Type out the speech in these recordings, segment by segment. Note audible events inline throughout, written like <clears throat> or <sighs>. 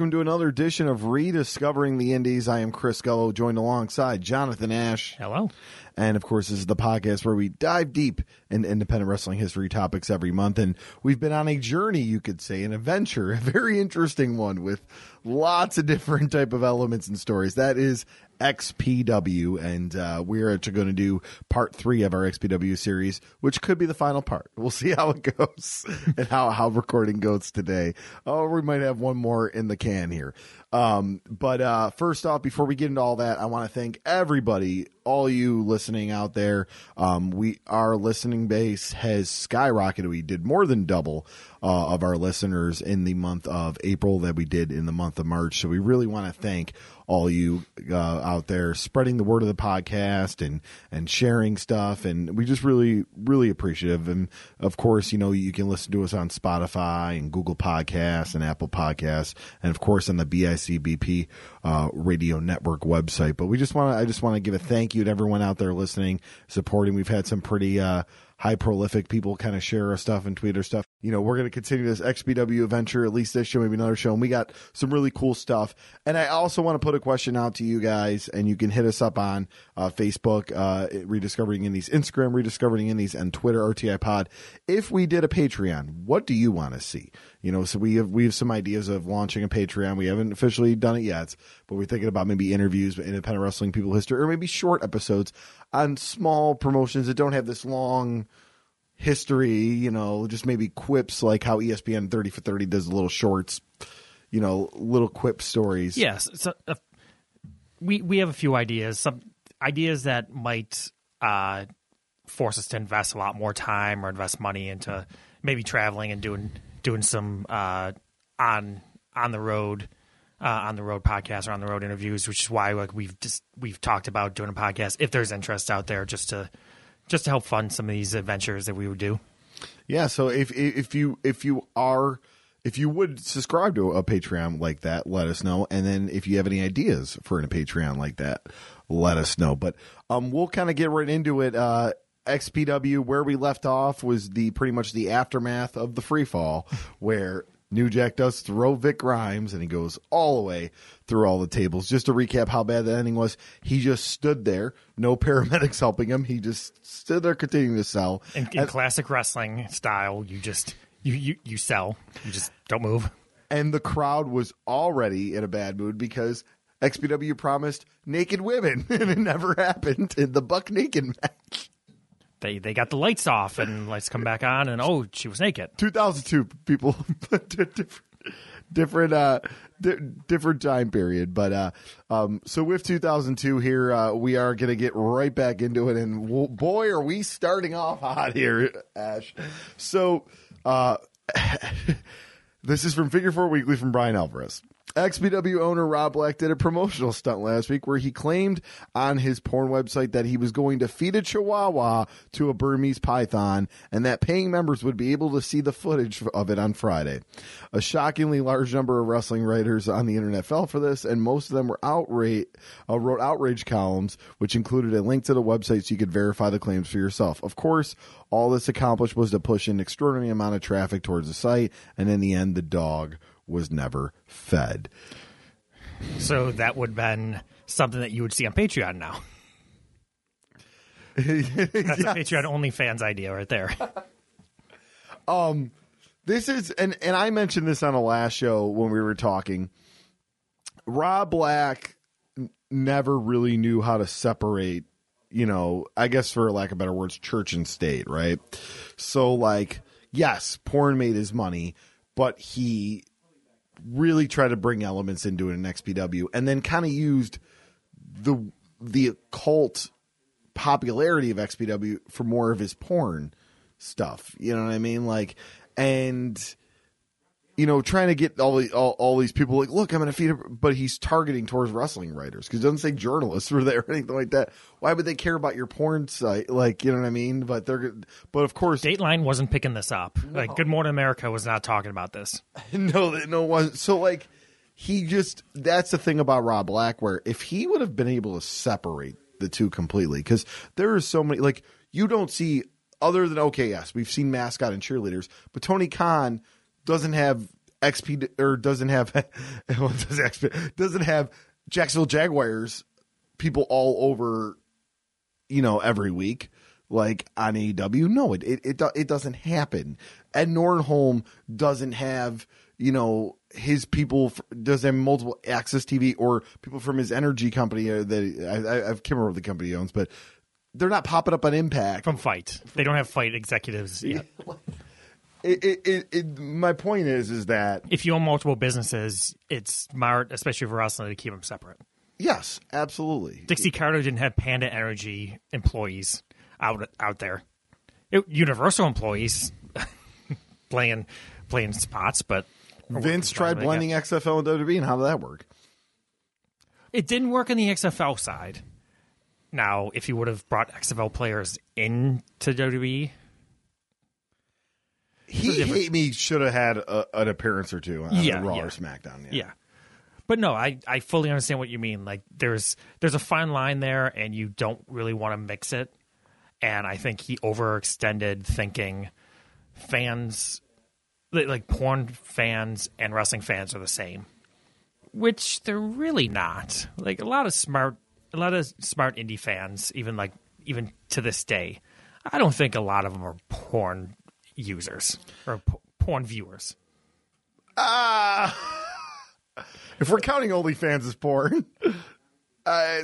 Welcome to another edition of Rediscovering the Indies. I am Chris Gullo, joined alongside Jonathan Ash. Hello. And of course, this is the podcast where we dive deep into independent wrestling history topics every month. And we've been on a journey, you could say, an adventure, <laughs> a very interesting one with lots of different type of elements and stories. That is XPW, and uh, we're going to do part three of our XPW series, which could be the final part. We'll see how it <laughs> goes and how how recording goes today. Oh, we might have one more in the can here. Um, but uh, first off, before we get into all that, I want to thank everybody, all you listening out there. Um, we our listening base has skyrocketed. We did more than double uh, of our listeners in the month of April that we did in the month of March. So we really want to thank all you uh, out there spreading the word of the podcast and and sharing stuff. And we just really really appreciative. And of course you know you can listen to us on Spotify and Google Podcasts and Apple Podcasts and of course on the BICBP uh, radio network website. But we just want to I just want to give a thank you to everyone out there listening supporting. We've had some pretty uh, high prolific people kind of share our stuff and tweet our stuff. You know, we're going to continue this XPW adventure, at least this show, maybe another show. And we got some really cool stuff. And I also want to put a question out to you guys, and you can hit us up on uh, Facebook, uh, Rediscovering Indies, Instagram, Rediscovering Indies, and Twitter, RTI Pod. If we did a Patreon, what do you want to see? You know, so we have we have some ideas of launching a Patreon. We haven't officially done it yet, but we're thinking about maybe interviews with independent wrestling people history, or maybe short episodes on small promotions that don't have this long history, you know, just maybe quips like how ESPN 30 for 30 does little shorts, you know, little quip stories. Yes. So, uh, we we have a few ideas. Some ideas that might uh, force us to invest a lot more time or invest money into maybe traveling and doing doing some uh, on on the road uh, on the road podcasts or on the road interviews, which is why like we've just we've talked about doing a podcast if there's interest out there just to just to help fund some of these adventures that we would do. Yeah, so if if you if you are if you would subscribe to a Patreon like that, let us know. And then if you have any ideas for a Patreon like that, let us know. But um, we'll kind of get right into it. Uh, XPW, where we left off was the pretty much the aftermath of the free fall, where New Jack does throw Vic Grimes and he goes all the way through all the tables. Just to recap how bad the ending was, he just stood there, no <laughs> paramedics helping him. He just stood there continuing to sell. In, in classic wrestling style, you just you, you you sell, you just don't move. and the crowd was already in a bad mood because XPW promised naked women, <laughs> and it never happened in the buck naked match. They they got the lights off and lights come back on and oh she was naked. 2002 people different <laughs> different uh di- different time period but uh um so with 2002 here uh we are gonna get right back into it and w- boy are we starting off hot here ash. So uh <laughs> this is from figure four weekly from bryan alvarez XPW owner Rob Black did a promotional stunt last week where he claimed on his porn website that he was going to feed a chihuahua to a Burmese python and that paying members would be able to see the footage of it on Friday. A shockingly large number of wrestling writers on the internet fell for this and most of them were outrage, uh, wrote outrage columns which included a link to the website so you could verify the claims for yourself. Of course, all this accomplished was to push an extraordinary amount of traffic towards the site and in the end the dog was never fed. so that would have been something that you would see on patreon now <laughs> that's a patreon only fans idea right there <laughs> um, This is and and I mentioned this on a last show when we were talking. Rob Black n- never really knew how to separate, you know, I guess for lack of better words, church and state, right? So like, yes, porn made his money, but he really tried to bring elements into it in XPW, and then kind of used the the occult popularity of XPW for more of his porn stuff. You know what I mean? Like, and you know, trying to get all the, all, all these people like, look, I'm going to feed him, but he's targeting towards wrestling writers because it doesn't say journalists <laughs> were there or anything like that. Why would they care about your porn site? Like, you know what I mean? But they're, but of course, Dateline wasn't picking this up. Like Good Morning America was not talking about this. <laughs> no, no one. So like, he just that's the thing about Rob Black, where if he would have been able to separate the two completely, because there are so many like you don't see other than okay, yes, we've seen mascot and cheerleaders, but Tony Khan doesn't have XP or doesn't have <laughs> does XP, doesn't have Jacksonville Jaguars people all over, you know, every week like on AEW. No, it it it, it doesn't happen. Ed Nordholm doesn't have you know his people doesn't have multiple access TV or people from his energy company uh, that I, I, I can't remember what the company he owns, but they're not popping up on Impact. From Fight. They don't have Fight executives yet. <laughs> It, it, it, it, my point is, is that If you own multiple businesses, it's smart, especially for wrestling, to keep them separate. yes, absolutely. Dixie Carter didn't have Panda Energy employees out out there. Universal employees <laughs> playing playing spots, but Vince tried blending XFL and WWE, and how did that work? It didn't work on the XFL side. Now, if you would have brought XFL players into WWE, He hate me should have had a, an appearance or two on Yeah, Raw yeah. or SmackDown. Yeah. yeah. But no, I, I fully understand what you mean. Like there's there's a fine line there and you don't really want to mix it. And I think he overextended thinking fans like porn fans and wrestling fans are the same. Which they're really not. Like a lot of smart a lot of smart indie fans, even like even to this day, I don't think a lot of them are porn users or p- porn viewers. Ah, <laughs> if we're counting OnlyFans as porn, <laughs> uh,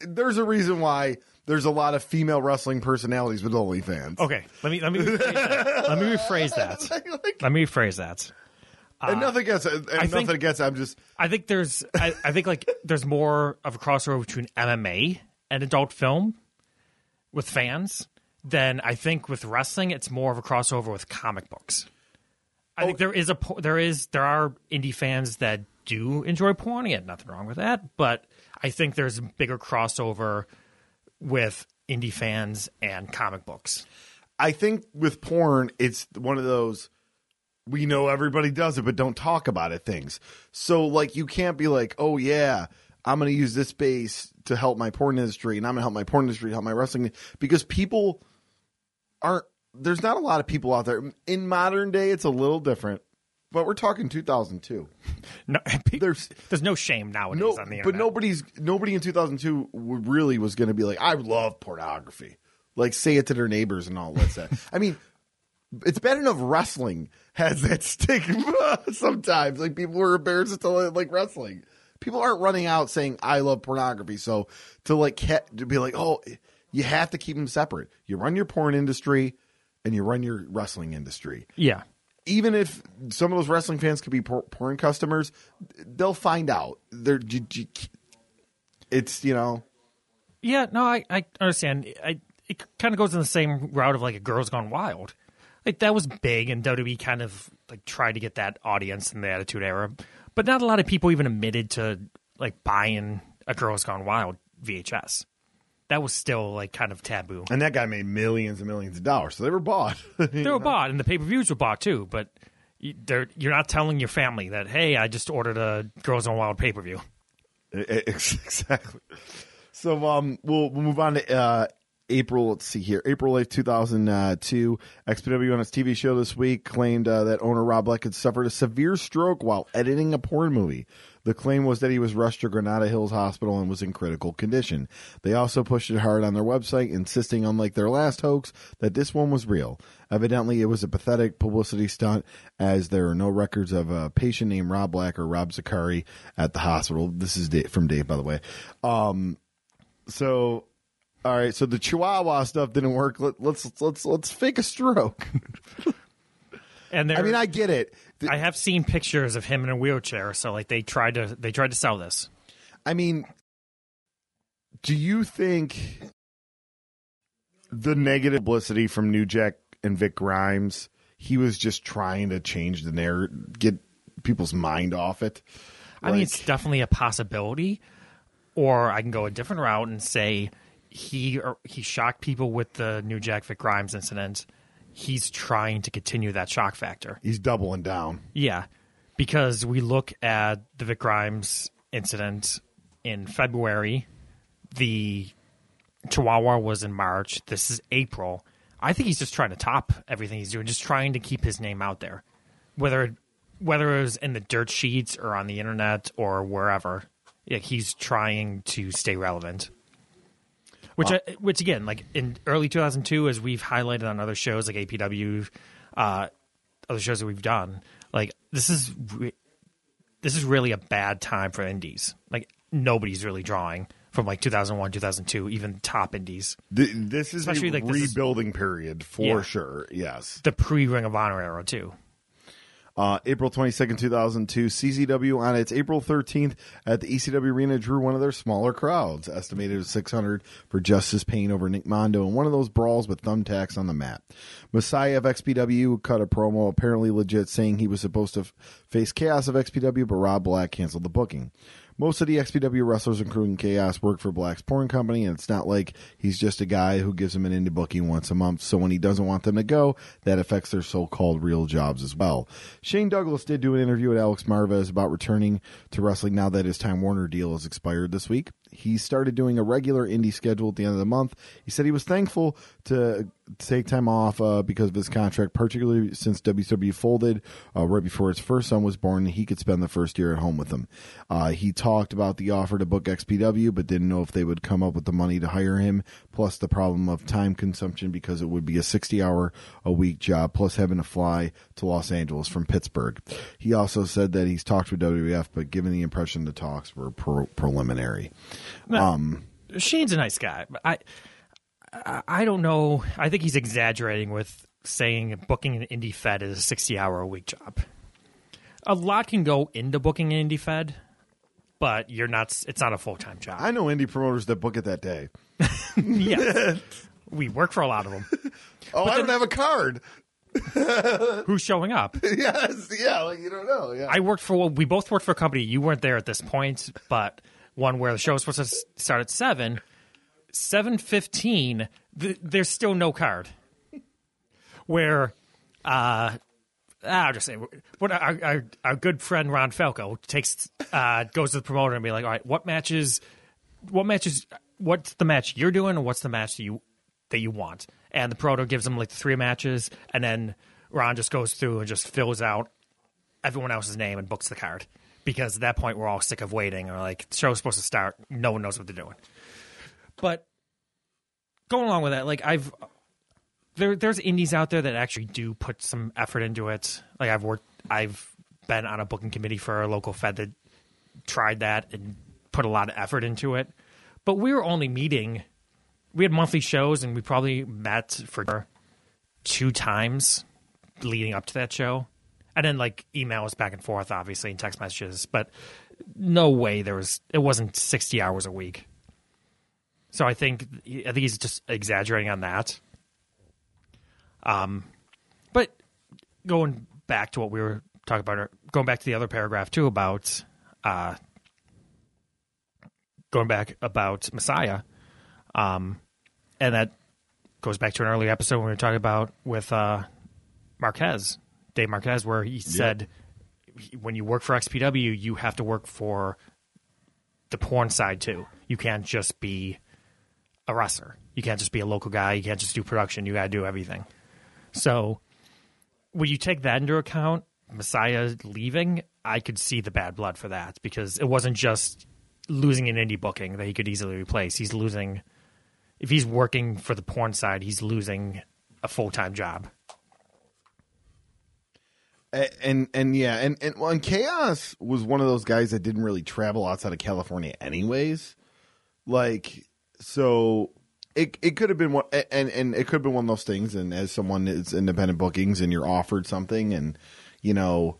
there's a reason why there's a lot of female wrestling personalities with OnlyFans. Okay, let me let me rephrase that. let me rephrase <laughs> that. Like, Let me rephrase that. and nothing against, and nothing think- against. I'm just I think there's I, I think like there's more of a crossover between MMA and adult film with fans than I think with wrestling. It's more of a crossover with comic books. I think oh. there is a there is there are indie fans that do enjoy porn. Again, nothing wrong with that, but I think there's a bigger crossover with indie fans and comic books. I think with porn, it's one of those we know everybody does it, but don't talk about it things. So like you can't be like, oh yeah, I'm going to use this space to help my porn industry, and I'm going to help my porn industry help my wrestling because people aren't. There's not a lot of people out there in modern day. It's a little different, but we're talking 2002. <laughs> No, There's there's no shame nowadays no, on the internet. but nobody's nobody in 2002 really was going to be like, I love pornography, like say it to their neighbors and all that stuff. <laughs> I mean, it's bad enough wrestling has that stigma <laughs> sometimes. Like people are embarrassed to like wrestling. People aren't running out saying I love pornography. So to like to be like, oh, you have to keep them separate. You run your porn industry and you run your wrestling industry Yeah. even if some of those wrestling fans could be porn customers, they'll find out. They're it's you know Yeah, no, I, I understand. I it kind of goes in the same route of like a Girls Gone Wild. Like that was big, and WWE kind of like tried to get that audience in the Attitude Era, but not a lot of people even admitted to like buying a Girls Gone Wild VHS. That was still like kind of taboo. and that guy made millions and millions of dollars, so they were bought. <laughs> They were bought, and the pay per views were bought too. But you're not telling your family that, hey, I just ordered a Girls Gone Wild pay per view. <laughs> exactly. So um, we'll we'll move on to uh, April. Let's see here. April eighth, two thousand two. XPW on its TV show this week claimed uh, that owner Rob Black had suffered a severe stroke while editing a porn movie. The claim was that he was rushed to Granada Hills Hospital and was in critical condition. They also pushed it hard on their website, insisting, unlike their last hoax, that this one was real. Evidently, it was a pathetic publicity stunt, as there are no records of a patient named Rob Black or Rob Zicari at the hospital. This is from Dave, by the way. Um, so, all right. So the Chihuahua stuff didn't work. Let, let's let's let's fake a stroke. <laughs> And I mean, I get it. I have seen pictures of him in a wheelchair, so like they tried to they tried to sell this. I mean, do you think the negative publicity from New Jack and Vic Grimes, he was just trying to change the narrative, get people's mind off it? I mean, it's definitely a possibility. Or I can go a different route and say he or he shocked people with the New Jack Vic Grimes incident. He's trying to continue that shock factor. he's doubling down. Yeah, because we look at the Vic Grimes incident in February. The Chihuahua was in March. This is April. I think he's just trying to top everything he's doing, just trying to keep his name out there, whether whether it was in the dirt sheets or on the internet or wherever. Yeah, he's trying to stay relevant. Which, I, which again, like in early 2002, as we've highlighted on other shows like APW, uh, other shows that we've done, like this is re- this is really a bad time for indies. Like nobody's really drawing from like 2001, 2002, even top indies. Th- This is Especially, a like, this is- rebuilding period for Yeah. sure. Yes. The pre Ring of Honor era too. Uh, April 22nd, 2002, CZW on its April 13th at the ECW Arena drew one of their smaller crowds, estimated at 600 for Justice Pain over Nick Mondo in one of those brawls with thumbtacks on the mat. Messiah of XPW cut a promo apparently legit saying he was supposed to f- face Chaos of XPW, but Rob Black canceled the booking. Most of the XPW wrestlers, including Chaos, work for Black's porn company, and it's not like he's just a guy who gives them an indie booking once a month. So when he doesn't want them to go, that affects their so-called real jobs as well. Shane Douglas did do an interview with Alex Marvez about returning to wrestling now that his Time Warner deal has expired this week. He started doing a regular indie schedule at the end of the month. He said he was thankful to take time off uh, because of his contract, particularly since WWE folded uh, right before his first son was born. and He could spend the first year at home with them. Uh, he talked about the offer to book XPW, but didn't know if they would come up with the money to hire him. Plus the problem of time consumption because it would be a sixty-hour a week job, plus having to fly to Los Angeles from Pittsburgh. He also said that he's talked with WWF, but given the impression the talks were pre- preliminary. Shane's a nice guy, but I, I, don't know. I think he's exaggerating with saying booking an indie fed is a sixty-hour a week job. A lot can go into booking an indie fed, but you're not. It's not a full-time job. I know indie promoters that book it that day. <laughs> <laughs> yes, we work for a lot of them. Oh, I don't have a card. <laughs> Who's showing up? yes, yeah, like you don't know. Yeah, I worked for. We both worked for a company. You weren't there at this point, but one where the show was supposed to start at seven. Seven fifteen. Th- there's still no card. Where, uh, I'll just say, what our, our, our good friend Ron Falco takes uh, goes to the promoter and be like, all right, what matches, what matches, what's the match you're doing, and what's the match that you that you want? And the promoter gives him like the three matches, and then Ron just goes through and just fills out everyone else's name and books the card because at that point we're all sick of waiting or like the show's supposed to start no one knows what they're doing but going along with that like i've there there's indies out there that actually do put some effort into it. Like i've worked i've been on a booking committee for a local fed that tried that and put a lot of effort into it. But we were only meeting we had monthly shows and we probably met for two times leading up to that show. And then like emails back and forth obviously and text messages. But no way there was it wasn't 60 hours a week so i think i think he's just exaggerating on that. Um but going back to what we were talking about going back to the other paragraph too about uh going back about messiah um and that goes back to an earlier episode when we were talking about with uh marquez dave marquez where he said when you work for xpw you have to work for the porn side too. You can't just be a wrestler. You can't just be a local guy. You can't just do production. You gotta do everything. So when you take that into account messiah leaving i could see the bad blood for that because it wasn't just losing an indie booking that he could easily replace. He's losing if he's working for the porn side he's losing a full-time job. And and, and yeah, and and well, and Chaos was one of those guys that didn't really travel outside of California, anyways. Like, so it it could have been one, and and it could have been one of those things. And as someone is independent bookings, and you're offered something, and you know,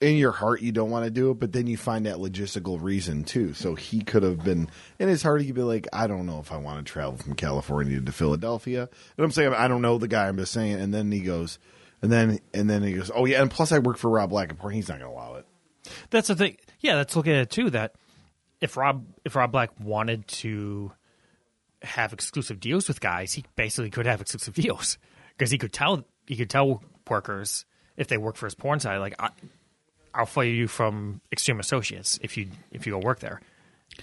in your heart you don't want to do it, but then you find that logistical reason too. So he could have been in his heart. He could be like, I don't know if I want to travel from California to Philadelphia. And I'm saying I don't know the guy. I'm just saying. And then he goes, and then and then he goes, oh yeah, and plus I work for Rob Black, he's not going to allow it. That's the thing. Yeah, let's look at it too. That if Rob if Rob Black wanted to have exclusive deals with guys, he basically could have exclusive deals because he could tell he could tell workers if they work for his porn site, like I, I'll fire you from Extreme Associates if you if you go work there,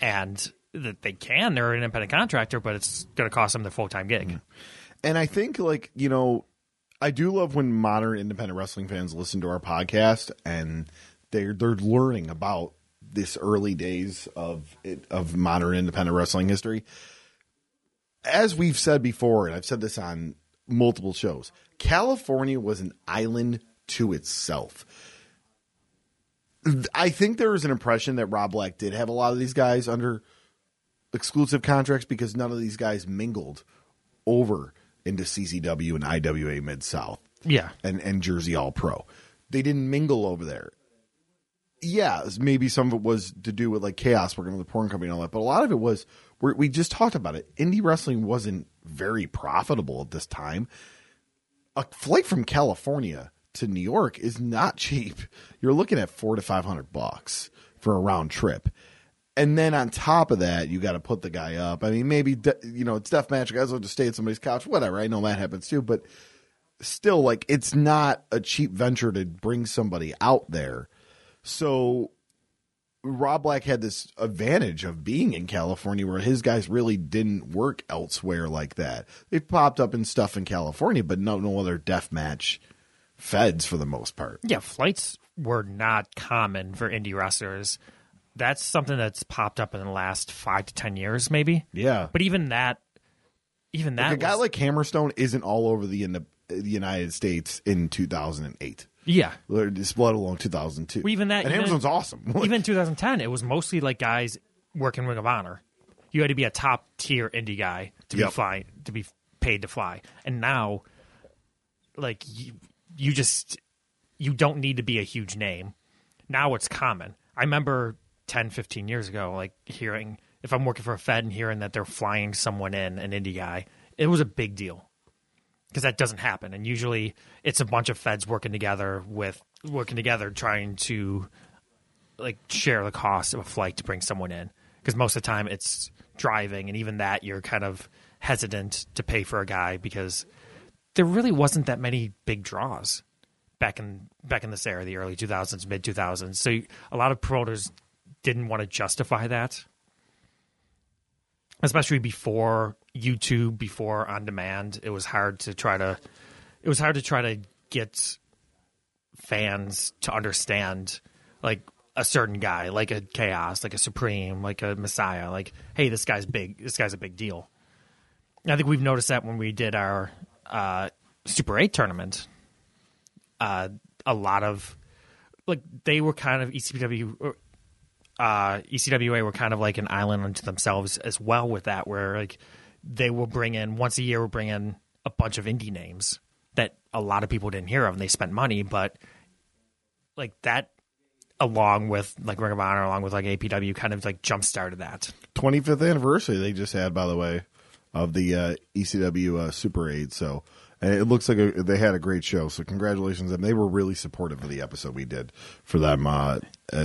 and that they can. They're an independent contractor, but it's going to cost them their full time gig. Mm-hmm. And I think like you know, I do love when modern independent wrestling fans listen to our podcast and they're they're learning about this early days of it, of modern independent wrestling history. As we've said before, and I've said this on multiple shows, California was an island to itself. I think there was an impression that Rob Black did have a lot of these guys under exclusive contracts because none of these guys mingled over into CZW and IWA Mid South. Yeah, and and Jersey All Pro. They didn't mingle over there. Yeah, maybe some of it was to do with like chaos working with the porn company and all that, but a lot of it was we just talked about it. Indie wrestling wasn't very profitable at this time. A flight from California to New York is not <laughs> cheap. You're looking at four to five hundred bucks for a round trip. And then on top of that, you got to put the guy up. I mean, maybe you know it's death match. Guys will just stay at somebody's couch, whatever. I know that happens too, but still, like it's not a cheap venture to bring somebody out there. So Rob Black had this advantage of being in California where his guys really didn't work elsewhere like that. They popped up in stuff in California, but no no other death match feds for the most part. Yeah, flights were not common for indie wrestlers. That's something that's popped up in the last five to ten years, maybe. Yeah, but even that, even that, like a guy like Hammerstone isn't all over the, the United States in 2008. Yeah, just let alone 2002. Well, even that, and even, Hammerstone's awesome. <laughs> even 2010, it was mostly like guys working Ring of Honor. You had to be a top tier indie guy to yep. be fly to be paid to fly, and now, like you, you just you don't need to be a huge name. Now it's common. I remember 10, 15 years ago, like hearing if I'm working for a Fed and hearing that they're flying someone in, an indie guy, it was a big deal because that doesn't happen. And usually it's a bunch of Feds working together with working together trying to like share the cost of a flight to bring someone in because most of the time it's driving and even that you're kind of hesitant to pay for a guy because there really wasn't that many big draws back in back in this era, the early 2000s, mid 2000s. So a lot of promoters didn't want to justify that, especially before YouTube, before on demand. It was hard to try to it was hard to try to get fans to understand like a certain guy, like a Chaos, like a Supreme, like a Messiah, like hey, this guy's big. This guy's a big deal. I think we've noticed that when we did our uh, Super Eight tournament, uh, a lot of like they were kind of ECW, uh, ECWA were kind of like an island unto themselves as well with that, where like they will bring in once a year, will bring in a bunch of indie names that a lot of people didn't hear of, and they spent money, but like that along with like Ring of Honor, along with like APW, kind of like jump started that. 25th anniversary they just had, by the way, of the uh, ECW uh, Super 8. So and it looks like a, they had a great show. So congratulations, and they were really supportive of the episode we did for them. Uh,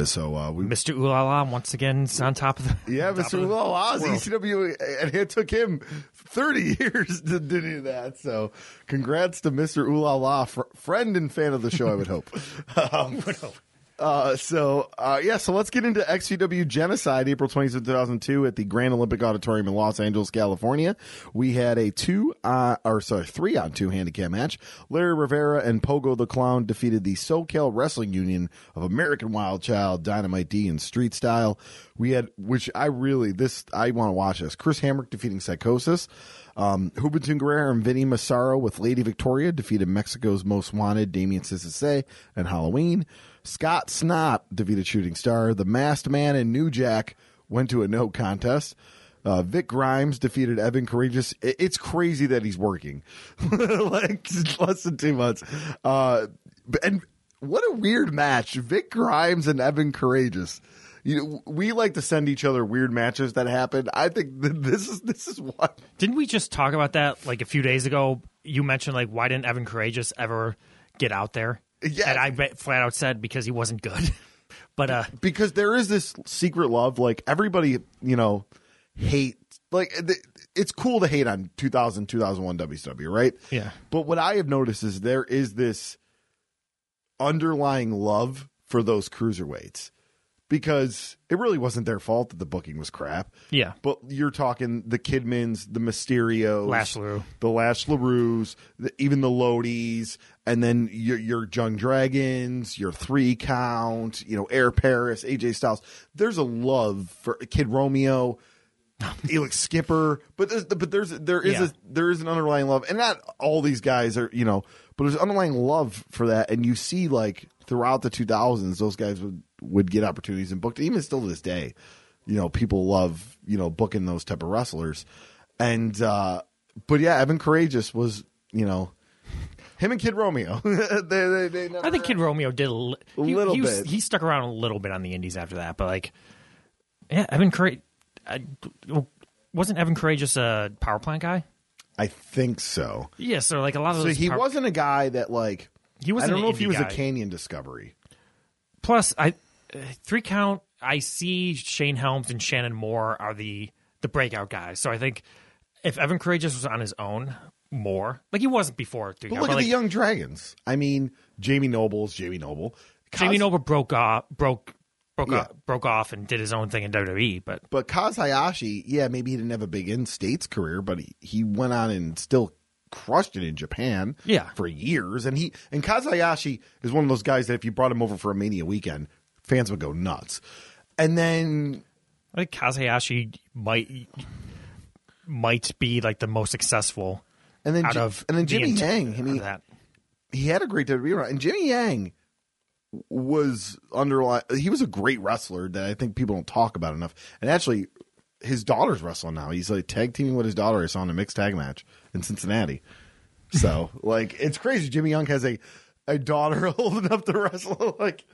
so uh, we, Mr. Ulala once again is on top of the <laughs> yeah, Mr. Ulala, ECW, and it took him thirty <laughs> years to do that. So congrats to Mr. Ulala, fr- friend and fan of the show. I would hope. <laughs> Um, would hope. Uh, so uh, yeah, so let's get into XPW Genocide, April 20th, 2002, at the Grand Olympic Auditorium in Los Angeles, California. We had a two, uh, or sorry, three on two handicap match. Larry Rivera and Pogo the Clown defeated the SoCal Wrestling Union of American Wild Child, Dynamite D, and Street Style. We had, which I really this I want to watch this. Chris Hamrick defeating Psychosis. Um, Juventud Guerrera and Vinny Massaro with Lady Victoria defeated Mexico's Most Wanted, Damien Cisse, and Halloween. Scott Snot defeated Shooting Star. The Masked Man and New Jack went to a no contest. Uh, Vic Grimes defeated Evan Karagias. It's crazy that he's working, <laughs> like less than two months. Uh, and what a weird match. Vic Grimes and Evan Karagias. You know, we like to send each other weird matches that happen. I think that this is this is what <laughs> Didn't we just talk about that like a few days ago? You mentioned like why didn't Evan Karagias ever get out there? Yeah. and I bet flat out said because he wasn't good. <laughs> but uh, because there is this secret love. Like everybody, you know, hate. Like it's cool to hate on 2000, 2001 WCW, right? Yeah. But what I have noticed is there is this underlying love for those cruiserweights because it really wasn't their fault that the booking was crap. yeah, But you're talking the Kidmans, the Mysterios, Lash LaRue. the Lash LaRues, the, even the Lodies, and then your, your Young Dragons, your Three Count, you know, Air Paris, AJ Styles. There's a love for Kid Romeo, <laughs> Elix Skipper, but there's, but there's there is Yeah. a there is an underlying love, and not all these guys are you know, but there's underlying love for that, and you see like throughout the 2000s, those guys would would get opportunities and booked, even still to this day you know people love you know booking those type of wrestlers. And uh but yeah evan karagias was you know him and kid romeo. <laughs> They, they, they never, I think Kid Romeo did a, li- he, little he was- bit. He stuck around a little bit on the Indies after that, but like, yeah, Evan Karagias wasn't Evan Karagias a power plant guy? i think so. Yeah, so like a lot of so those he power- wasn't a guy that like He wasn't don't know if he was a canyon discovery. Plus, I three count. I see Shane Helms and Shannon Moore are the the breakout guys. So I think if Evan Karagias was on his own more, like he wasn't before three but count, look but at like the young dragons i mean jamie noble's jamie noble Jamie Noble broke off, broke broke Yeah. off, broke off and did his own thing in WWE. But But Kaz Hayashi, yeah, maybe he didn't have a big in states career, but he, he went on and still crushed it in Japan. Yeah. for years. And he and Kaz Hayashi is one of those guys that if you brought him over for a Mania weekend, fans would go nuts. And then I think Kaz Hayashi might might be like the most successful and then out of and then the Jimmy Yang. I mean, that. he had a great WWE run, and Jimmy Yang was underlying. He was a great wrestler that I think people don't talk about enough. And actually, his daughter's wrestling now. He's like tag teaming with his daughter. I saw in a mixed tag match in Cincinnati. So <laughs> like, it's crazy. Jimmy Young has a a daughter <laughs> old enough to wrestle. <laughs> Like,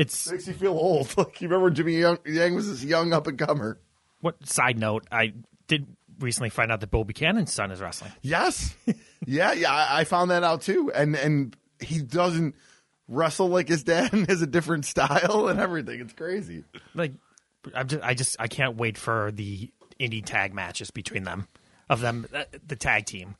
It's makes you feel old. <laughs> Like, you remember Jimmy Young, Yang was this young up and comer. what side note I did recently find out that Bull Buchanan's son is wrestling. Yes. <laughs> yeah, yeah. I, I found that out too. And and he doesn't wrestle like his dad <laughs> and has a different style and everything. It's crazy. Like I'm just I just I can't wait for the indie tag matches between them of them uh, the tag team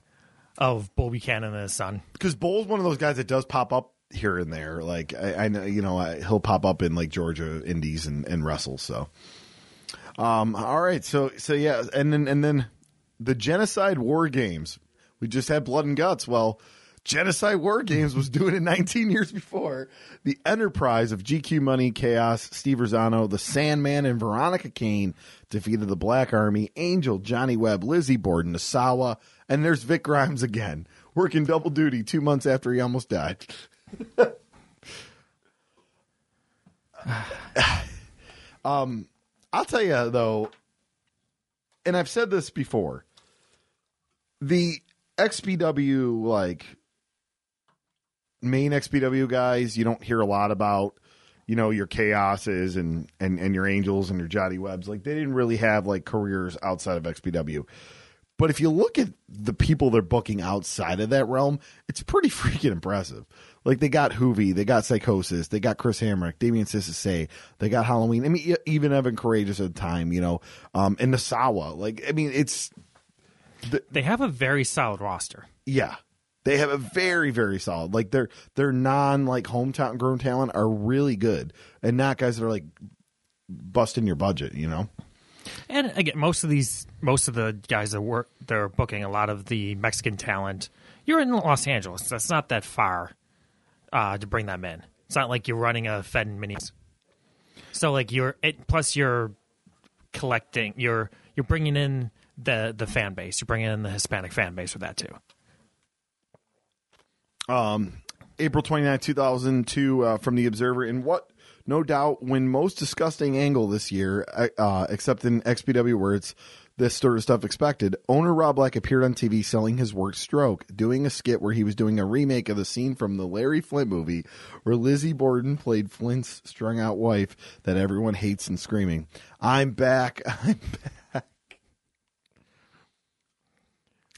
of Bull Buchanan and his son. Because Bull's one of those guys that does pop up here and there. Like I, I know, you know, I, he'll pop up in like Georgia Indies and, and wrestle. So, um, all right. So so yeah, and then and then the genocide war games. We just had blood and guts. Well. Genocide War Games was doing it 19 <laughs> years before. The enterprise of GQ Money, Chaos, Steve Rizzono, The Sandman, and Veronica Caine defeated the Black Army, Angel, Johnny Webb, Lizzie Borden, Nosawa, and there's Vic Grimes again, working double duty two months after he almost died. <laughs> <laughs> um, I'll tell you though, and I've said this before, the XPW like main XPW guys, you don't hear a lot about. You know your chaoses and, and and your angels and your Johnny Webbs. Like they didn't really have like careers outside of XPW. But if you look at the people they're booking outside of that realm, it's pretty <laughs> freaking impressive. Like they got Juvi, they got Psychosis, they got Chris Hamrick, Damian Sissay, they got Halloween. I mean, even Evan Karagias at the time, you know, um, and Nosawa. Like, I mean, it's They have a very solid roster. yeah, they have a very very solid. Like their their non like hometown grown talent are really good, and not guys that are like busting your budget. You know. And again, most of these, most of the guys that work, they're booking a lot of the Mexican talent. You're in Los Angeles. That's not that far uh, to bring them in. It's not like you're running a Fed and minis. So like you're it, plus you're collecting. You're you're bringing in the the fan base. You're bringing in the Hispanic fan base with that too. Um, April 29, 2002, uh, from The Observer. In what no doubt, when most disgusting angle this year, uh, uh, except in XPW it's this sort of stuff expected. Owner Rob Black appeared on TV selling his work Stroke, doing a skit where he was doing a remake of the scene from the Larry Flynt movie where Lizzie Borden played Flynt's strung out wife that everyone hates and screaming, I'm back, <laughs> I'm back.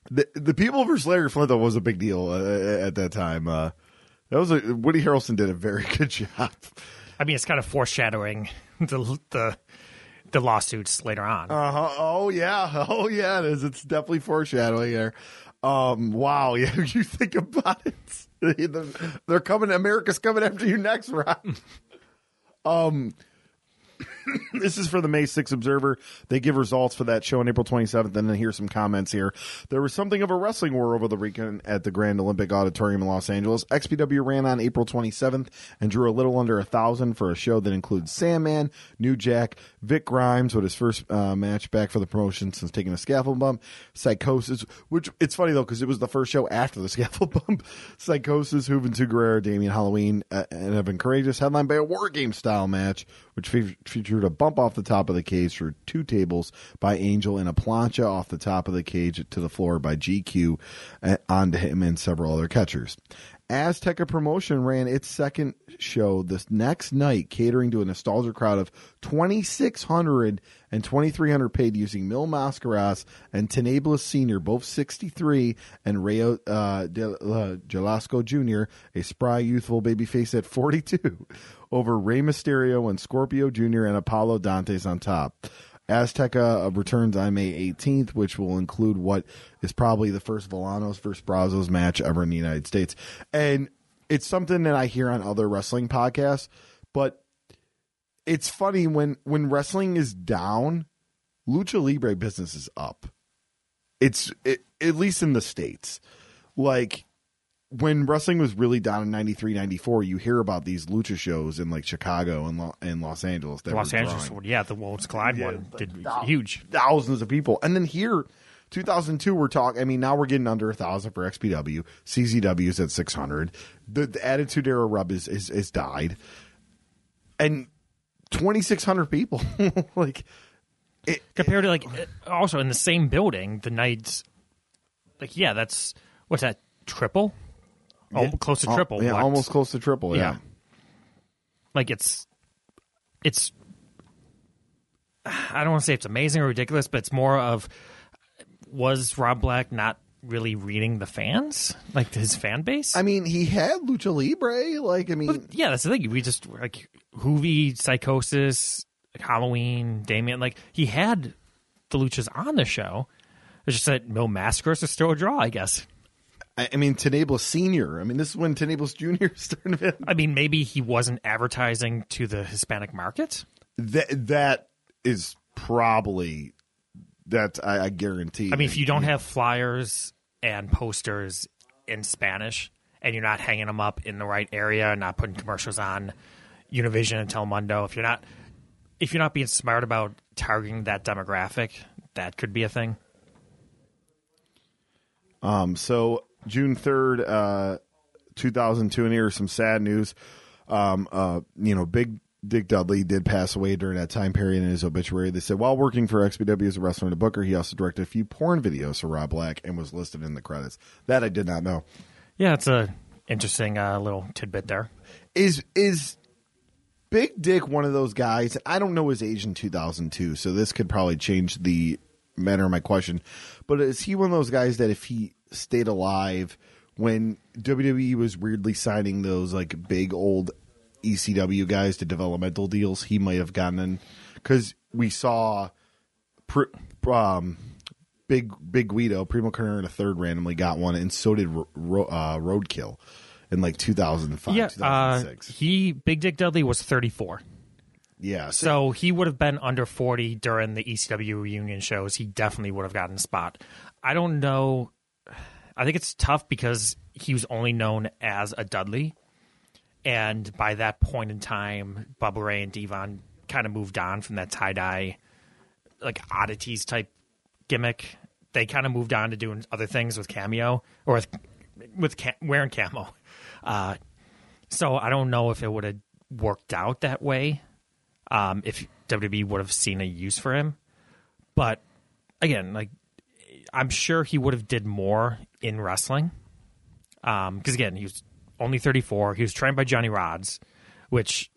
The, the people versus Larry Flynt though was a big deal uh, at that time. Uh, that was a Woody Harrelson did a very <laughs> good job. I mean, it's kind of foreshadowing the the the lawsuits later on. Uh-huh. Oh yeah. <laughs> Oh yeah. It is. It's definitely foreshadowing there. Um. Wow. <laughs> Yeah. You think about it. <laughs> They're coming. America's coming after you next, Rob. um. <laughs> this is for the May 6th Observer. They give results for that show on April 27th, and then here's some comments here. There was something of a wrestling war over the weekend at the Grand Olympic Auditorium in Los Angeles. XPW ran on April 27th and drew a little under a thousand for a show that includes Sandman, New Jack, Vic Grimes with his first uh, match back for the promotion since taking a scaffold bump, Psychosis, which it's funny though because it was the first show after the <laughs> scaffold bump. Psychosis, Juventud Guerrero, Damian Halloween, uh, and Evan Karagias, headlined by a war game style match, which featured a bump off the top of the cage for two tables by Angel and a plancha off the top of the cage to the floor by GQ uh, onto him and several other catchers. Azteca Promotion ran its second show this next night, catering to a nostalgia crowd of 2,600 and 2,300 paid using Mil Mascaras and Tinieblas Sr., both 63, and Rayo uh, de, uh, Jr., a spry, youthful babyface at 42, over Rey Mysterio and Scorpio Jr. and Apollo Dantes on top. Azteca returns on May 18th, which will include what is probably the first Villanos versus Brazos match ever in the United States. And it's something that I hear on other wrestling podcasts, but it's funny when when wrestling is down, lucha libre business is up. It's it, at least in the states. Like when wrestling was really down in 93 94 you hear about these lucha shows in like chicago and, Lo- and los angeles los angeles drawing. yeah the Worlds Collide yeah, one did huge. thousands of people. And then here 2002 we're talking i mean now we're getting under a thousand for xpw czw's at 600 the, the attitude era rub is, is, is died. And 2600 people <laughs> like it, compared to like uh, also in the same building the nights like yeah that's what's that triple Oh, close to triple. yeah, almost close to triple. Yeah. yeah. Like it's, it's. I don't want to say it's amazing or ridiculous, but it's more of was Rob Black not really reading the fans, like his fan base? I mean, he had Lucha Libre. Like, I mean, but yeah, that's the thing. We just like Juvi, Psychosis, like Halloween, Damien. Like he had the luchas on the show. It's just that no Mascaras is still a draw, I guess. I mean, Tinieblas Senior. I mean, this is when Tinieblas Junior <laughs> started. I mean, maybe he wasn't advertising to the Hispanic market. That that is probably that I, I guarantee. I mean, if you don't have flyers and posters in Spanish, and you're not hanging them up in the right area, and not putting commercials on Univision and Telemundo, if you're not if you're not being smart about targeting that demographic, that could be a thing. Um, so June 3rd, uh, 2002, and here's some sad news. Um, uh, you know, Big Dick Dudley did pass away during that time period in his obituary. They said while working for XPW as a wrestler and a booker, he also directed a few porn videos for Rob Black and was listed in the credits. That I did not know. Yeah, it's a interesting uh, little tidbit there. Is is Big Dick one of those guys? I don't know his age in 2002, so this could probably change the manner of my question. But is he one of those guys that if he stayed alive when WWE was weirdly signing those like big old ECW guys to developmental deals, he might have gotten in because we saw pr- um, big big Guido Primo Carnera in a third randomly got one, and so did Ro- uh, Roadkill in like 2005, yeah, 2006. Uh, he Big Dick Dudley was 34. Yeah. So, so he would have been under 40 during the ECW reunion shows. He definitely would have gotten a spot. I don't know I think it's tough because he was only known as a Dudley, and by that point in time, Bubba Ray and Devon kind of moved on from that tie dye, like oddities type gimmick. They kind of moved on to doing other things with cameo or with with cam- wearing camo. <laughs> Uh, so I don't know if it would have worked out that way. Um, if WWE would have seen a use for him, but again, like I'm sure he would have did more in wrestling. Um, because again, he was only 34. He was trained by Johnny Rodz, which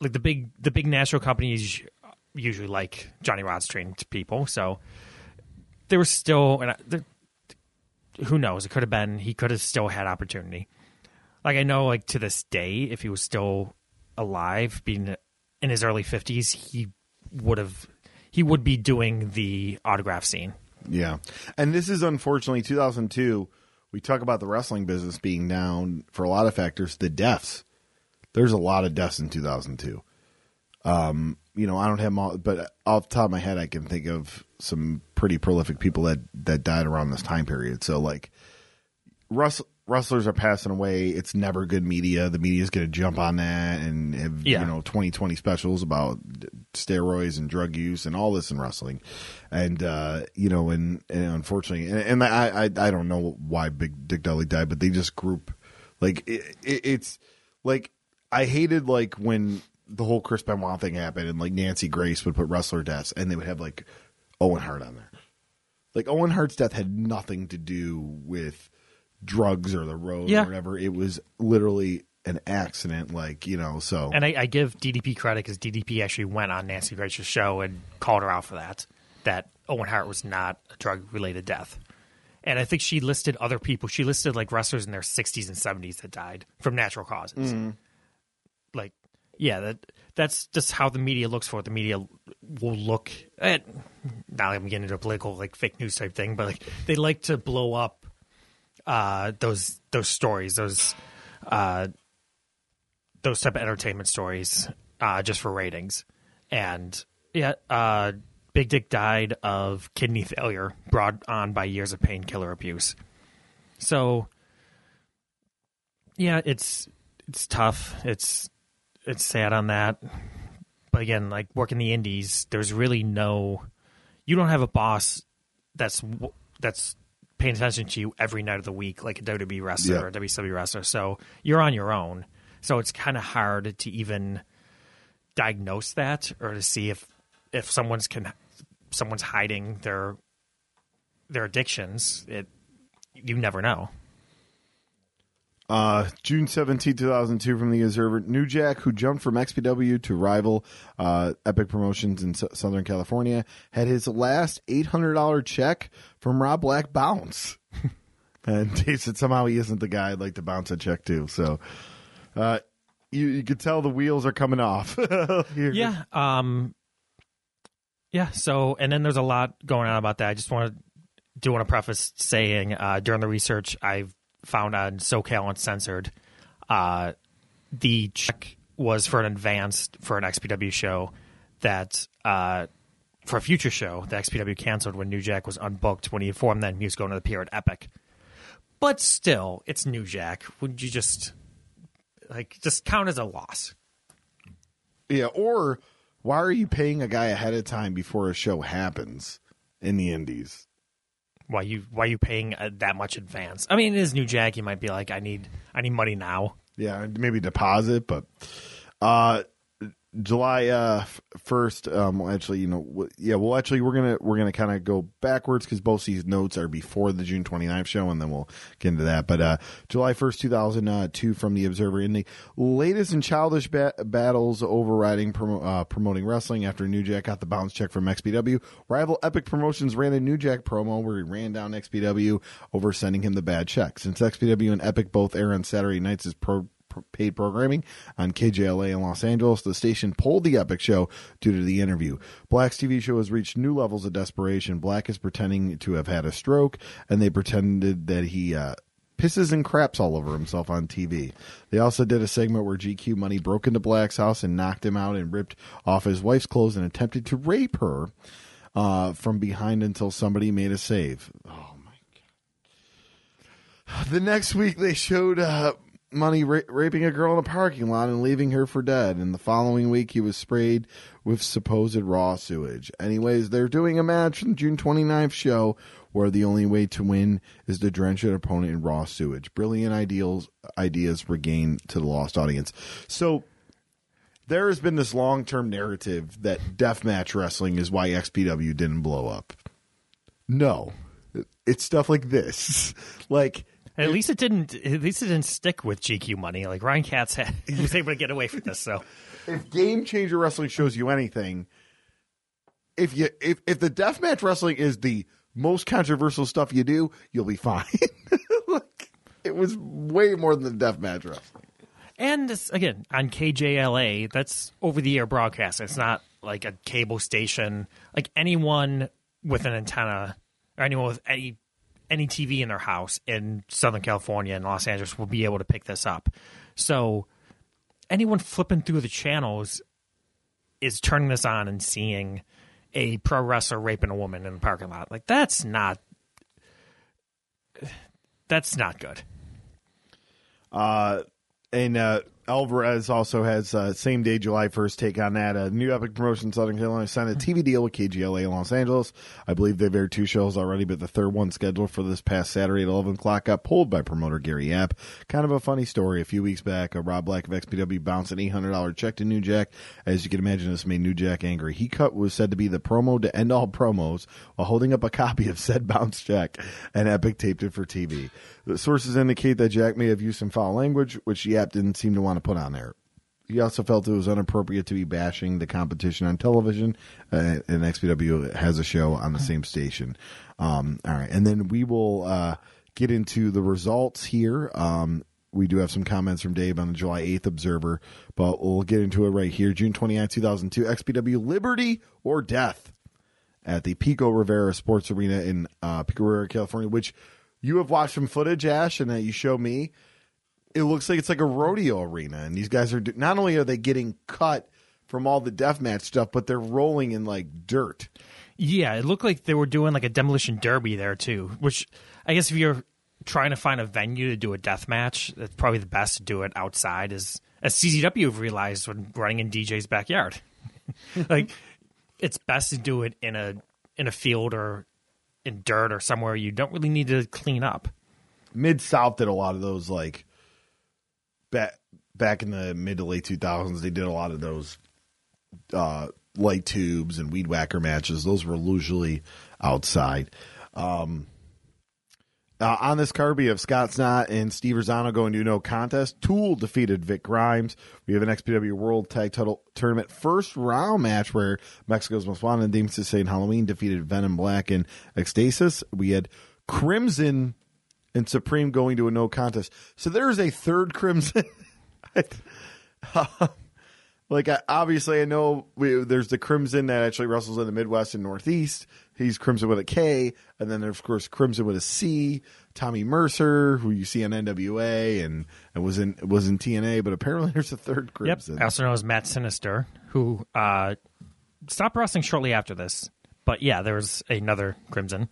like the big the big national companies usually like Johnny Rodz trained people. So there was still and I, there, who knows? It could have been he could have still had opportunity. Like I know, like to this day, if he was still alive, being in his early 50s, he would have he would be doing the autograph scene. Yeah. And this is unfortunately 2002. We talk about the wrestling business being down for a lot of factors. The deaths. There's a lot of deaths in 2002. Um, you know, I don't have all, but off the top of my head, I can think of some pretty prolific people that, that died around this time period. So, like, Russ, wrestlers are passing away. It's never good media. The media is going to jump on that and have Yeah. you know 2020 specials about steroids and drug use and all this in wrestling. And uh, you know, and, and unfortunately, and, and I, I I don't know why Big Dick Dudley died, but they just group like it, it, it's like I hated like when the whole Chris Benoit thing happened and like Nancy Grace would put wrestler deaths and they would have like Owen Hart on there. Like Owen Hart's death had nothing to do with drugs or the road Yeah. or whatever. It was literally an accident, like you know. So And I, I give DDP credit because DDP actually went on Nancy Grace's show and called her out for that. That Owen Hart was not a drug related death. And I think she listed other people. She listed like wrestlers in their 60s and 70s that died from natural causes. Mm-hmm. Like, yeah, that that's just how the media looks for it. The media will look at. Now I'm getting into a political like fake news type thing, but like they like to blow up uh, those those stories, those uh, those type of entertainment stories uh, just for ratings. And yeah, uh, Big Dick died of kidney failure brought on by years of painkiller abuse. So yeah, it's it's tough. It's it's sad on that. But again, like working the indies, there's really no you don't have a boss that's that's paying attention to you every night of the week like a WWE wrestler Yeah. or a WCW wrestler. So you're on your own. So it's kind of hard to even diagnose that or to see if if someone's can someone's hiding their their addictions. It you never know. Uh, June 17, 2002, from the Observer. New Jack, who jumped from XPW to rival uh, Epic Promotions in S- Southern California, had his last $800 check from Rob Black bounce. <laughs> and he said somehow he isn't the guy I'd like to bounce a check to. So uh, you, you could tell the wheels are coming off. <laughs> Yeah. Um Yeah, so and then there's a lot going on about that. I just want to do want to preface saying uh during the research I've found on SoCal Uncensored, uh the check was for an advanced for an XPW show that uh for a future show the XPW canceled when New Jack was unbooked when he informed them he was going to appear at Epic. But still, it's New Jack. Would you just like just count as a loss? Yeah, or why are you paying a guy ahead of time before a show happens in the Indies? Why you why you paying uh, that much advance? I mean, is New Jack. You might be like, I need I need money now. Yeah, maybe deposit, but uh July uh first, um, actually, you know, w- yeah, well, actually, we're gonna we're gonna kind of go backwards because both these notes are before the June 29th show, and then we'll get into that. But uh July first, two thousand uh, from the Observer, in the latest and childish ba- battles overriding promo- uh, promoting wrestling after New Jack got the bounce check from XPW, rival Epic Promotions ran a New Jack promo where he ran down XPW over sending him the bad check. Since XPW and Epic both air on Saturday nights as pro paid programming on KJLA in Los Angeles. The station pulled the Epic show due to the interview. Black's TV show has reached new levels of desperation. Black is pretending to have had a stroke, and they pretended that he uh, pisses and craps all over himself on TV. They also did a segment where GQ Money broke into Black's house and knocked him out and ripped off his wife's clothes and attempted to rape her uh, from behind until somebody made a save. Oh my god! The next week they showed uh, Money ra- raping a girl in a parking lot and leaving her for dead. And the following week he was sprayed with supposed raw sewage. Anyways, they're doing a match from the June 29th show where the only way to win is to drench an opponent in raw sewage. Brilliant ideals ideas regained to the lost audience. So there has been this long term narrative that deathmatch wrestling is why XPW didn't blow up. No, it's stuff like this. <laughs> like, At least it didn't. At least it didn't stick with GQ money. Like Ryan Katz had, <laughs> he was able to get away from this. So if Game Changer Wrestling shows you anything, if you if if the deathmatch wrestling is the most controversial stuff you do, you'll be fine. <laughs> like, it was way more than the deathmatch wrestling. And this, again, on KJLA, that's over the air broadcast. It's not like a cable station. Like anyone with an antenna or anyone with any any TV in their house in Southern California and Los Angeles will be able to pick this up. So anyone flipping through the channels is turning this on and seeing a pro wrestler raping a woman in the parking lot. Like that's not that's not good. Uh, and uh, Alvarez also has uh, same day, July 1st, take on that. Uh, New Epic Promotion Southern Carolina signed a TV deal with KJLA in Los Angeles. I believe they've aired two shows already, but the third one scheduled for this past Saturday at 11 o'clock got pulled by promoter Gary Yap. Kind of a funny story. A few weeks back, uh, Rob Black of XPW bounced an $800 check to New Jack. As you can imagine, this made New Jack angry. He cut was said to be the promo to end all promos while holding up a copy of said <laughs> bounce check, and Epic taped it for TV. The sources indicate that Jack may have used some foul language, which Yap didn't seem to want to put on there. He also felt it was inappropriate to be bashing the competition on television, uh, and XPW has a show on the same station. Um, all right, and then we will uh, get into the results here. Um, we do have some comments from Dave on the July 8th Observer, but we'll get into it right here. June 29, 2002, XPW Liberty or Death at the Pico Rivera Sports Arena in uh, Pico Rivera, California, which you have watched some footage, Ash, and that you show me. It looks like it's like a rodeo arena, and these guys are do- not only are they getting cut from all the deathmatch stuff, but they're rolling in like dirt. Yeah, it looked like they were doing like a demolition derby there too. Which I guess if you're trying to find a venue to do a death match, that's probably the best to do it outside. Is as CZW have realized when running in DJ's backyard, <laughs> like it's best to do it in a in a field or in dirt or somewhere you don't really need to clean up. Mid South did a lot of those like back back in the mid to late two thousands. They did a lot of those uh, light tubes and weed whacker matches. Those were usually outside. Um, uh, on this card, we have Scott Snott and Steve Rizzono going to no contest. Tool defeated Vic Grimes. We have an XPW World Tag Title Tournament first round match where Mexico's Most Wanted and Demons Say Halloween defeated Venom Black and Ecstasis. We had Crimson and Supreme going to a no contest. So there's a third Crimson. <laughs> like I, obviously I know we, there's the Crimson that actually wrestles in the Midwest and Northeast. He's Crimson with a K, and then there's of course Crimson with a C. Tommy Mercer, who you see on NWA and, and was in was in TNA, but apparently <laughs> there's a third Crimson. Yep, also known as Matt Sinister, who uh, stopped wrestling shortly after this. But yeah, there was another Crimson.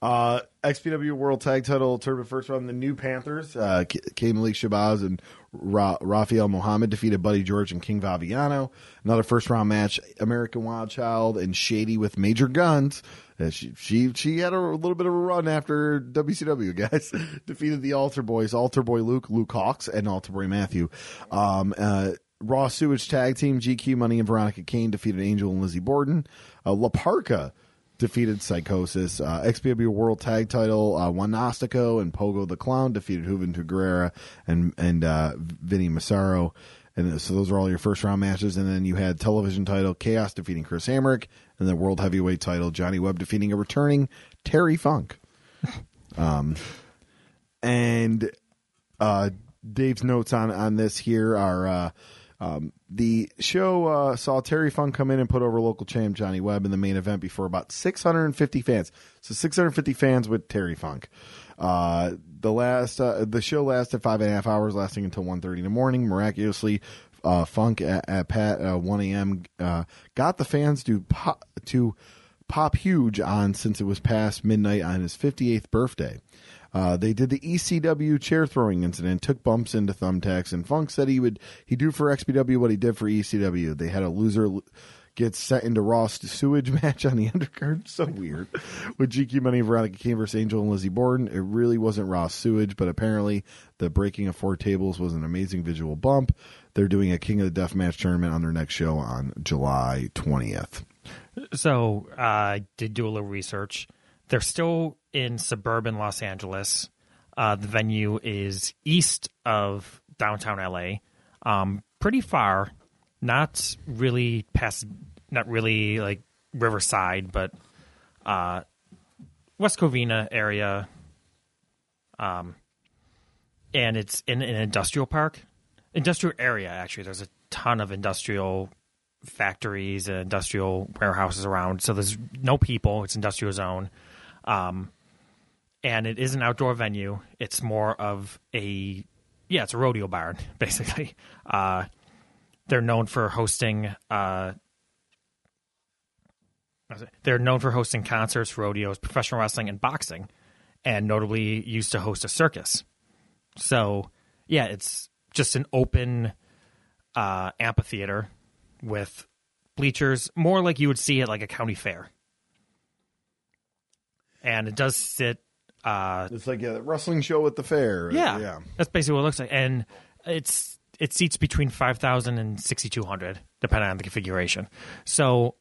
Uh, XPW World Tag Title Tournament first round. The New Panthers, uh, K- Malik Shabazz and Ra- Rafael Mohammed defeated Buddy George and King Vaviano. Another first round match. American Wild Child and Shady with Major Guns. Uh, she, she she had a little bit of a run after WCW <laughs> guys defeated the Altar Boys, Altar Boy Luke, Luke Hawx, and Altar Boy Matthew. Um, uh, Raw Sewage Tag Team, GQ Money and Veronica Caine defeated Angel and Lizzie Borden. Uh, La defeated Psychosis. Uh, XPW World Tag Title, uh, Wanastico and Pogo the Clown defeated Juventud Guerrera and and uh, Vinny Massaro. And so those are all your first round matches. And then you had television title Kaos defeating Chris Hamrick, and the world heavyweight title Johnny Webb defeating a returning Terry Funk. <laughs> um, and uh, Dave's notes on on this here are. Uh, um, the show uh, saw Terry Funk come in and put over local champ Johnny Webb in the main event before about 650 fans. So 650 fans with Terry Funk. Uh, the last uh, the show lasted five and a half hours, lasting until 1.30 in the morning. Miraculously, uh, Funk at, at Pat uh, 1 a.m. Uh, got the fans to pop, to pop huge on since it was past midnight on his 58th birthday. Uh, they did the ECW chair throwing incident, took bumps into thumbtacks, and Funk said he would he do for XPW what he did for ECW. They had a loser gets set into Raw sewage <laughs> match on the undercard. <laughs> So weird. With GQ Money, Veronica Caine versus Angel and Lizzie Borden. It really wasn't Raw sewage, but apparently the breaking of four tables was an amazing visual bump. They're doing a King of the Death match tournament on their next show on July 20th. So uh, I did do a little research. They're still in suburban Los Angeles. Uh, the venue is east of downtown LA, um, pretty far. Not really past, not really like Riverside, but uh, West Covina area. Um, and it's in an industrial park, industrial area. Actually, there's a ton of industrial factories and industrial warehouses around. So there's no people. It's industrial zone. Um, and it is an outdoor venue. It's more of a yeah, it's a rodeo barn <laughs> basically. Uh, they're known for hosting. Uh, they're known for hosting concerts, rodeos, professional wrestling, and boxing, and notably used to host a circus. So yeah, it's just an open uh, amphitheater with bleachers, more like you would see at like a county fair. And it does sit. Uh, It's like a wrestling show at the fair. yeah, Yeah. that's basically what it looks like, and it's it seats between 5,000 and 6,200, depending on the configuration. So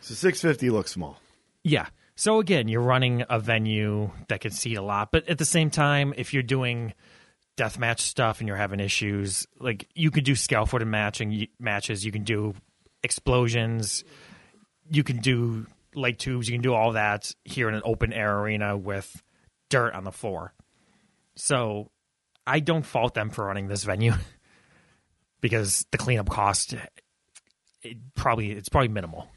So 650 looks small. yeah. So again, you're running a venue that can seat a lot, but at the same time, if you're doing deathmatch stuff and you're having issues, like you can do scaffolded matching matches, you can do explosions, you can do light tubes, you can do all that here in an open air arena with dirt on the floor. So I don't fault them for running this venue <laughs> because the cleanup cost it probably it's probably minimal.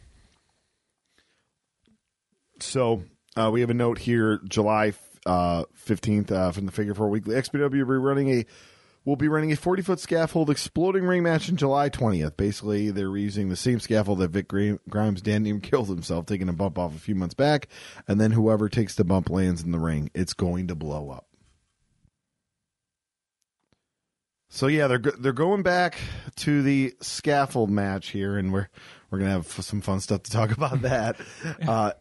So uh, we have a note here, July uh, 15th uh, from the Figure Four Weekly. XPW will be running a will be running a 40 foot scaffold exploding ring match on July 20th. Basically, they're using the same scaffold that Vic Grimes Dan even killed himself, taking a bump off a few months back, and then whoever takes the bump lands in the ring. It's going to blow up. So yeah, they're they're going back to the scaffold match here, and we're we're gonna have some fun stuff to talk <laughs> about that <laughs> uh,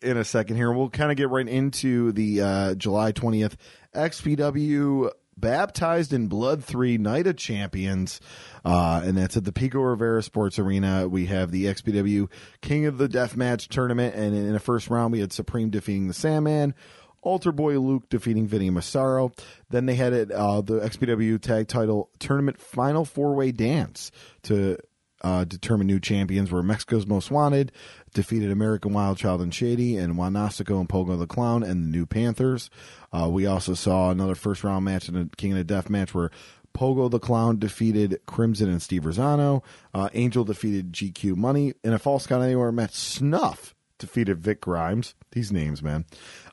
in a second. Here, we'll kind of get right into the uh, July twentieth XPW Baptized in Blood Three Night of Champions, uh, and that's at the Pico Rivera Sports Arena. We have the XPW King of the Death Match tournament, and in the first round, we had Supreme defeating the Sandman. Altar Boy Luke defeating Vinny Massaro. Then they had it, uh, the XPW Tag Title Tournament Final Four Way Dance to uh, determine new champions. Where Mexico's Most Wanted defeated American Wild Child and Shady, and Wanasico and Pogo the Clown and the New Panthers. Uh, we also saw another first round match in a King of the Death match where Pogo the Clown defeated Crimson and Steve Rizzono. Uh, Angel defeated GQ Money in a False Count Anywhere match. Snuff defeated Vic Grimes. These names, man.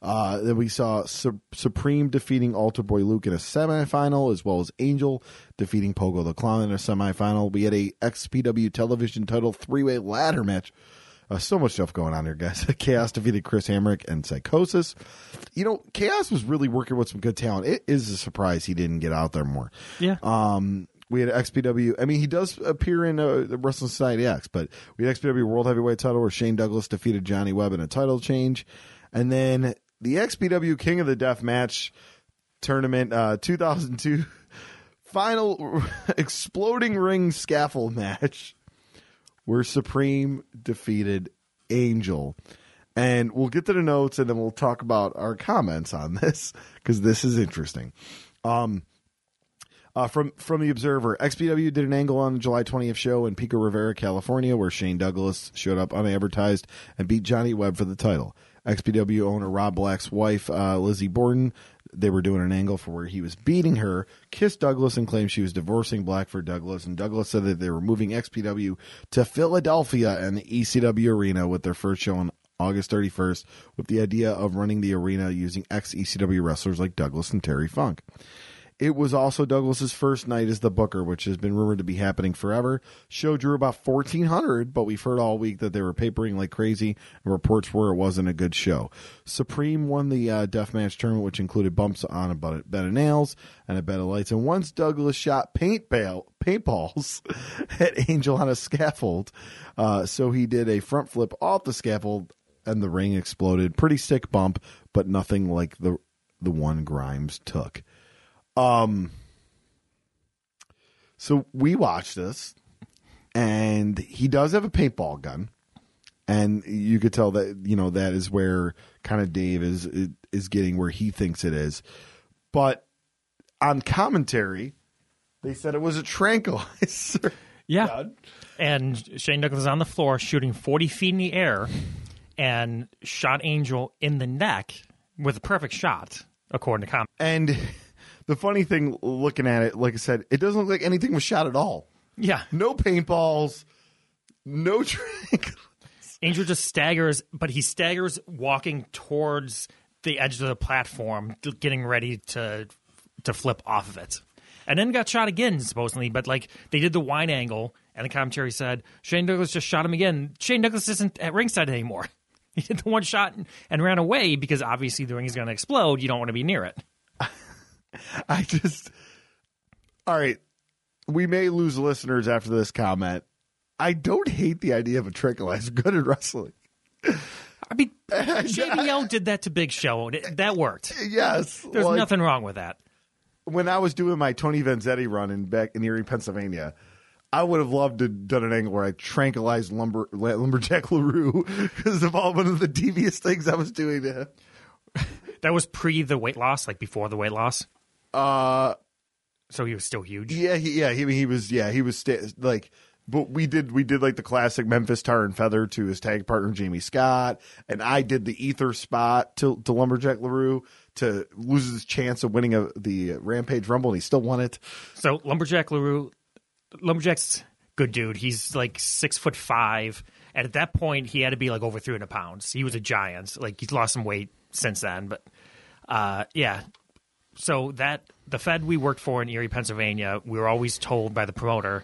Uh, then we saw Su- Supreme defeating Altar Boy Luke in a semifinal, as well as Angel defeating Pogo the Clown in a semifinal. We had a XPW television title three way ladder match. Uh, so much stuff going on here, guys. <laughs> Kaos defeated Chris Hamrick and Psychosis. You know, Kaos was really working with some good talent. It is a surprise he didn't get out there more. Yeah. Um, we had XPW. I mean, he does appear in uh, the Wrestling Society X, but we had XPW World Heavyweight Title where Shane Douglas defeated Johnny Webb in a title change, and then the XPW King of the Death Match tournament, uh, 2002 <laughs> final <laughs> exploding ring scaffold match where Supreme defeated Angel. And we'll get to the notes and then we'll talk about our comments on this because this is interesting. Um, uh, from from the Observer, XPW did an angle on the July 20th show in Pico Rivera, California, where Shane Douglas showed up unadvertised and beat Johnny Webb for the title. XPW owner Rob Black's wife, uh, Lizzie Borden, they were doing an angle for where he was beating her, kissed Douglas, and claimed she was divorcing Black for Douglas. And Douglas said that they were moving XPW to Philadelphia and the ECW arena with their first show on August 31st, with the idea of running the arena using ex ECW wrestlers like Douglas and Terry Funk. It was also Douglas's first night as the booker, which has been rumored to be happening forever. Show drew about 1,400, but we've heard all week that they were papering like crazy, and reports were it wasn't a good show. Supreme won the uh, deathmatch tournament, which included bumps on a bed of nails and a bed of lights. And once Douglas shot paint bale, paintballs <laughs> at Angel on a scaffold, uh, so he did a front flip off the scaffold, and the ring exploded. Pretty sick bump, but nothing like the the one Grimes took. Um, so we watched this, and he does have a paintball gun, and you could tell that you know that is where kind of Dave is is getting where he thinks it is, but on commentary, they said it was a tranquilizer. Yeah. gun. And Shane Douglas is on the floor shooting 40 feet in the air and shot Angel in the neck with a perfect shot, according to comment. And <laughs> the funny thing, looking at it, like I said, it doesn't look like anything was shot at all. Yeah. No paintballs, no <laughs> tranquilizer. Angel just staggers, but he staggers walking towards the edge of the platform, getting ready to to flip off of it. And then got shot again, supposedly. But like they did the wide angle, and the commentary said Shane Douglas just shot him again. Shane Douglas isn't at ringside anymore. <laughs> He did the one shot and ran away because obviously the ring is going to explode. You don't want to be near it. I just. All right. We may lose listeners after this comment. I don't hate the idea of a tranquilizer good at wrestling. I mean, <laughs> JBL did that to Big Show. That worked. Yes. There's like, nothing wrong with that. When I was doing my Tony Vanzetti run in back in Erie, Pennsylvania, I would have loved to done an angle where I tranquilized lumber lumberjack Larue <laughs> because of all one of the devious things I was doing to him. That was pre the weight loss, like before the weight loss. Uh, So he was still huge. Yeah, he, yeah, he, he was, yeah, he was sta- like, but we did, we did like the classic Memphis Tar and Feather to his tag partner Jamie Scott, and I did the ether spot to, to Lumberjack Larue to lose his chance of winning a, the Rampage Rumble, and he still won it. So Lumberjack Larue, Lumberjack's good dude. He's like six foot five, and at that point he had to be like over three hundred pounds. He was a giant. Like he's lost some weight since then, but uh, yeah. So that the Fed we worked for in Erie, Pennsylvania, we were always told by the promoter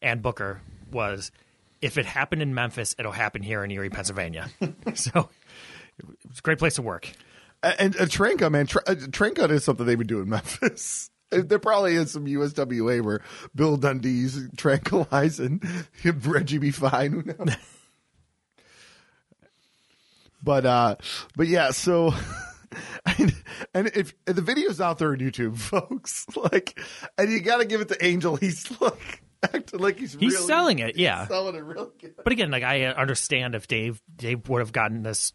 and Booker was, if it happened in Memphis, it'll happen here in Erie, Pennsylvania. <laughs> so it's a great place to work. And a train gun, man, tra- a train gun is something they would do in <laughs> Memphis. There probably is some USWA where Bill Dundee's tranquilizing Reggie B. Fine. <laughs> But uh, but yeah, so and, and if and the video's out there on YouTube, <laughs> folks, like, and you got to give it to Angel. He's <laughs> like acting like he's He's really- selling it, he's yeah. selling it real good. But again, like I understand if Dave Dave would have gotten this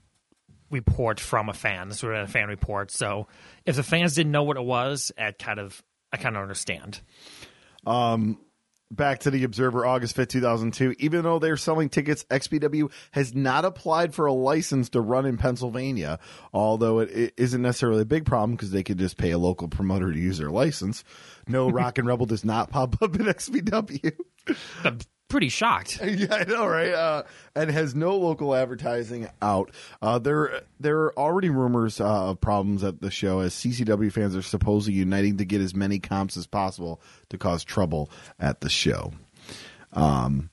report from a fan, this would have been a fan report. So if the fans didn't know what it was, I kind of I kind of understand. Um, back to the Observer, August 5th, 2002. Even though they're selling tickets, XPW has not applied for a license to run in Pennsylvania, although it, it isn't necessarily a big problem because they could just pay a local promoter to use their license. No, <laughs> Rockin' Rebel does not pop up in XPW. <laughs> Pretty shocked. <laughs> yeah, I know, right? Uh, and has no local advertising out. Uh, there, there are already rumors uh, of problems at the show as CZW fans are supposedly uniting to get as many comps as possible to cause trouble at the show. Um,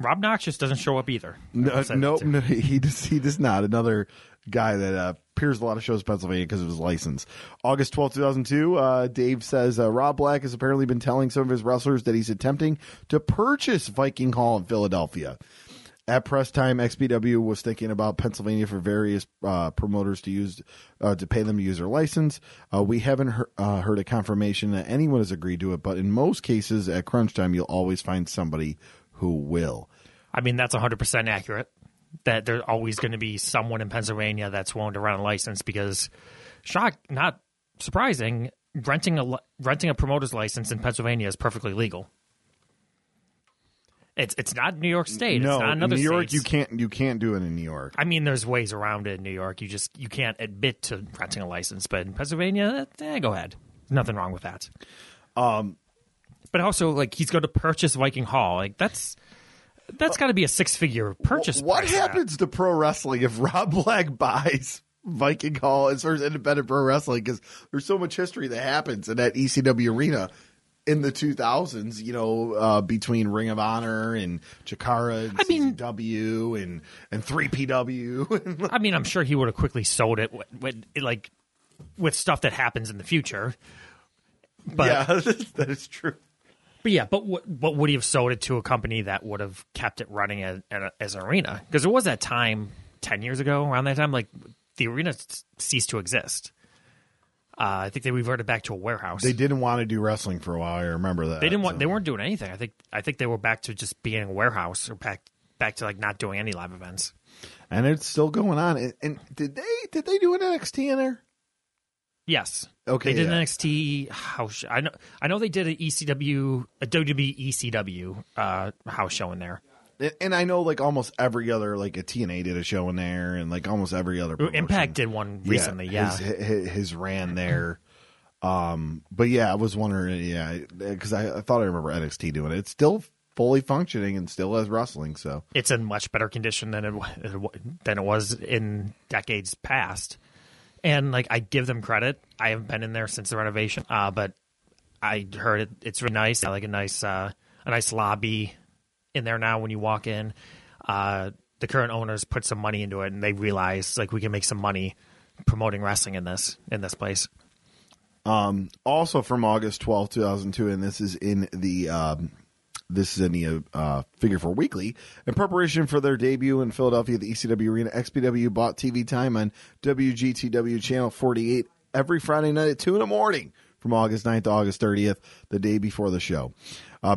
Rob Noxious doesn't show up either. No, no, <laughs> he does. He does not. Another guy that uh, appears a lot of shows in Pennsylvania because of his license. August twelfth, two thousand two. Uh, Dave says uh, Rob Black has apparently been telling some of his wrestlers that he's attempting to purchase Viking Hall in Philadelphia. At press time, XPW was thinking about Pennsylvania for various uh, promoters to use uh, to pay them to use their license. Uh, we haven't he- uh, heard a confirmation that anyone has agreed to it, but in most cases, at crunch time, you'll always find somebody who will. I mean, that's 100% accurate. That there's always going to be someone in Pennsylvania that's willing to run a license because, shock, not surprising, renting a renting a promoter's license in Pennsylvania is perfectly legal. It's it's not New York State. no, it's not another New York, states. you can't you can't do it in New York. I mean, there's ways around it in New York. You just you can't admit to renting a license, but in Pennsylvania, eh, go ahead. Nothing wrong with that. Um, but also like he's going to purchase Viking Hall. Like that's that's got to be a six figure purchase. What price for that. happens to pro wrestling if <laughs> Rob Black buys Viking Hall as far as independent pro wrestling because there's so much history that happens in that ECW arena in the 2000s. You know, uh, between Ring of Honor and Chikara and I mean- CZW and and 3PW. <laughs> I mean, I'm sure he would have quickly sold it with, with like with stuff that happens in the future. But yeah, <laughs> that is true. But yeah, but w- but would he have sold it to a company that would have kept it running as, as an arena? Because there was that time ten years ago, around that time, like the arena ceased to exist. Uh, I think they reverted back to a warehouse. They didn't want to do wrestling for a while. I remember that. They didn't want. so. They weren't doing anything. I think. I think they were back to just being a warehouse, or back back to like not doing any live events. and it's still going on. And, and did they did they do an NXT in there? Yes. Okay, They did yeah. an NXT house. I know. I know they did an ECW, a WWE ECW uh, house show in there. And- I know like almost every other like a TNA did a show in there, and like almost every other promotion. Impact did one recently. Yeah. his, his, his ran there. Um, but yeah, I was wondering, yeah, because I, I thought I remember NXT doing it. It's still fully functioning and still has wrestling. So it's in much better condition than it, than it was in decades past. And like I give them credit. I haven't been in there since the renovation, uh, but I heard it. It's really nice. I like a nice uh, a nice lobby in there now. When you walk in, uh, the current owners put some money into it, and they realize like we can make some money promoting wrestling in this in this place. also from August twelfth, two 2002, and this is in the um, this is the uh, Figure Four Weekly in preparation for their debut in Philadelphia, at the ECW Arena. XPW bought TV time on WGTW channel 48 every Friday night at two in the morning from August 9th to August 30th, the day before the show. Uh,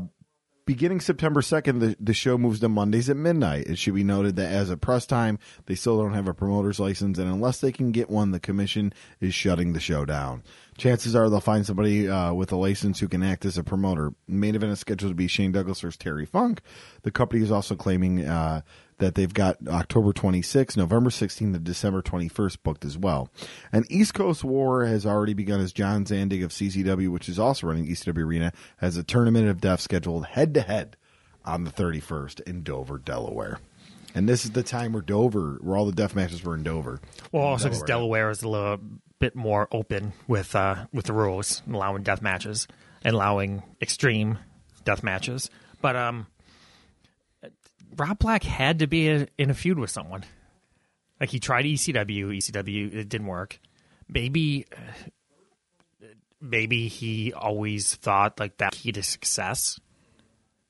Beginning September 2nd, the, the show moves to Mondays at midnight. It should be noted that as of press time, they still don't have a promoter's license, and unless they can get one, the commission is shutting the show down. Chances are they'll find somebody uh, with a license who can act as a promoter. Main event is scheduled to be Shane Douglas versus Terry Funk. The company is also claiming uh, that they've got October 26th, November 16th, and December 21st booked as well. An East Coast War has already begun as John Zandig of CZW, which is also running ECW Arena, has a tournament of death scheduled head to head on the 31st in Dover, Delaware. And this is the time where Dover, where all the death matches were in Dover. Well, also because Delaware. Delaware is a little bit more open with uh, with the rules, allowing death matches and allowing extreme death matches. But um, Rob Black had to be a, in a feud with someone. Like he tried ECW, ECW, it didn't work. Maybe, uh, maybe he always thought like that key to success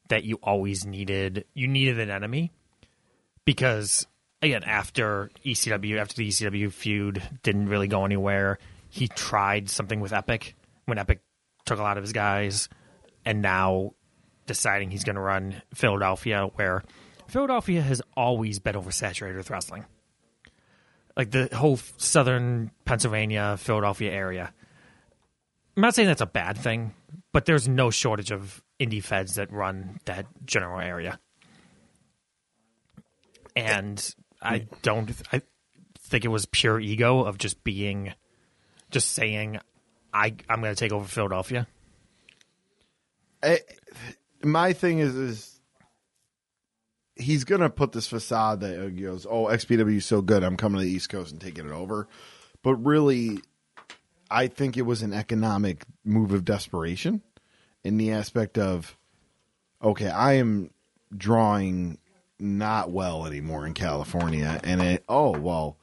that you always needed you needed an enemy because again after ECW after the ECW feud didn't really go anywhere he tried something with Epic when Epic took a lot of his guys and now deciding he's going to run Philadelphia where Philadelphia has always been oversaturated with wrestling like the whole southern Pennsylvania Philadelphia area I'm not saying that's a bad thing, but there's no shortage of indie feds that run that general area. And I don't I think it was pure ego of just being just saying I I'm going to take over Philadelphia. I, my thing is, is he's gonna put this facade that uh, goes, "Oh, XPW is so good, I'm coming to the East Coast and taking it over," but really, I think it was an economic move of desperation in the aspect of, okay, I am drawing not well anymore in California, and it, oh well,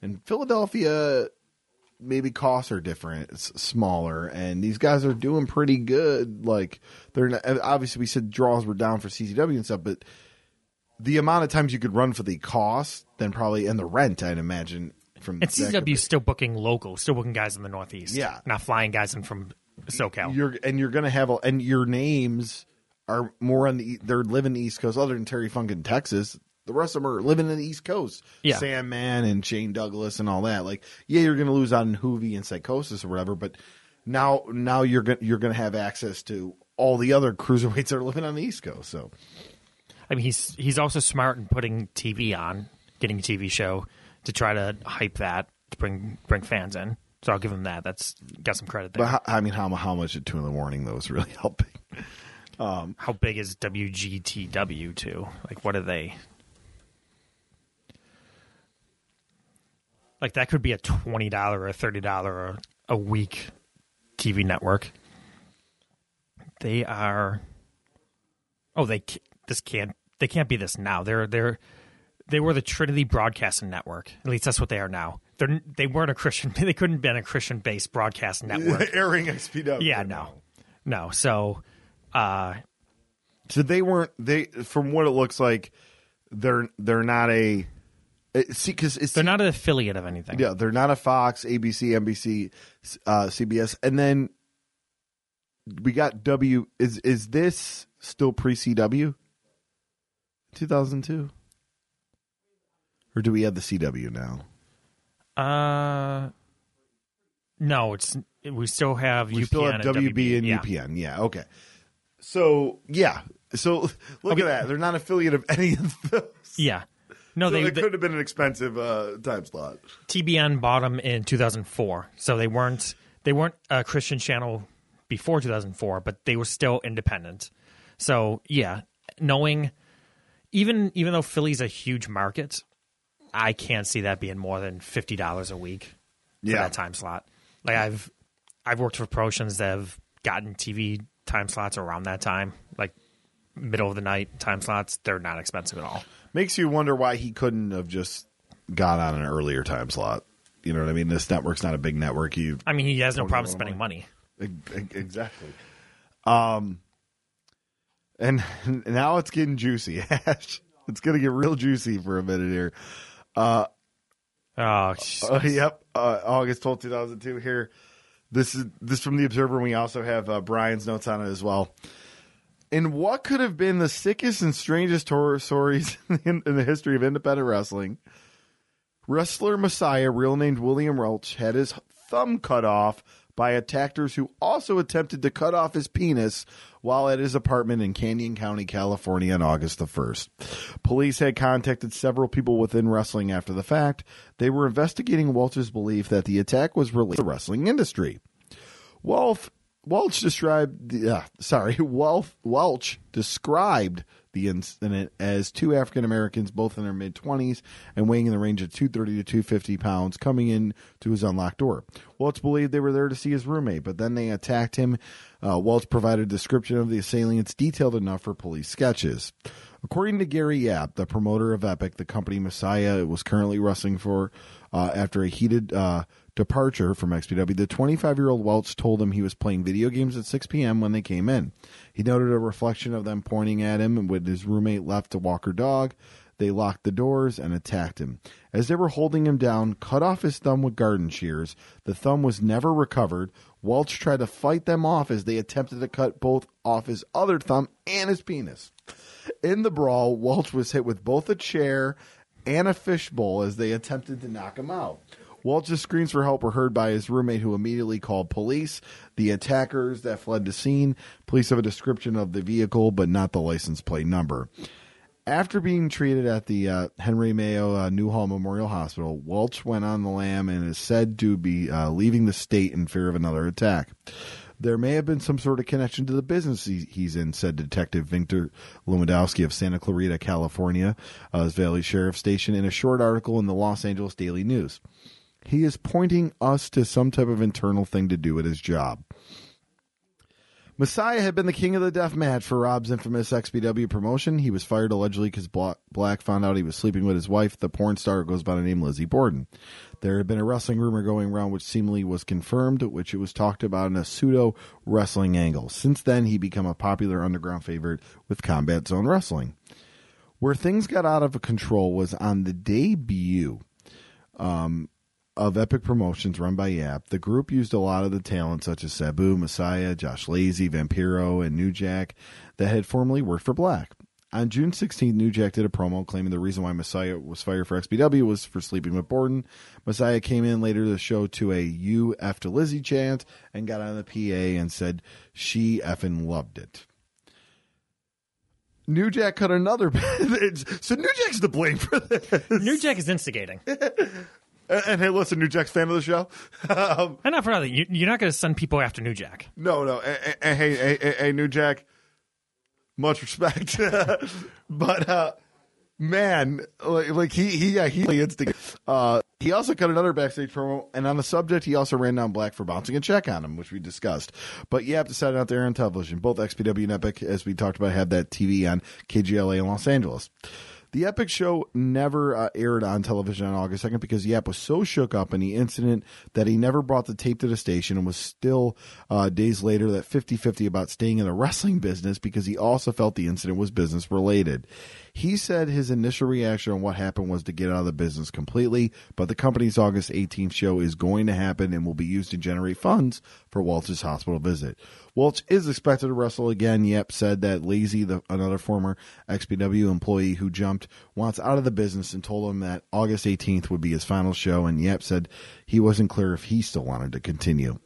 in Philadelphia maybe costs are different, it's smaller, and these guys are doing pretty good. Like they're not, obviously we said draws were down for CZW and stuff, but the amount of times you could run for the cost, then probably and the rent, I'd imagine from And that could CZW be- is still booking local, still booking guys in the Northeast. Yeah. Not flying guys in from SoCal. You're and you're gonna have a, and your names are more on the they're living the East Coast other than Terry Funk in Texas. The rest of them are living in the East Coast. Yeah. Sandman and Shane Douglas and all that. Like, yeah, you're gonna lose out on Juvi and Psychosis or whatever, but now now you're gonna you're gonna have access to all the other <laughs> cruiserweights that are living on the East Coast. So I mean, he's he's also smart in putting TV on, getting a TV show to try to hype that to bring bring fans in. So I'll give him that. That's got some credit there. but how, I mean how how much at two in the morning though is really <laughs> helping. Um, how big is WGTW too? Like, what are they? Like that could be a twenty dollar or thirty dollar a week TV network. They are. Oh, they this can't they can't be this now. They're they're they were the Trinity Broadcasting Network. At least that's what they are now. They're they weren't a Christian. <laughs> They couldn't have been a Christian based broadcast network. <laughs> Airing XPW. yeah, no, no. So, uh, So they weren't they from what it looks like they're they're not a see cuz it's they're not an affiliate of anything. yeah, they're not a Fox, ABC, NBC, uh CBS and then we got W is is this still pre CW? 2002 or do we have the CW now? Uh, no, it's we still have We UPN still have and WB and yeah. UPN. Yeah, okay. So, yeah. So <laughs> look Okay. at that. They're not affiliate of any of those. Yeah, no, So they, it they could have been an expensive uh, time slot. TBN bought them in 2004, so they weren't they weren't a Christian channel before 2004, but they were still independent. So yeah, knowing even even though Philly's a huge market, I can't see that being more than fifty dollars a week for Yeah. that time slot. Like I've I've worked for promotions that have gotten TV time slots around that time, like middle of the night time slots. They're not expensive at all. Makes you wonder why he couldn't have just got on an earlier time slot. You know what I mean? This network's not a big network. You I mean, he has no problem spending money. Exactly. Um, and <laughs> now it's getting juicy. <laughs> Ash. it's gonna get real juicy for a minute here. Oh, Uh, yep, uh, August twelfth, two thousand two. Here, this is this from the Observer. and We also have uh, Brian's notes on it as well. In what could have been the sickest and strangest horror stories <laughs> in, in the history of independent wrestling, wrestler Messiah, real named William Welch, had his thumb cut off by attackers who also attempted to cut off his penis while at his apartment in Canyon Country, California on August the 1st. Police had contacted several people within wrestling after the fact. They were investigating Walter's belief that the attack was related to the wrestling industry. Welch, Welch described the, uh, sorry, <laughs> Welch, Welch described the incident as two African Americans, both in their mid 20s and weighing in the range of 230 to 250 pounds, coming in to his unlocked door. Welch believed they were there to see his roommate, but then they attacked him. Uh, Welch provided a description of the assailants detailed enough for police sketches. According to Gary Yap, the promoter of Epic, the company Messiah was currently wrestling for uh, after a heated uh, departure from XPW, the 25 year old Welch told him he was playing video games at 6 p.m. when they came in. He noted a reflection of them pointing at him, and when his roommate left to walk her dog, they locked the doors and attacked him. As they were holding him down, cut off his thumb with garden shears. The thumb was never recovered. Welch tried to fight them off as they attempted to cut both off his other thumb and his penis. In the brawl, Welch was hit with both a chair and a fishbowl as they attempted to knock him out. Welch's screams for help were heard by his roommate, who immediately called police. The attackers that fled the scene. Police have a description of the vehicle, but not the license plate number. After being treated at the uh, Henry Mayo uh, Newhall Memorial Hospital, Welch went on the lam and is said to be uh, leaving the state in fear of another attack. There may have been some sort of connection to the business he, he's in, said Detective Victor Lewandowski of Santa Clarita, California, uh, Valley Sheriff Station, in a short article in the Los Angeles Daily News. He is pointing us to some type of internal thing to do at his job. Messiah had been the king of the death match for Rob's infamous XPW promotion. He was fired allegedly because Black found out he was sleeping with his wife, the porn star goes by the name Lizzie Borden. There had been a wrestling rumor going around which seemingly was confirmed, which it was talked about in a pseudo wrestling angle. Since then, he became a popular underground favorite with Combat Zone Wrestling. Where things got out of control was on the debut um, of Epic Promotions run by Yap, the group used a lot of the talent such as Sabu, Messiah, Josh Lazie, Vampiro, and New Jack that had formerly worked for Black. On June 16th, New Jack did a promo claiming the reason why Messiah was fired for XPW was for sleeping with Borden. Messiah came in later to the show to a U F to Lizzie chant and got on the PA and said she effing loved it. New Jack cut another. <laughs> so New Jack's to blame for this. New Jack is instigating. <laughs> And, and hey, listen, New Jack's fan of the show. <laughs> um, And not for nothing, you, you're not going to send people after New Jack. no, no. And, hey, hey, New Jack, much respect. <laughs> but, uh, man, like, like he, he, yeah, he instinct. Uh, He also cut another backstage promo, and on the subject, he also ran down Black for bouncing a check on him, which we discussed. But Yap decided out there on television. Both XPW and Epic, as we talked about, have that TV on KJLA in Los Angeles. The Epic show never uh, aired on television on August 2nd because Yap was so shook up in the incident that he never brought the tape to the station and was still uh, days later that 50 50 about staying in the wrestling business because he also felt the incident was business related. He said his initial reaction on what happened was to get out of the business completely, but the company's August 18th show is going to happen and will be used to generate funds for Walt's hospital visit. Waltz is expected to wrestle again. Yap said that Lazie, the, another former XPW employee who jumped, wants out of the business and told him that August 18th would be his final show. And Yap said he wasn't clear if he still wanted to continue.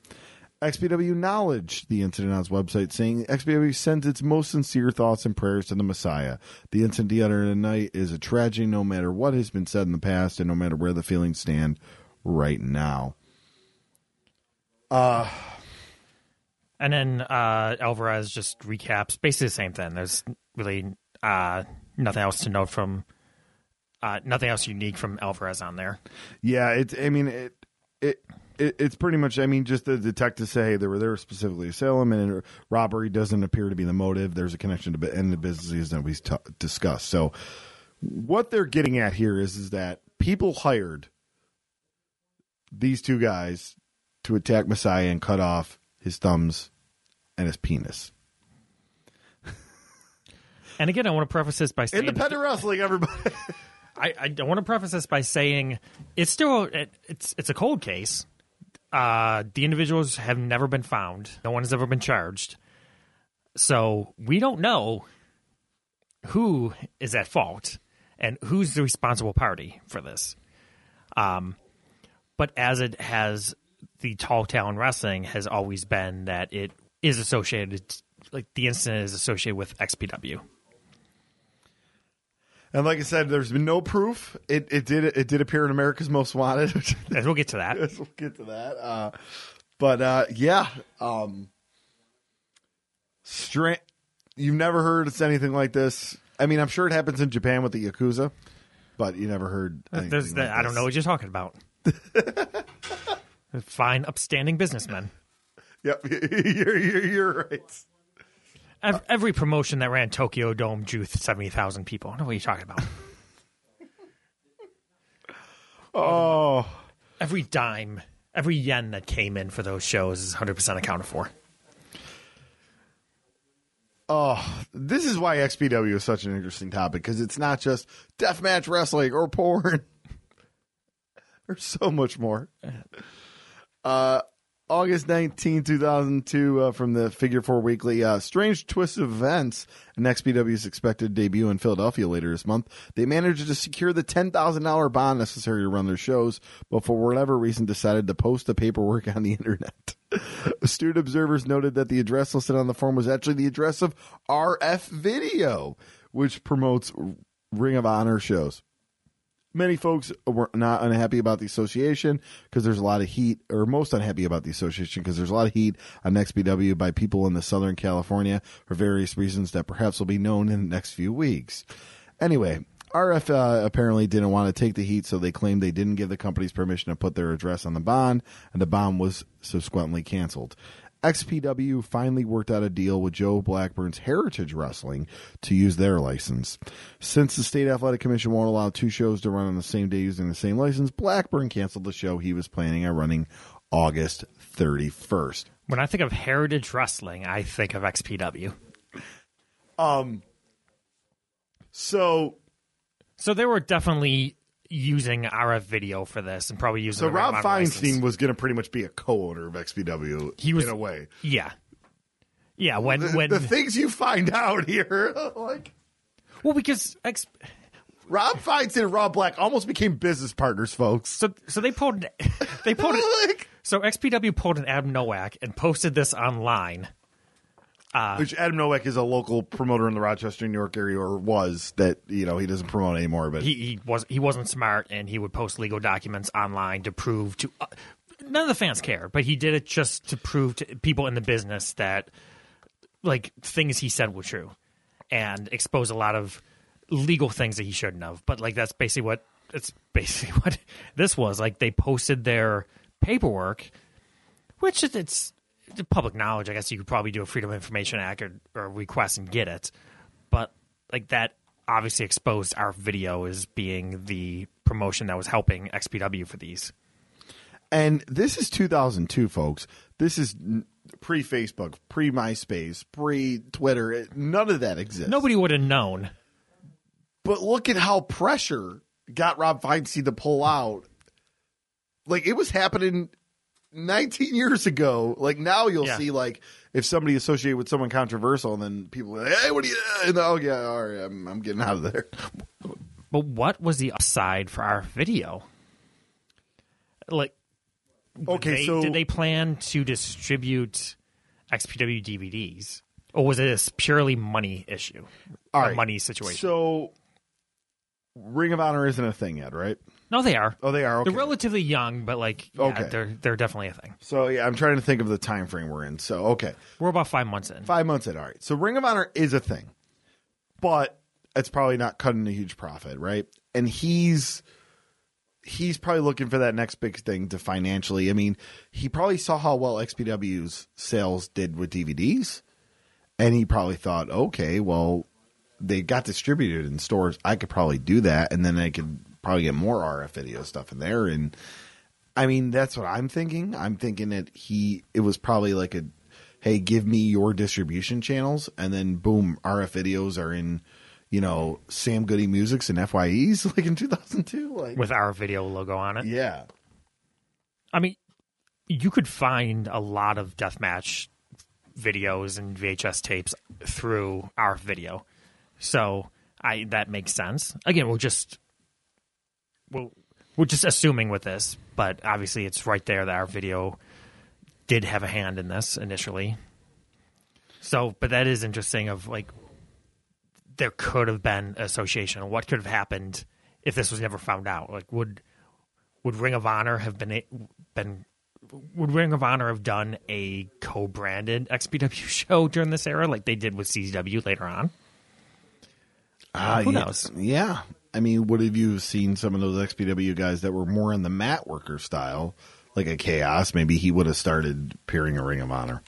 XPW acknowledged the incident on its website, saying XPW sends its most sincere thoughts and prayers to the Messiah. The incident the other night is a tragedy no matter what has been said in the past and no matter where the feelings stand right now. Uh, and then uh, Alvarez just recaps basically the same thing. There's really uh, nothing else to note from, uh, nothing else unique from Alvarez on there. Yeah, it's. I mean, it it it, it's pretty much. I mean, just the detectives say hey, they were there specifically to sell him, and robbery doesn't appear to be the motive. There's a connection to and the businesses that we t- discussed. So, what they're getting at here is is that people hired these two guys to attack Messiah and cut off his thumbs and his penis. and again, I want to preface this by saying independent wrestling, everybody. I, I want to preface this by saying it's still it, it's it's a cold case. Uh, the individuals have never been found. No one has ever been charged. So we don't know who is at fault and who's the responsible party for this. Um, but as it has, the Tall Town Wrestling has always been that it is associated, like the incident is associated with XPW. And like I said, there's been no proof. It it did it did appear in America's Most Wanted. <laughs> As we'll get to that. we'll get to that. Uh, but uh, yeah, um, straight. You've never heard it's anything like this. I mean, I'm sure it happens in Japan with the yakuza, but you never heard. There's the, like I don't know what you're talking about. <laughs> Fine, upstanding businessmen. Yep, <laughs> you're, you're, you're right every promotion that ran Tokyo Dome drew seventy thousand people. I know what you're talking about. <laughs> oh, every dime, every yen that came in for those shows is hundred percent accounted for. Oh, this is why XPW is such an interesting topic because it's not just deathmatch wrestling or porn. <laughs> There's so much more. Uh, August 19, 2002, uh, from the Figure 4 Weekly. Uh, strange twist of events. An XPW's expected debut in Philadelphia later this month. They managed to secure the $10,000 bond necessary to run their shows, but for whatever reason decided to post the paperwork on the <laughs> internet. Astute observers noted that the address listed on the form was actually the address of RF Video, which promotes Ring of Honor shows. Many folks were not unhappy about the association because there's a lot of heat, or most unhappy about the association because there's a lot of heat on XPW by people in the Southern California for various reasons that perhaps will be known in the next few weeks. Anyway, RF uh, apparently didn't want to take the heat, so they claimed they didn't give the company's permission to put their address on the bond, and the bond was subsequently canceled. XPW finally worked out a deal with Joe Blackburn's Heritage Wrestling to use their license. Since the State Athletic Commission won't allow two shows to run on the same day using the same license, Blackburn canceled the show he was planning on running August 31st. When I think of Heritage Wrestling, I think of XPW. Um so so there were definitely using RF video for this and probably using. So Rob Feinstein license. was going to pretty much be a co-owner of XPW. He was in a way. Yeah, yeah. When the, when the things you find out here, <laughs> like, well, because X. Rob Feinstein and Rob Black almost became business partners, folks. So, so they pulled, they pulled, <laughs> like, so XPW pulled an Adam Nowak and posted this online uh, Which Adam Nowak is a local promoter in the Rochester, New York area, or was that you know he doesn't promote anymore. But he, he was he wasn't smart, and he would post legal documents online to prove to uh, none of the fans care, but he did it just to prove to people in the business that like things he said were true, and expose a lot of legal things that he shouldn't have. But like that's basically what it's basically <laughs> what this was. Like they posted their paperwork, which it's, it's public knowledge. I guess you could probably do a Freedom of Information Act or, or request and get it, but like that obviously exposed RF video as being the promotion that was helping XPW for these. And this is 2002, folks. This is pre Facebook, pre MySpace, pre Twitter. None of that exists. Nobody would have known. But look at how pressure got Rob Feinstein to pull out. Like it was happening 19 years ago. Like now you'll Yeah. see like if somebody associated with someone controversial, and then people are like, hey, what do you? And, oh yeah, all right, I'm, I'm getting out of there. But what was the upside for RF video? Like, Okay, they, so did they plan to distribute XPW DVDs, or was it a purely money issue? all a right, money situation. So Ring of Honor isn't a thing yet, right? No, they are. Oh, they are. Okay. They're relatively young, but like, yeah, Okay. they're they're definitely a thing. so yeah, I'm trying to think of the time frame we're in. So okay, We're about five months in. five months in. All right. So Ring of Honor is a thing, but it's probably not cutting a huge profit, right? And he's he's probably looking for that next big thing to financially. I mean, he probably saw how well XPW's sales did with DVDs, and he probably thought, okay, well, they got distributed in stores. I could probably do that, and then I could probably get more RF video stuff in there. And I mean, that's what I'm thinking. I'm thinking that he it was probably like a, hey, give me your distribution channels, and then boom, RF videos are in. You know, Sam Goody Musics and FYEs <laughs> like in 2002. Like, with RF video logo on it. yeah. I mean, you could find a lot of deathmatch videos and VHS tapes through RF video, so I that makes sense. Again, we'll just we're, we're just assuming with this, but obviously it's right there that RF video did have a hand in this initially. So, but that is interesting. Of like, there could have been association. What could have happened if this was never found out? Like, would would Ring of Honor have been been would Ring of Honor have done a co-branded XPW <laughs> show during this era like they did with CZW later on? Uh, Who yeah, knows? Yeah. I mean, would have you seen some of those XPW guys that were more in the mat worker style, like a Kaos? Maybe he would have started peering a Ring of Honor.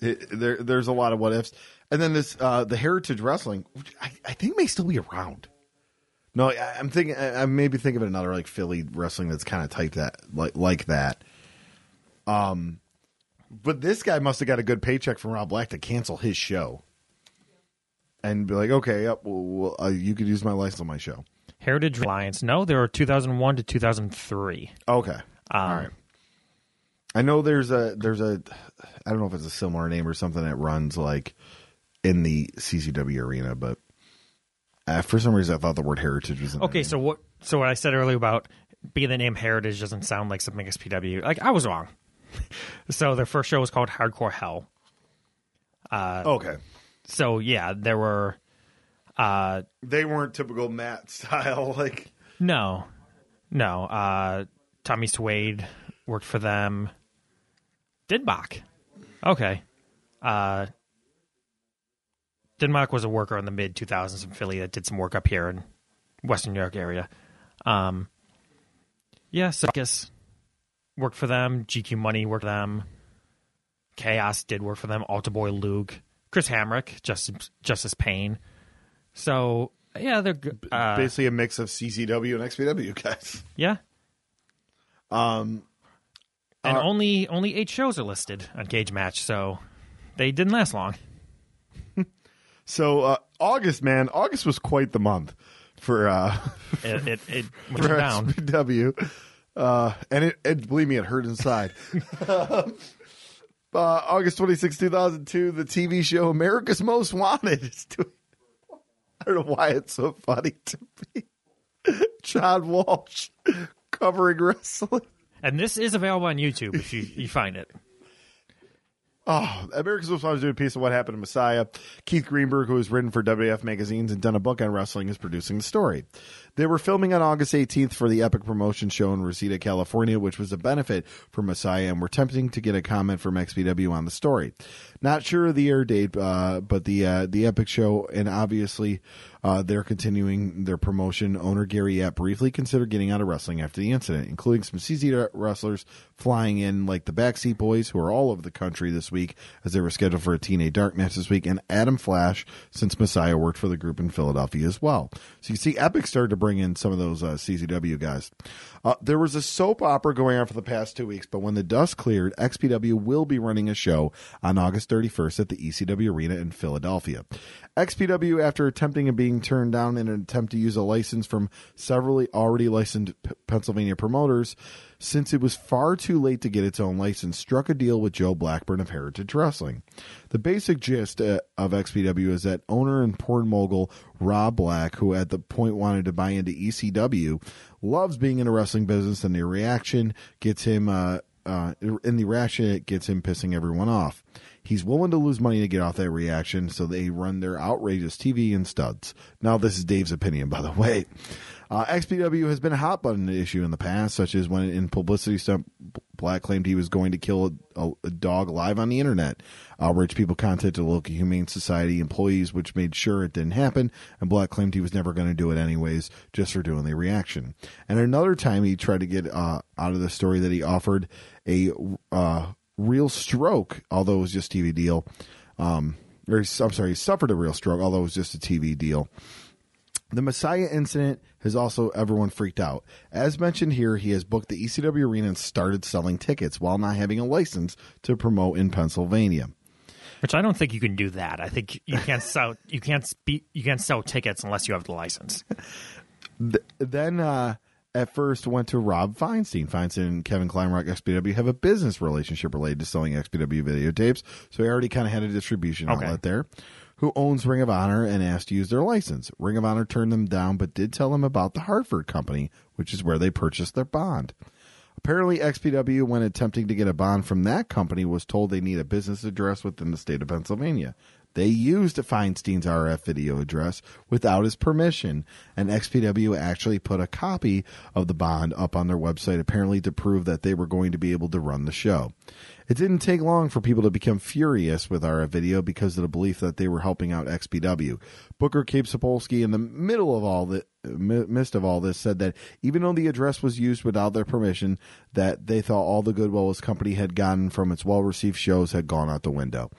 It- there, there's a lot of what ifs, and then this uh, the Heritage Wrestling, which I, I think may still be around. No, I, I'm thinking I, I maybe think of another like Philly wrestling that's kind of type that like like that. Um, but this guy must have got a good paycheck from Rob Black to cancel his show and be like, okay, yep, well, well, uh, you could use my license on my show. Heritage Alliance. No, they were 2001 to 2003. Okay, Um, all right. I know there's a there's a I don't know if it's a similar name or something that runs like in the CZW arena, but uh, for some reason I thought the word heritage was in Okay, so what? So what I said earlier about being the name Heritage doesn't sound like something XPW. Like I was wrong. <laughs> so their first show was called Hardcore Hell. okay, So yeah, there were uh they weren't typical mat <laughs> style like no, no. Uh Tommy Suede worked for them. Didbach. Okay. Uh Denmark was a worker in the mid 2000s in Philly that did some work up here in Western New York area. Um, yeah, guess worked for them. GQ Money worked for them. Kaos did work for them. Altar Boy Luke, Chris Hamrick, Justice Justice Pain. So yeah, they're. Uh, basically a mix of CZW and XPW guys. yeah, Um, and Uh, only only eight shows are listed on Cage Match, so they didn't last long. <laughs> so uh, August, man, August was quite the month for uh, <laughs> It it, it <laughs> went for down. XPW. Uh, and it, it, believe me, it hurt inside. Uh, August 26, 2002, the TV show America's Most Wanted is doing. <laughs> I don't know why it's so funny to me. <laughs> John Walsh covering wrestling. And this is available on YouTube if you, you find it. Oh, America's Most Wanted is doing a piece of what happened to Messiah. Keith Greenberg, who has written for WF magazines and done a book on wrestling, is producing the story. They were filming on August 18th for the Epic Promotion Show in Reseda, California, which was a benefit for Messiah, and were tempting to get a comment from XPW on the story. Not sure of the air date, uh, but the uh, the Epic show, and obviously Uh, they're continuing their promotion. Owner Gary Yap briefly considered getting out of wrestling after the incident, including some CZ wrestlers flying in, like the Backseat Boys, who are all over the country this week, as they were scheduled for a TNA Dark match this week, and Adam Flash, since Messiah worked for the group in Philadelphia as well. So you see, Epic started to bring in some of those uh, CZW guys. Uh, there was a soap opera going on for the past two weeks, but when the dust cleared, XPW will be running a show on August 31st at the ECW Arena in Philadelphia. XPW, after attempting and being turned down in an attempt to use a license from several already licensed P- Pennsylvania promoters, since it was far too late to get its own license, struck a deal with Joe Blackburn of Heritage Wrestling. The basic gist uh, of XPW is that owner and porn mogul Rob Black, who at the point wanted to buy into ECW, loves being in a wrestling business, and the reaction gets him. Uh, uh, in the reaction, it gets him pissing everyone off. He's willing to lose money to get off that reaction, so they run their outrageous TV and studs. Now, this is Dave's opinion, by the way. Uh, XPW has been a hot button issue in the past, such as when in publicity stunt, Black claimed he was going to kill a, a dog live on the internet. Outraged people contacted local Humane Society employees, which made sure it didn't happen, and Black claimed he was never going to do it anyways, just for doing the reaction. And another time he tried to get uh, out of the story that he offered a uh, real stroke, although it was just a TV deal. Um, or I'm sorry, he suffered a real stroke, although it was just a TV deal. The Messiah incident has also everyone freaked out. As mentioned here, he has booked the ECW arena and started selling tickets while not having a license to promote in Pennsylvania. Which I don't think you can do that. I think you can't sell you can't speak you can't sell tickets unless you have the license. then uh, at first went to Rob Feinstein. Feinstein and Kevin Kleinrock XPW have a business relationship related to selling XPW videotapes, so he already kind of had a distribution Okay. outlet there. Who owns Ring of Honor and asked to use their license. Ring of Honor turned them down, but did tell them about the Hartford Company, which is where they purchased their bond. Apparently, XPW, when attempting to get a bond from that company, was told they need a business address within the state of Pennsylvania. They used Feinstein's RF video address without his permission, and XPW actually put a copy of the bond up on their website, apparently to prove that they were going to be able to run the show. It didn't take long for people to become furious with RF Video because of the belief that they were helping out XPW. Booker Gabe Sapolsky, in the middle of all the mi- midst of all this, said that even though the address was used without their permission, that they thought all the goodwill his company had gotten from its well-received shows had gone out the window.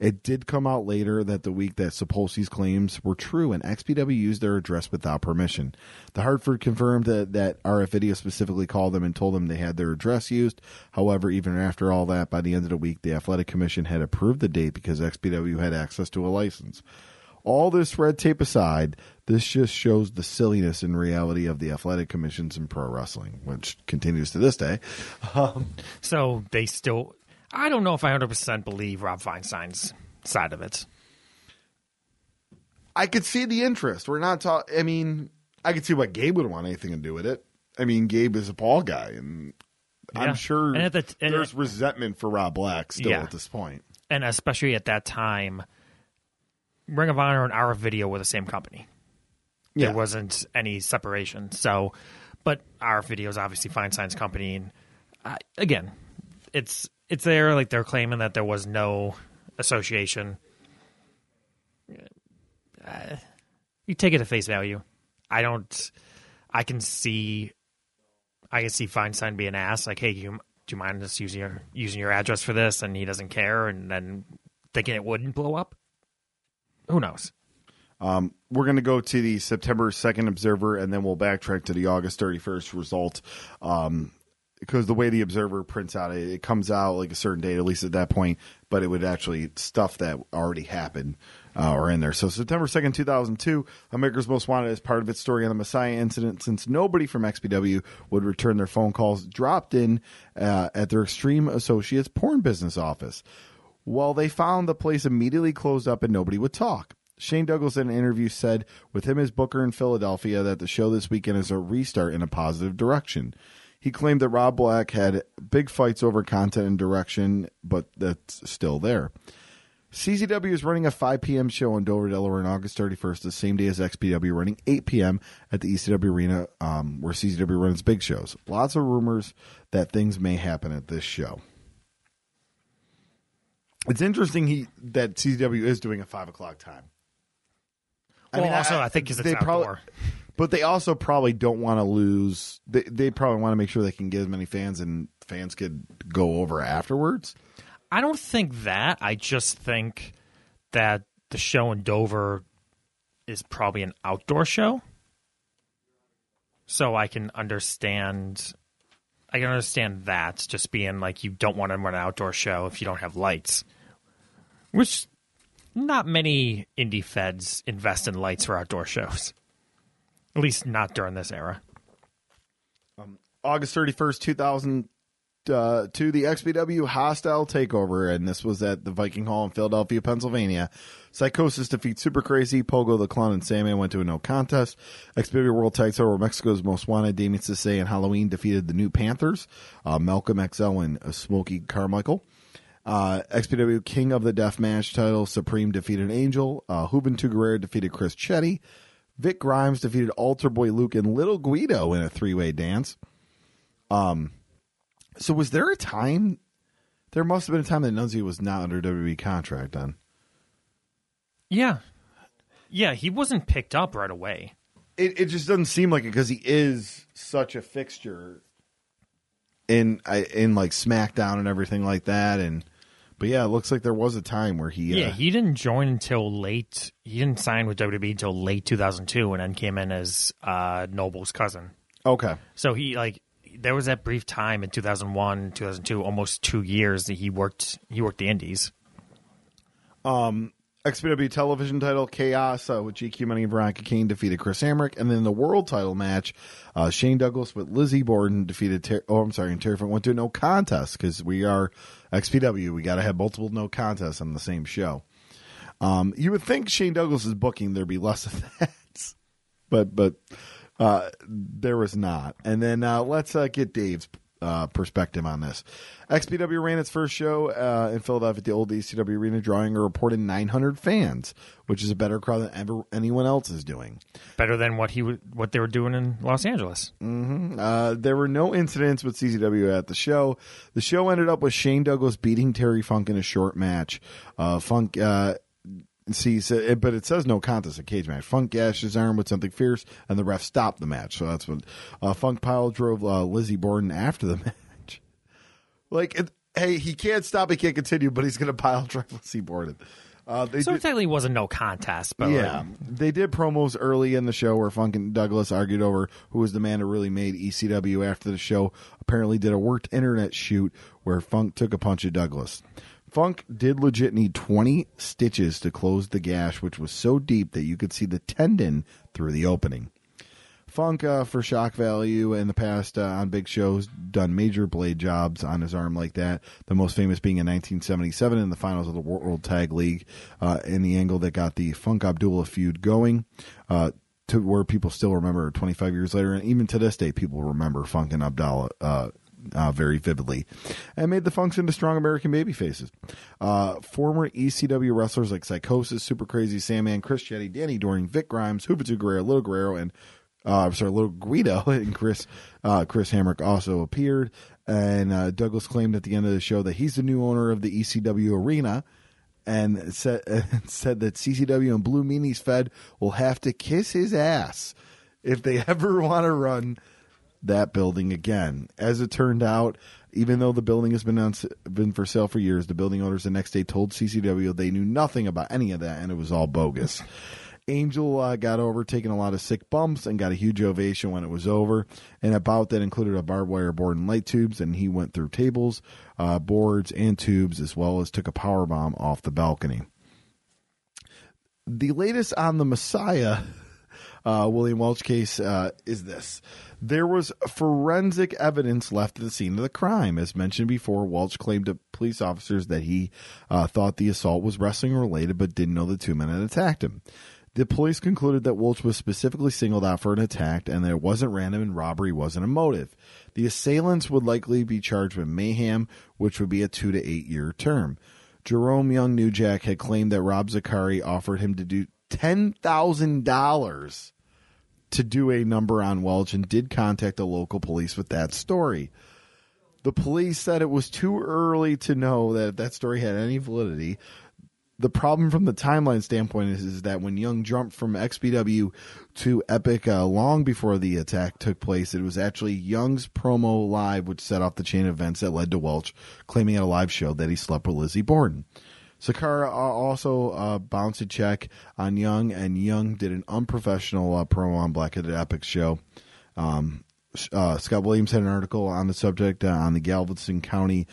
It did come out later that the week that Sapolsky's claims were true, and XPW used their address without permission. The Hartford confirmed that, that RF Video specifically called them and told them they had their address used. However, even after all that, by the end of the week, the Athletic Commission had approved the date because XPW had access to a license. All this red tape aside, this just shows the silliness and reality of the athletic commissions in pro wrestling, which continues to this day. <laughs> Um, so they still I don't know if I 100% believe Rob Feinstein's side of it. I could see the interest. We're not talking. I mean, I could see why Gabe would want anything to do with it. I mean, Gabe is a Paul guy, and Yeah. I'm sure And the- and there's resentment for Rob Black still Yeah. at this point. And especially at that time Ring of Honor and RF video were the same company. Yeah, there wasn't any separation. So, but RF video is obviously Feinstein's company, and uh, again, it's it's there. Like they're claiming that there was no association. Uh, you take it at face value. I don't. I can see. I can see Feinstein being asked like, "Hey, you, do you mind just using your using your address for this?" And he doesn't care, and then thinking it wouldn't blow up. Who knows? Um, we're going to go to the September 2nd Observer, and then we'll backtrack to the August 31st result. Um, because the way the Observer prints out, it, it comes out like a certain date, at least at that point, but it would actually stuff that already happened uh, are in there. So September 2nd, 2002, America's Most Wanted as part of its story on the Messiah incident, since nobody from XPW would return their phone calls, dropped in uh, at their Extreme Associates porn business office. Well, they found the place immediately closed up and nobody would talk. Shane Douglas in an interview said, with him as Booker in Philadelphia, that the show this weekend is a restart in a positive direction. He claimed that Rob Black had big fights over content and direction, but that's still there. CZW is running a 5 p.m. show in Dover, Delaware on August 31st, the same day as XPW, running 8 p.m. at the ECW Arena, um, where CZW runs big shows. Lots of rumors that things may happen at this show. It's interesting he that CZW is doing a five o'clock time. Well, mean, also, I- I, think because it's they probably- outdoor. But they also probably don't want to lose. They, they probably want to make sure they can get as many fans and fans could go over afterwards. I don't think that. I just think that the show in Dover is probably an outdoor show. So I can understand I can understand that just being like you don't want to run an outdoor show if you don't have lights. Which not many indie feds invest in lights for outdoor shows. At least not during this era. August 31st, 2000, uh, to the XPW hostile takeover, and this was at the Viking Hall in Philadelphia, Pennsylvania. Psychosis defeats Super Crazy, Pogo the Clown, and Sandman went to a no contest. XPW World Tag Title, where Mexico's Most Wanted, Damien Sisse, and Halloween defeated the New Panthers, uh, Malcolm XL, and uh, Smokey Carmichael. Uh, XPW King of the Death Match title, Supreme defeated Angel. Uh, Juventud Guerrero defeated Chris Chetti. Vic Grimes defeated Altar Boy Luke and Little Guido in a three way dance. Um, so was there a time? There must have been a time that Nunzio was not under WWE contract. Then Yeah. Yeah, he wasn't picked up right away. it it just doesn't seem like it because he is such a fixture in I- in like SmackDown and everything like that. And but yeah, it looks like there was a time where he Yeah, uh, he didn't join until late. He didn't sign with WWE until late 2002, and then came in as uh, Noble's cousin. okay So he like there was that brief time in 2001, 2002, almost two years that he worked. He worked the Indies. XPW television title Kaos uh, with GQ Money and Veronica Caine defeated Chris Hamrick, and then the world title match, uh, Shane Douglas with Lizzie Borden defeated. Ter- oh, I'm sorry, and Terry Funk went to a no contest because we are XPW. We got to have multiple no contests on the same show. Um, you would think Shane Douglas is booking there'd be less of <laughs> that, but but uh, there was not. And then uh, let's uh, get Dave's uh, perspective on this. XPW ran its first show uh, in Philadelphia at the old ECW Arena, drawing a reported 900 fans, which is a better crowd than ever anyone else is doing. Better than what he would, what they were doing in Los Angeles. Uh, there were no incidents with CZW at the show. The show ended up with Shane Douglas beating Terry Funk in a short match. Uh, Funk, uh, see, so- but it says no contest, a cage match. Funk gashed his arm with something fierce, and the ref stopped the match. So that's what uh, Funk pile drove uh, Lizzie Borden after the <laughs> match. Like, it, hey, he can't stop, he can't continue, but he's going to pile drive Lizzie Borden. Uh, they So did- it technically wasn't no contest, but yeah, like, they did promos early in the show where Funk and Douglas argued over who was the man who really made ECW after the show. Apparently, did a worked internet shoot where Funk took a punch at Douglas. Funk did legit need 20 stitches to close the gash, which was so deep that you could see the tendon through the opening. Funk, uh, for shock value in the past uh, on big shows, done major blade jobs on his arm like that. The most famous being in 1977 in the finals of the World Tag League, uh, in the angle that got the Funk Abdullah feud going, uh, to where people still remember 25 years later, and even to this day, people remember Funk and Abdullah. Uh, very vividly, and made the Funks into strong American baby faces. Uh, former ECW wrestlers like Psychosis, Super Crazy, Sandman, Chris Chetti, Danny Doring, Vic Grimes, Juventud Guerrero, Little Guerrero, and uh, sorry, Little Guido <laughs> and Chris uh, Chris Hamrick also appeared. And uh, Douglas claimed at the end of the show that he's the new owner of the ECW arena, and said <laughs> and said that CZW and Blue Meanies Fed will have to kiss his ass if they <laughs> ever want to run that building again. As it turned out, even though the building has been on, been for sale for years, the building owners the next day told CZW they knew nothing about any of that and it was all bogus. Angel uh, got over taking a lot of sick bumps and got a huge ovation when it was over. And a bout that included a barbed wire board and light tubes, and he went through tables, uh, boards, and tubes, as well as took a power bomb off the balcony. The latest on the Messiah <laughs> uh, William Welch case uh, is this. There was forensic evidence left at the scene of the crime. As mentioned before, Welch claimed to police officers that he uh, thought the assault was wrestling related, but didn't know the two men had attacked him. The police concluded that Welch was specifically singled out for an attack and that it wasn't random and robbery wasn't a motive. The assailants would likely be charged with mayhem, which would be a two to eight year term. Jerome Young New Jack had claimed that Rob Zicari offered him to do $10,000 to do a number on Welch and did contact the local police with that story. The police said it was too early to know that that story had any validity. the problem from the timeline standpoint is, is that when Young jumped from XPW to Epic uh, long before the attack took place, it was actually Young's promo live which set off the chain of events that led to Welch claiming at a live show that he slept with Lizzie Borden. Zicari uh, also uh, bounced a check on Young, and Young did an unprofessional uh, promo on Black at the Epic show. Um, uh, Scott Williams had an article on the subject uh, on the Galveston County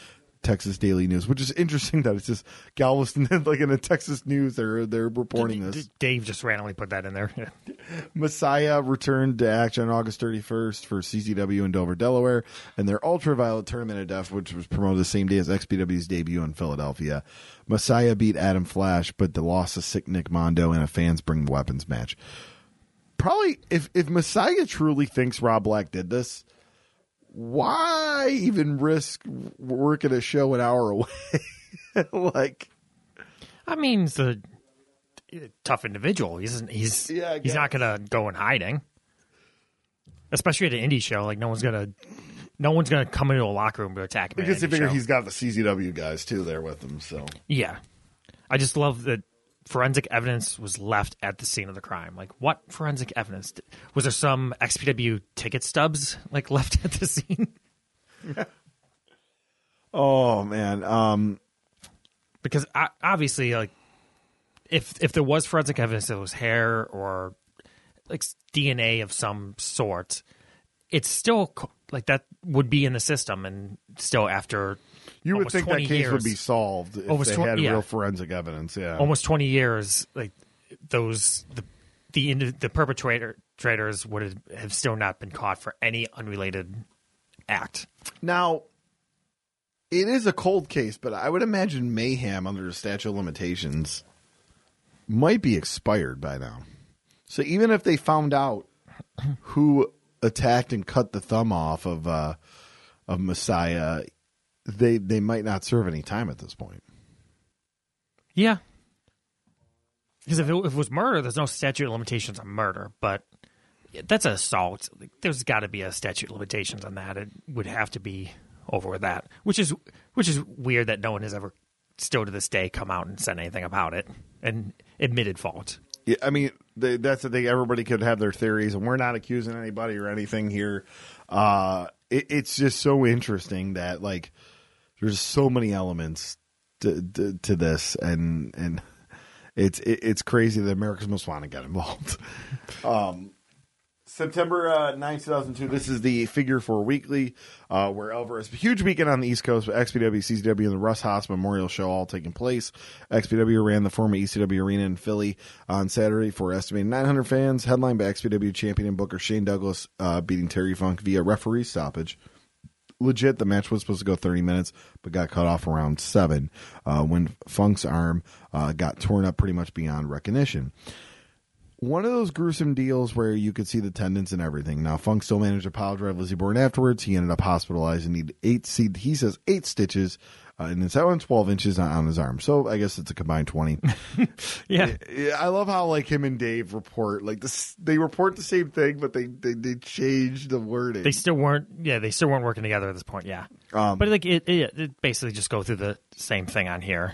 Texas Daily News, which is interesting <laughs> that it's just Galveston, <laughs> like in the Texas News, they're they're reporting D- this. Dave just randomly put that in there. <laughs> Messiah returned to action on August 31st for CZW in Dover, Delaware, and their Ultraviolet Tournament of Death, which was promoted the same day as XPW's debut in Philadelphia. Messiah beat Adam Flash, but the loss of Sick Nick Mondo in a fans bring the weapons match. Probably, if if Messiah truly thinks Rob Black did this, why even risk working a show an hour away? <laughs> like, I mean, he's a tough individual. He's he's Yeah, he's not gonna go in hiding, especially at an indie show. Like no one's gonna no one's gonna come into a locker room to attack him. because they figure show. he's got the CZW guys too there with him, so. yeah. I just love that forensic evidence was left at the scene of the crime. Like what forensic evidence? Was there some XPW ticket stubs like <laughs> left at the scene? <laughs> Oh man, um, because o- obviously like if if there was forensic evidence that was hair or like DNA of some sort it's still like that would be in the system and still after you would think that case years, would be solved if Almost they had yeah. real forensic evidence. Yeah, almost 20 years like those the the the perpetrator traders would have, have still not been caught for any unrelated act Now, it is a cold case, but I would imagine mayhem under the statute of limitations might be expired by now. So even if they found out who attacked and cut the thumb off of uh, of Messiah, they they might not serve any time at this point. Yeah. Because if it, if it was murder, there's no statute of limitations on murder, but that's assault. There's got to be a statute of limitations on that. It would have to be over with that, which is which is weird that no one has ever still to this day come out and said anything about it and admitted fault. Yeah, I mean they, that's the thing. Everybody could have their theories, and we're not accusing anybody or anything here. Uh, it, it's just so interesting that like there's so many elements to, to, to this, and and it's it, it's crazy that America's Most Wanted got involved. <laughs> um, September uh, 9, 2002. This is the Figure Four Weekly, uh, where Alvarez, huge weekend on the East Coast with XPW, CZW, and the Russ Haas Memorial Show all taking place. XPW ran the former ECW Arena in Philly on Saturday for estimated 900 fans, headlined by XPW champion and booker Shane Douglas uh, beating Terry Funk via referee stoppage legit the match was supposed to go 30 minutes but got cut off around 7 uh, when funk's arm uh, got torn up pretty much beyond recognition one of those gruesome deals where you could see the tendons and everything. Now, Funk still managed to pile drive Lizzie Borden afterwards. He ended up hospitalized and needed eight. He says eight stitches, uh, and it's out on twelve inches on, his arm. So I guess it's a combined twenty. <laughs> Yeah. Yeah, I love how like him and Dave report like this. They report the same thing, but they they, they change the wording. They still weren't. Yeah, they still weren't working together at this point. Yeah, Um, but like it, it, it basically just go through the same thing on here.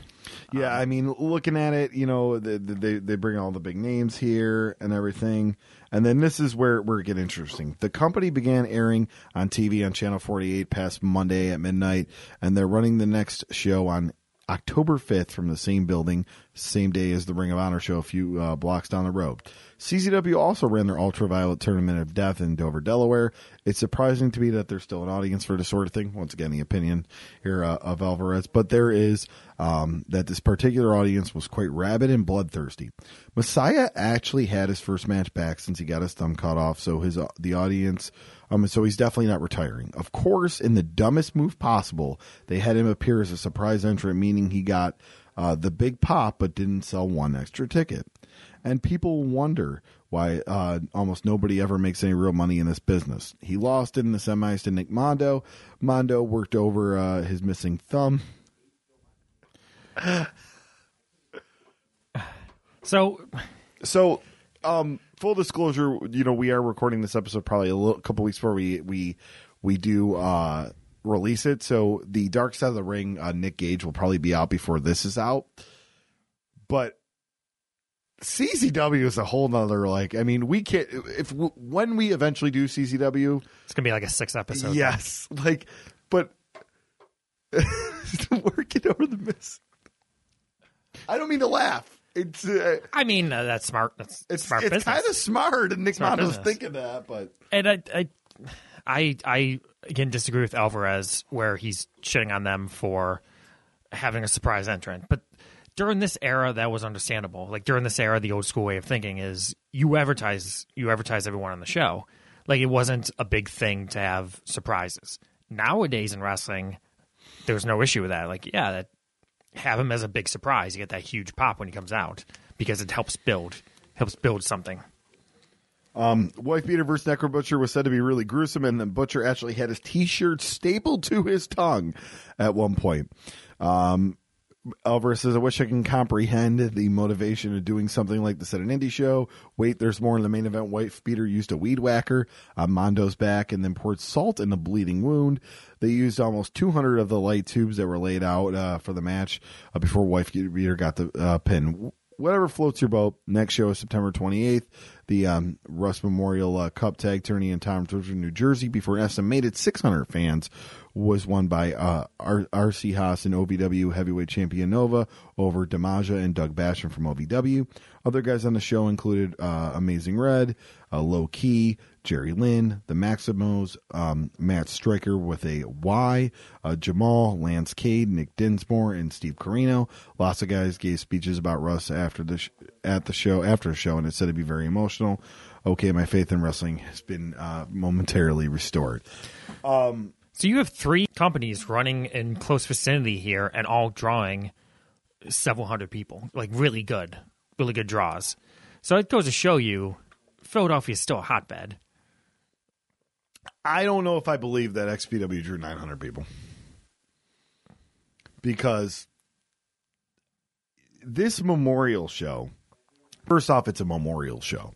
Yeah, I mean, looking at it, you know, they, they they bring all the big names here and everything, and then this is where where it get interesting. The company began airing on TV on Channel 48 past Monday at midnight, and they're running the next show on October 5th from the same building, same day as the Ring of Honor show a few uh, blocks down the road. CZW also ran their Ultraviolet Tournament of Death in Dover, Delaware. It's surprising to me that there's still an audience for this sort of thing. Once again, the opinion here uh, of Alvarez, but there is um, that this particular audience was quite rabid and bloodthirsty. Messiah actually had his first match back since he got his thumb cut off, so his uh, the audience. Um, so he's definitely not retiring. Of course, in the dumbest move possible, they had him appear as a surprise entrant, meaning he got uh, the big pop but didn't sell one extra ticket. And people wonder why uh, almost nobody ever makes any real money in this business. He lost in the semis to Nick Mondo. Mondo worked over uh, his missing thumb. So So, um, full disclosure, you know, we are recording this episode probably a little, couple weeks before we we we do uh, release it. So, the Dark Side of the Ring, uh, Nick Gage will probably be out before this is out. but CZW is a whole nother like. I mean, we can't if when we eventually do CCW, It's gonna be like a six episode. yes, like, but <laughs> working over the miss. I don't mean to laugh. It's uh, I mean uh, that's smart. That's it's smart it's kind of smart, and Nick Smart business. thinking that, but and I, I, I, I again disagree with Alvarez where he's shitting on them for having a surprise entrant. But during this era, that was understandable. Like during this era, the old school way of thinking is you advertise, you advertise everyone on the show. Like it wasn't a big thing to have surprises. Nowadays in wrestling, there's no issue with that. Like yeah, that have him as a big surprise. You get that huge pop when he comes out because it helps build, helps build something. Um, Wife Beater versus Necro Butcher was said to be really gruesome, and the Butcher actually had his T-shirt stapled to his tongue at one point. Um, Alvarez says, "I wish I can comprehend the motivation of doing something like this at an indie show. Wait, there's more in the main event. Wife Beater used a weed whacker on Mondo's back and then poured salt in the bleeding wound. They used almost 200 of the light tubes that were laid out uh, for the match uh, before Wife Beater got the uh, pin." whatever floats your boat. Next show is September 28th, the um, Russ Memorial uh, Cup Tag Tourney in Tom New Jersey. Before an estimated 600 fans was won by uh, R- RC Haas and OVW Heavyweight Champion Nova over Damaja and Doug Basham from OVW. Other guys on the show included uh, Amazing Red, uh, Low Ki, Jerry Lynn, the Maximos, um, Matt Stryker with a Y, uh, Jamal, Lance Cade, Nick Dinsmore, and Steve Corino. Lots of guys gave speeches about Russ after the sh- at the show after the show, and it said to be very emotional. Okay, my faith in wrestling has been uh, momentarily restored. So you have three companies running in close vicinity here and all drawing several hundred people. Like really good, really good draws. So it goes to show you Philadelphia is still a hotbed. I don't know if I believe that XPW drew 900 people because this memorial show. First off, it's a memorial show,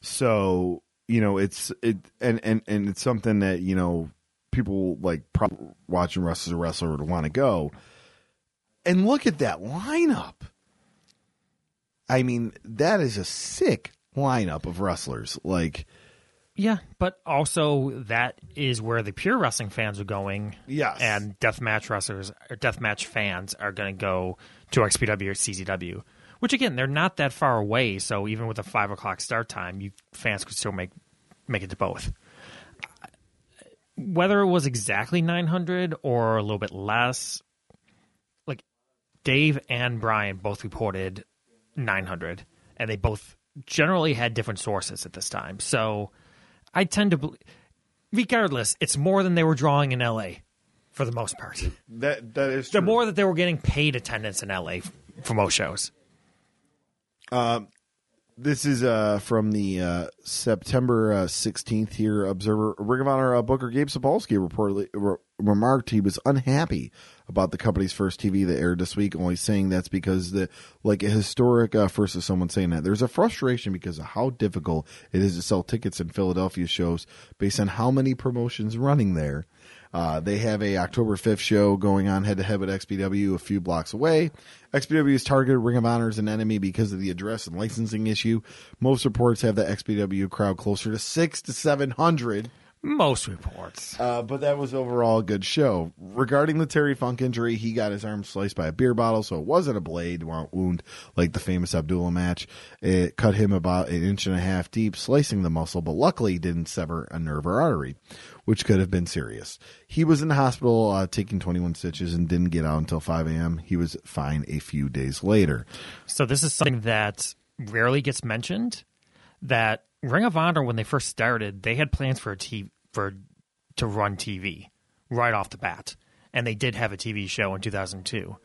so you know it's it and and and it's something that you know people like watching a wrestler would want to go. And look at that lineup. I mean, that is a sick lineup of wrestlers. Like, Yeah, but also that is where the pure wrestling fans are going. Yes. and deathmatch wrestlers or deathmatch fans are going to go to XPW or CZW. Which again, they're not that far away. So even with a five o'clock start time, you fans could still make make it to both. Whether it was exactly nine hundred or a little bit less, like Dave and Bryan both reported nine hundred, and they both generally had different sources at this time. So I tend to, bel regardless, it's more than they were drawing in LA for the most part. that that is The more that they were getting paid attendance in LA for most shows. Um, This is uh, from the uh, September uh, 16th here. Observer Ring of Honor uh, Booker Gabe Sapolsky reportedly re- remarked he was unhappy about the company's first TV that aired this week, only saying that's because the like a historic uh, first of someone saying that there's a frustration because of how difficult it is to sell tickets in Philadelphia shows based on how many promotions running there. Uh, they have a October 5th show going on head to head with XPW a few blocks away. XPW is targeted Ring of Honor as an enemy because of the address and licensing issue. Most reports have the XPW crowd closer to six to 700. Most reports. Uh, but that was overall a good show. Regarding the Terry Funk injury, he got his arm sliced by a beer bottle, so it wasn't a blade wound like the famous Abdullah match. It cut him about an inch and a half deep, slicing the muscle, but luckily didn't sever a nerve or artery, which could have been serious. He was in the hospital uh, taking 21 stitches and didn't get out until 5 a.m. He was fine a few days later. So this is something that rarely gets mentioned. That Ring of Honor, when they first started, they had plans for a t- for to run TV right off the bat, and they did have a TV show in 2002.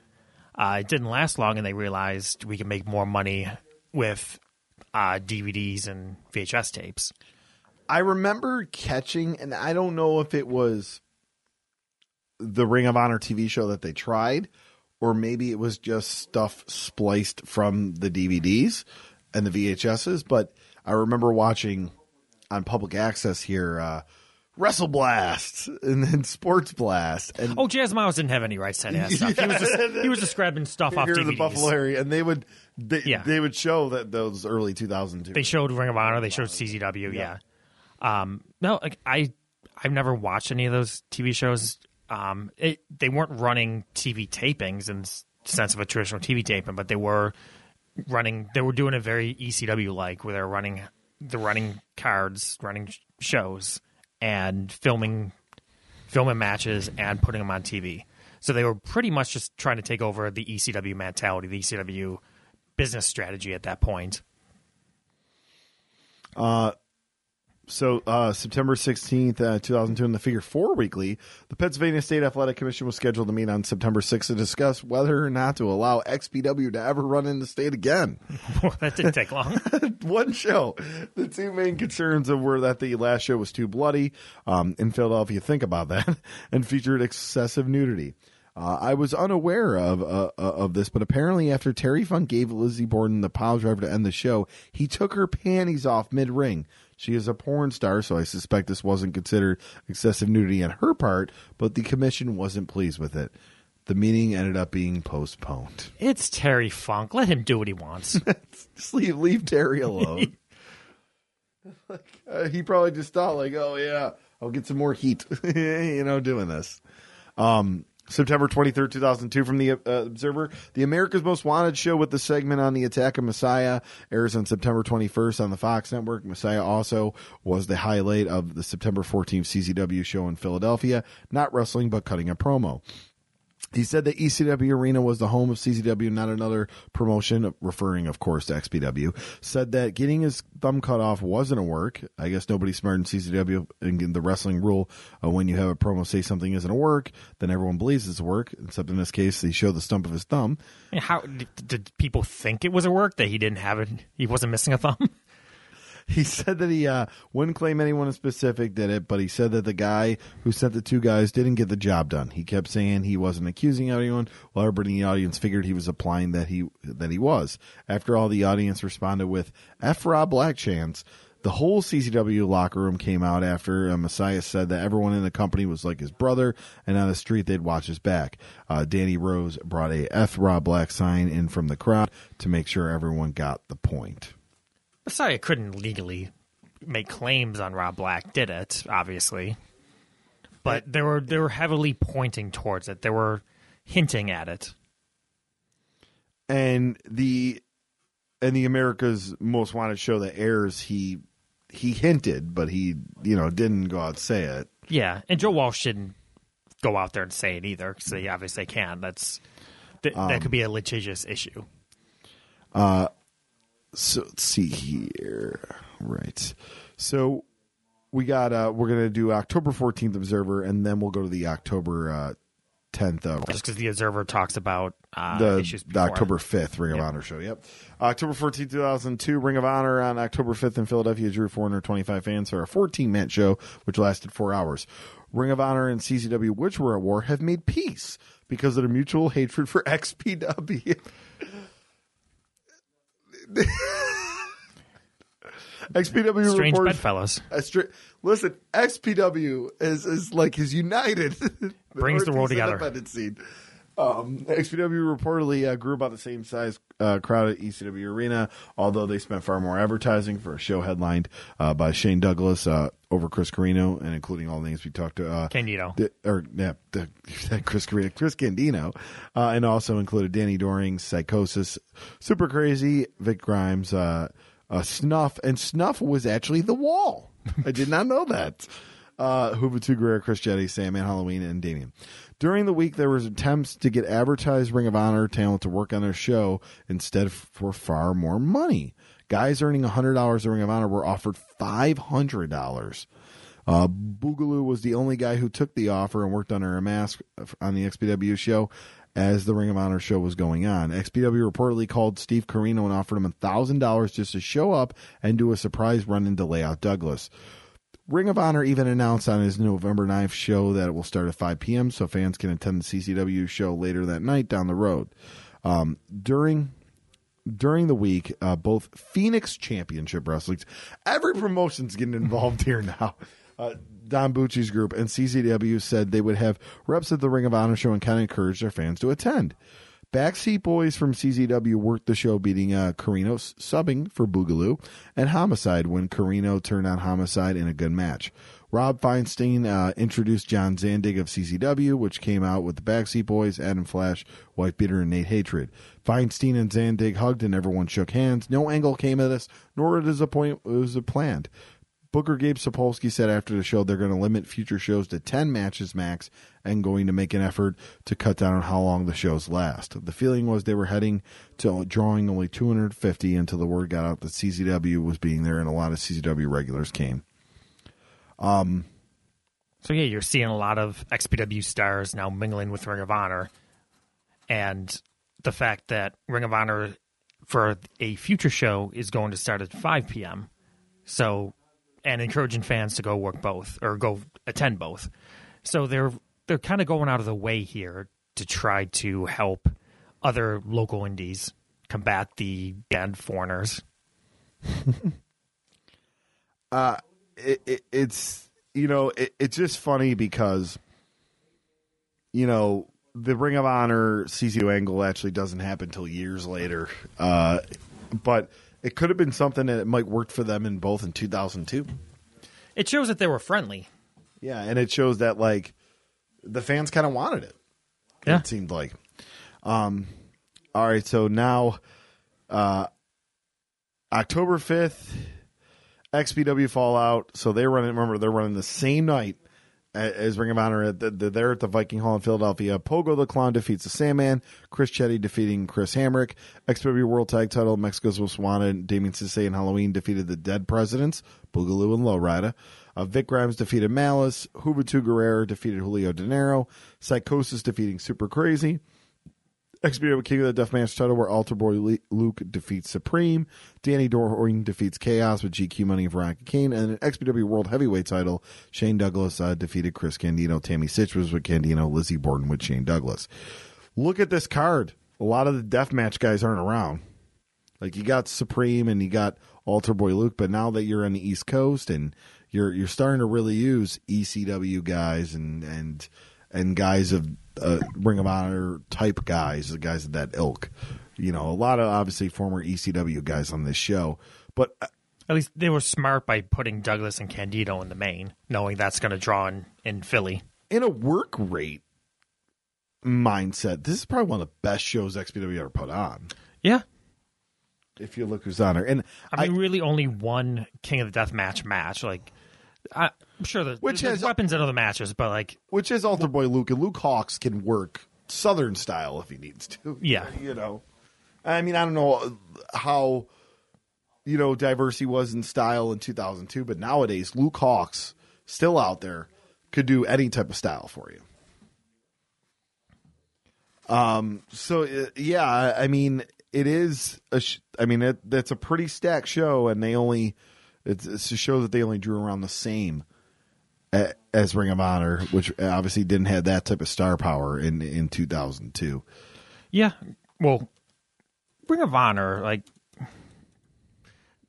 Uh, it didn't last long, and they realized we could make more money with uh, DVDs and VHS tapes. I remember catching, and I don't know if it was the Ring of Honor TV show that they tried, or maybe it was just stuff spliced from the DVDs and the VHSs. But I remember watching on public access here uh, Wrestle Blast and then Sports Blast and Oh, Jazz Miles didn't have any rights to that stuff. He was just <laughs> he was just grabbing stuff off here DVDs. the Buffalo area, and they would they, Yeah. they would show that those early 2002. They showed Ring of Honor. They showed CZW. Yeah. Um, no, like, I I've never watched any of those TV shows. Um, it, they weren't running TV tapings in the sense of a traditional TV taping, but they were running. They were doing a very ECW like, where they're running the running cards, running shows, and filming filming matches and putting them on TV. So they were pretty much just trying to take over the ECW mentality, the ECW business strategy at that point. Uh, So uh, September 16th, uh, 2002, in the Figure 4 Weekly, the Pennsylvania State Athletic Commission was scheduled to meet on September 6th to discuss whether or not to allow XPW to ever run in the state again. <laughs> that didn't take long. <laughs> One show. The two main concerns were that the last show was too bloody um, in Philadelphia, think about that, <laughs> and featured excessive nudity. Uh, I was unaware of uh, uh, of this, but apparently, after Terry Funk gave Lizzie Borden the pile driver to end the show, he took her panties off mid ring. She is a porn star, so I suspect this wasn't considered excessive nudity on her part, but the commission wasn't pleased with it. The meeting ended up being postponed. <laughs> It's Terry Funk. Let him do what he wants. <laughs> Just leave, leave Terry alone. like, <laughs> uh, he probably just thought, like, oh yeah, I'll get some more heat, you know, doing this. Um, September 23rd, 2002, from the uh, Observer. The America's Most Wanted show with the segment on the attack of Messiah airs on September 21st on the Fox network. Messiah also was the highlight of the September 14th CZW show in Philadelphia. Not wrestling, but cutting a promo. He said that ECW Arena was the home of CZW, not another promotion, referring, of course, to XPW. Said that getting his thumb cut off wasn't a work. I guess nobody's smart in CZW And the wrestling rule, uh, when you have a promo say something isn't a work, then everyone believes it's a work. Except in this case, he showed the stump of his thumb. How did, did people think it was a work that he didn't have it? He wasn't missing a thumb. <laughs> He said that he uh, wouldn't claim anyone in specific did it, but he said that the guy who sent the two guys didn't get the job done. He kept saying he wasn't accusing anyone, while everybody in the audience figured he was applying that he that he was. After all, the audience responded with "F Rob Black chants." The whole CZW locker room came out after uh, Messiah said that everyone in the company was like his brother, and on the street they'd watch his back. Uh, Danny Rose brought a F Rob Black sign in from the crowd to make sure everyone got the point. Messiah couldn't legally make claims on Rob Black, did it? Obviously, but they were they were heavily pointing towards it. They were hinting at it. and the and the America's Most Wanted show that airs, he he hinted, but he you know didn't go out and say it. Yeah, and John Walsh didn't go out there and say it either because they obviously can. That's th- that um, could be a litigious issue. Uh, So let's see here, right? So we got uh we're gonna do October fourteenth Observer, and then we'll go to the October uh, tenth uh, Just because the Observer talks about uh, the, issues the. October 5th Ring of Honor show. Yep. October 14th, 2002, Ring of Honor on October 5th in Philadelphia drew 425 fans for a 14 match show, which lasted four hours. Ring of Honor and CZW, which were at war, have made peace because of their mutual hatred for <laughs> XPW. <laughs> XPW Strange reported bedfellows. stri- listen, XPW is is like is united. Brings the world together. Independent scene. Um, <laughs> XPW reportedly uh, grew about the same size uh, crowd at ECW Arena, although they spent far more advertising for a show headlined uh, by Shane Douglas uh, over Chris Corino, and including all the names we talked to. Uh, Candido. the- or yeah, the, <laughs> Chris Corino, Chris Candido, uh, and also included Danny Doring, Psychosis, Super Crazy, Vic Grimes, uh, uh, Snuff, and Snuff was actually the Wall. I did not know that. Uh, Juventud Guerrero, Chris Chetti, Sandman Halloween, and Damien. During the week, there was attempts to get advertised Ring of Honor talent to work on their show instead for far more money. Guys earning $100 at Ring of Honor were offered $500. Uh, Boogaloo was the only guy who took the offer and worked under a mask on the XPW show as the Ring of Honor show was going on. XPW reportedly called Steve Corino and offered him $1,000 just to show up and do a surprise run in to lay out Douglas. Ring of Honor even announced on his November 9th show that it will start at 5 p.m. so fans can attend the CZW show later that night down the road. Um, during during the week, uh, both Phoenix Championship Wrestlings, every promotion's getting involved here now. <laughs> Uh, Don Bucci's group and CZW said they would have reps at the Ring of Honor show and kind of encourage their fans to attend. Backseat Boys from CZW worked the show, beating uh, Corino, subbing for Boogaloo, and Homicide when Corino turned on Homicide in a good match. Rob Feinstein uh, introduced John Zandig of CZW, which came out with the Backseat Boys, Adam Flash, Wife Beater, and Nate Hatred. Feinstein and Zandig hugged, and everyone shook hands. No angle came at us, nor is a point was it was planned. Booker Gabe Sapolsky said after the show they're going to limit future shows to 10 matches max and going to make an effort to cut down on how long the shows last. The feeling was they were heading to drawing only 250 until the word got out that CZW was being there and a lot of CZW regulars came. Um, so yeah, you're seeing a lot of XPW stars now mingling with Ring of Honor, and the fact that Ring of Honor for a future show is going to start at 5 p.m. So, and encouraging fans to go work both or go attend both. So they're they're kind of going out of the way here to try to help other local indies combat the bad foreigners. <laughs> uh it, it, it's you know it, it's just funny because you know the Ring of Honor CZW angle actually doesn't happen until years later, uh, but it could have been something that might work for them in both in 2002. It shows that they were friendly. Yeah, and it shows that like the fans kind of wanted it. Yeah. It seemed like. Um, all right, so now uh, October 5th XPW Fallout. So they're running. Remember, they're running the same night as Ring of Honor. At the, the, they're at the Viking Hall in Philadelphia. Pogo the Clown defeats the Sandman. Chris Chetti defeating Chris Hamrick. XPW World Tag Title. Mexico's Most Wanted. Damien Sisse and Halloween defeated the Dead Presidents. Boogaloo and Lowrider. Uh, Vic Grimes defeated Malice. Juventud Guerrero defeated Julio Dinero. Psychosis defeating Super Crazy. XPW King of the Deathmatch title where Altar Boy Luke defeats Supreme. Danny Doring defeats Kaos with GQ money for Veronica Caine. And an XPW World Heavyweight title, Shane Douglas uh, defeated Chris Candido. Tammy Sytch was with Candido. Lizzie Borden with Shane Douglas. Look at this card. A lot of the deathmatch guys aren't around. Like you got Supreme and you got Altar Boy Luke, but now that you're on the East Coast and you're you're starting to really use ECW guys and and and guys of uh, Ring of Honor type guys, the guys of that ilk. You know, a lot of obviously former ECW guys on this show, but uh, at least they were smart by putting Douglas and Candido in the main, knowing that's going to draw in, in Philly. In a work rate mindset, this is probably one of the best shows XPW ever put on. Yeah. If you look who's on there, and I mean, I, really only one King of the Death match match. Like, I, I'm sure that which has weapons in other matches, but like which is Altar Boy Luke and Luke Hawx can work Southern style if he needs to. Yeah, <laughs> you know. I mean, I don't know how you know diverse he was in style in 2002, but nowadays Luke Hawx still out there could do any type of style for you. Um. So uh, yeah, I mean, it is a. Sh- I mean, it, that's a pretty stacked show, and they only it's, it's to show that they only drew around the same as Ring of Honor, which obviously didn't have that type of star power in in 2002. Yeah, well, Ring of Honor, like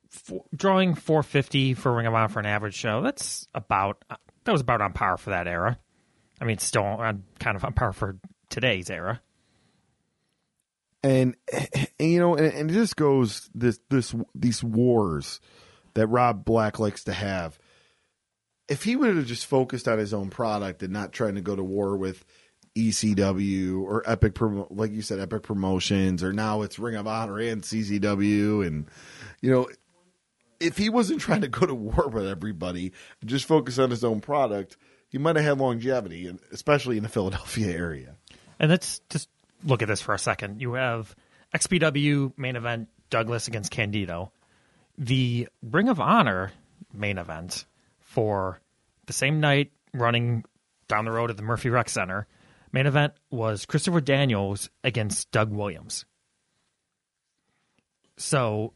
for, drawing 450 for Ring of Honor for an average show, that's about that was about on par for that era. I mean, still on kind of on par for today's era. And, and you know, and, and it just goes this this these wars that Rob Black likes to have. If he would have just focused on his own product and not trying to go to war with ECW or Epic, like you said, Epic Promotions, or now it's Ring of Honor and CZW, and you know, if he wasn't <laughs> trying to go to war with everybody, just focus on his own product, he might have had longevity, especially in the Philadelphia <laughs> area. And let's just look at this for a second. You have XPW main event Douglas against Candido the Ring of Honor main event for the same night running down the road at the Murphy Rec Center. Main event was Christopher Daniels against Doug Williams. So,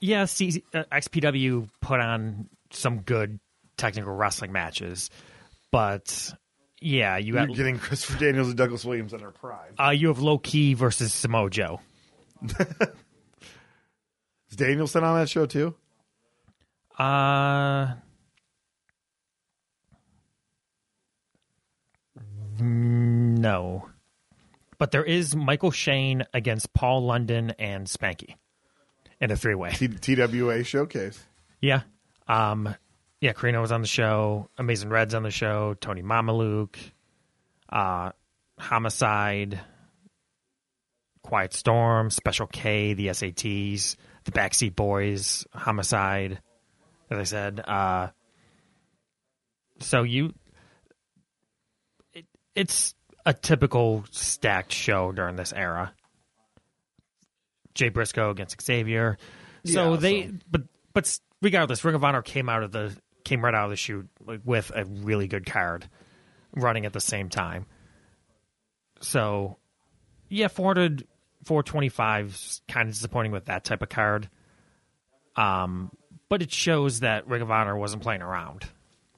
yeah, C- uh, XPW put on some good technical wrestling matches, but yeah, you are getting Christopher Daniels and Douglas Williams in their prime. Uh, you have Low Ki versus Samoa Joe. Is <laughs> Danielson on that show too? Uh, no. But there is Michael Shane against Paul London and Spanky in a three way. TWA showcase. Yeah. Um, yeah, Corino was on the show. Amazing Red's on the show. Tony Mamaluke, uh, Homicide, Quiet Storm, Special K, the SATs. The Backseat Boys. Homicide. As I said. Uh, so you. It, it's a typical stacked show during this era. Jay Briscoe against Xavier. So Yeah, they, so- but but regardless, Ring of Honor came out of the came right out of the shoot like, with a really good card, running at the same time. So, yeah, 400, 425 is kind of disappointing with that type of card. Um, but it shows that Ring of Honor wasn't playing around.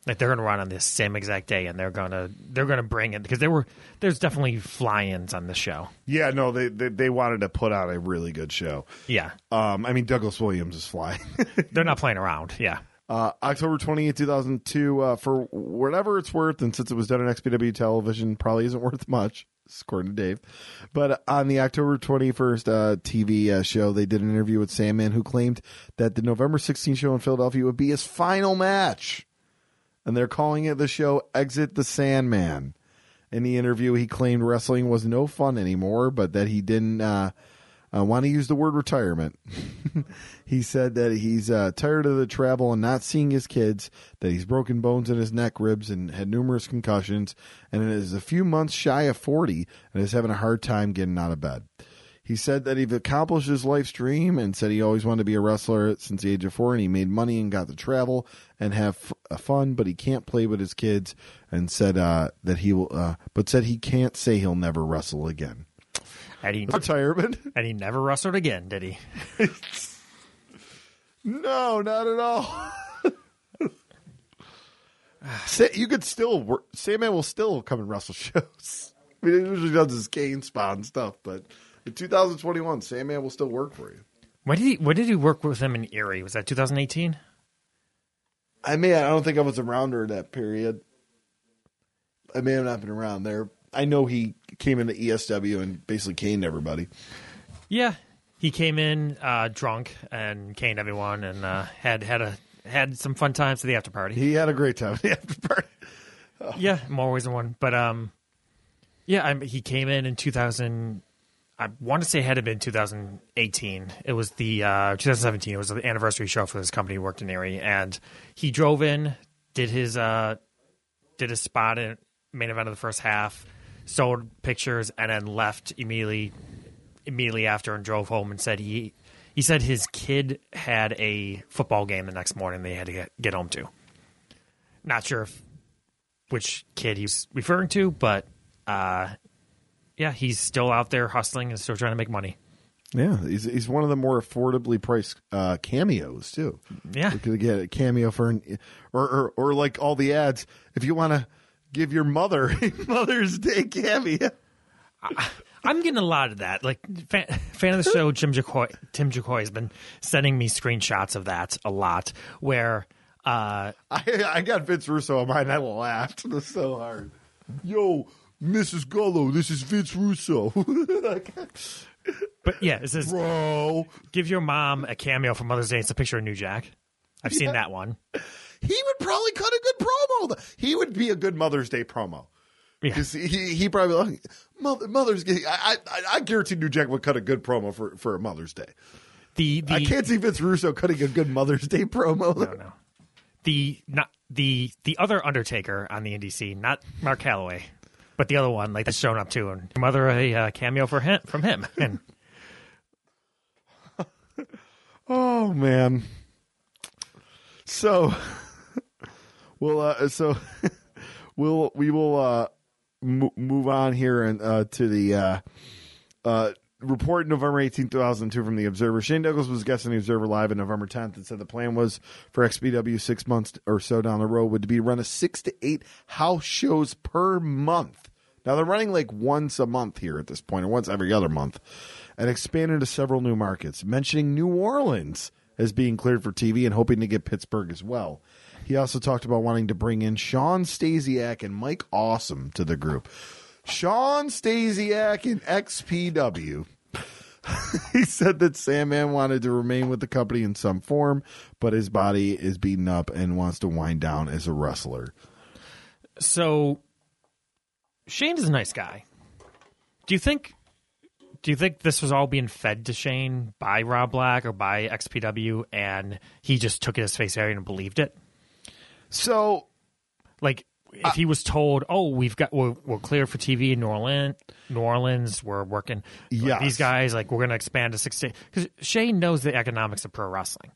Like they're going to run on this same exact day, and they're gonna they're gonna bring it because there were there's definitely fly-ins on the show. Yeah, no, they, they they wanted to put out a really good show. Yeah, Um, I mean, Douglas Williams is flying. <laughs> they're not playing around. Yeah, Uh, October 28, 2002, uh, for whatever it's worth, and since it was done on XPW television, probably isn't worth much, according to Dave. But on the October 21st uh, TV uh, show, they did an interview with Sandman, who claimed that the November 16th show in Philadelphia would be his final match. And they're calling it the show Exit the Sandman. In the interview, he claimed wrestling was no fun anymore, but that he didn't uh, uh, want to use the word retirement. <laughs> he said that he's uh, tired of the travel and not seeing his kids, that he's broken bones in his neck ribs and had numerous concussions, and is a few months shy of 40 and is having a hard time getting out of bed. He said that he'd accomplished his life's dream and said he always wanted to be a wrestler since the age of four, and he made money and got to travel and have f- uh, fun, but he can't play with his kids, and said uh, that he will, uh, but said he can't say he'll never wrestle again. And he Retirement? <laughs> and he never wrestled again, did he? <laughs> No, not at all. <laughs> You could still work. Sandman will still come and wrestle shows. I mean, he usually does his cane spawn stuff, but in 2021, Sandman will still work for you. When did he when did he work with him in Erie? Was that 2018? I mean, I don't think I was around during that period. I may have not been around there. I know he came into ESW and basically caned everybody. Yeah, he came in uh, drunk and caned everyone and uh, had had a had some fun times to the after party. He had a great time at the after party. <laughs> yeah, more ways than one. But um, yeah, I, he came in in 2000. I want to say it had to been 2018. It was the uh, 2017. It was the anniversary show for this company he worked in Erie, and he drove in, did his uh, did his spot in main event of the first half, sold pictures, and then left immediately immediately after and drove home and said he he said his kid had a football game the next morning they had to get, get home to. Not sure if which kid he's referring to, but uh, yeah, he's still out there hustling and still trying to make money. Yeah, he's he's one of the more affordably priced uh, cameos too. Yeah. you could get a cameo for an, or, or or like all the ads. If you want to give your mother a <laughs> Mother's Day cameo, I'm getting a lot of that. Like fan, fan of the show, Jim Jacoy, Tim Jacoy has been sending me screenshots of that a lot. Where uh, I I got Vince Russo on mine. I laughed <laughs> so hard. Yo, Mrs. Gullo, this is Vince Russo, but yeah, it says bro. give your mom a cameo for Mother's Day. It's a picture of New Jack. I've seen that one. He would probably cut a good promo. He would be a good Mother's Day promo. Yeah. Because he, he probably like Mother, Mother's Day. I, I I guarantee New Jack would cut a good promo for, for a Mother's Day. The the I can't see Vince Russo cutting a good Mother's Day promo. no no the not the the other Undertaker on the NDC, not Mark Calaway, but the other one like that's shown up too, and mother a uh, cameo for him from him. <laughs> And <laughs> Oh man. So we'll uh, so <laughs> we'll we will uh mo- move on here and uh to the uh uh report November 18, 2002 from the Observer. Shane Douglas was guesting the Observer live on November 10th and said the plan was for XPW 6 months or so down the road would be to run a 6 to 8 house shows per month. Now they're running like once a month here at this point or once every other month and expand into several new markets, mentioning New Orleans as being cleared for TV and hoping to get Pittsburgh as well. He also talked about wanting to bring in Sean Stasiak and Mike Awesome to the group. Sean Stasiak and XPW. <laughs> he said that Sandman wanted to remain with the company in some form, but his body is beaten up and wants to wind down as a wrestler. So Shane is a nice guy. Do you think do you think this was all being fed to Shane by Rob Black or by XPW and he just took it as face value and believed it? So Like if he was told, "Oh, we've got we're, we're clear for TV in New Orleans, New Orleans, we're working Yeah, these guys like we're going to expand to 16 cuz Shane knows the economics of pro wrestling.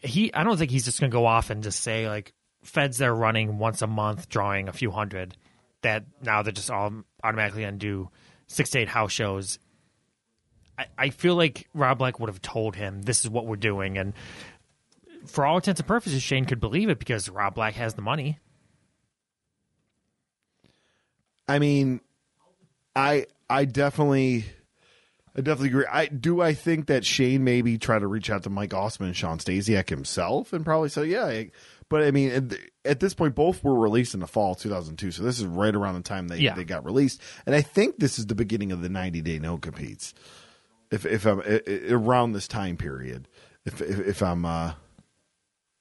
He I don't think he's just going to go off and just say like feds they're running once a month drawing a few hundred that now they're just all automatically going to do 6 to 8 house shows. I, I feel like Rob Black would have told him this is what we're doing and for all intents and purposes Shane could believe it because Rob Black has the money. I mean, I I definitely I definitely agree. I do I think that Shane maybe try to reach out to Mike Awesome and Sean Stasiak himself and probably say, yeah, I- but I mean, at, at this point, both were released in the fall 2002, so this is right around the time they Yeah. they got released, and I think this is the beginning of the 90 day no competes. If if I'm i- i- around this time period, if if, if I'm uh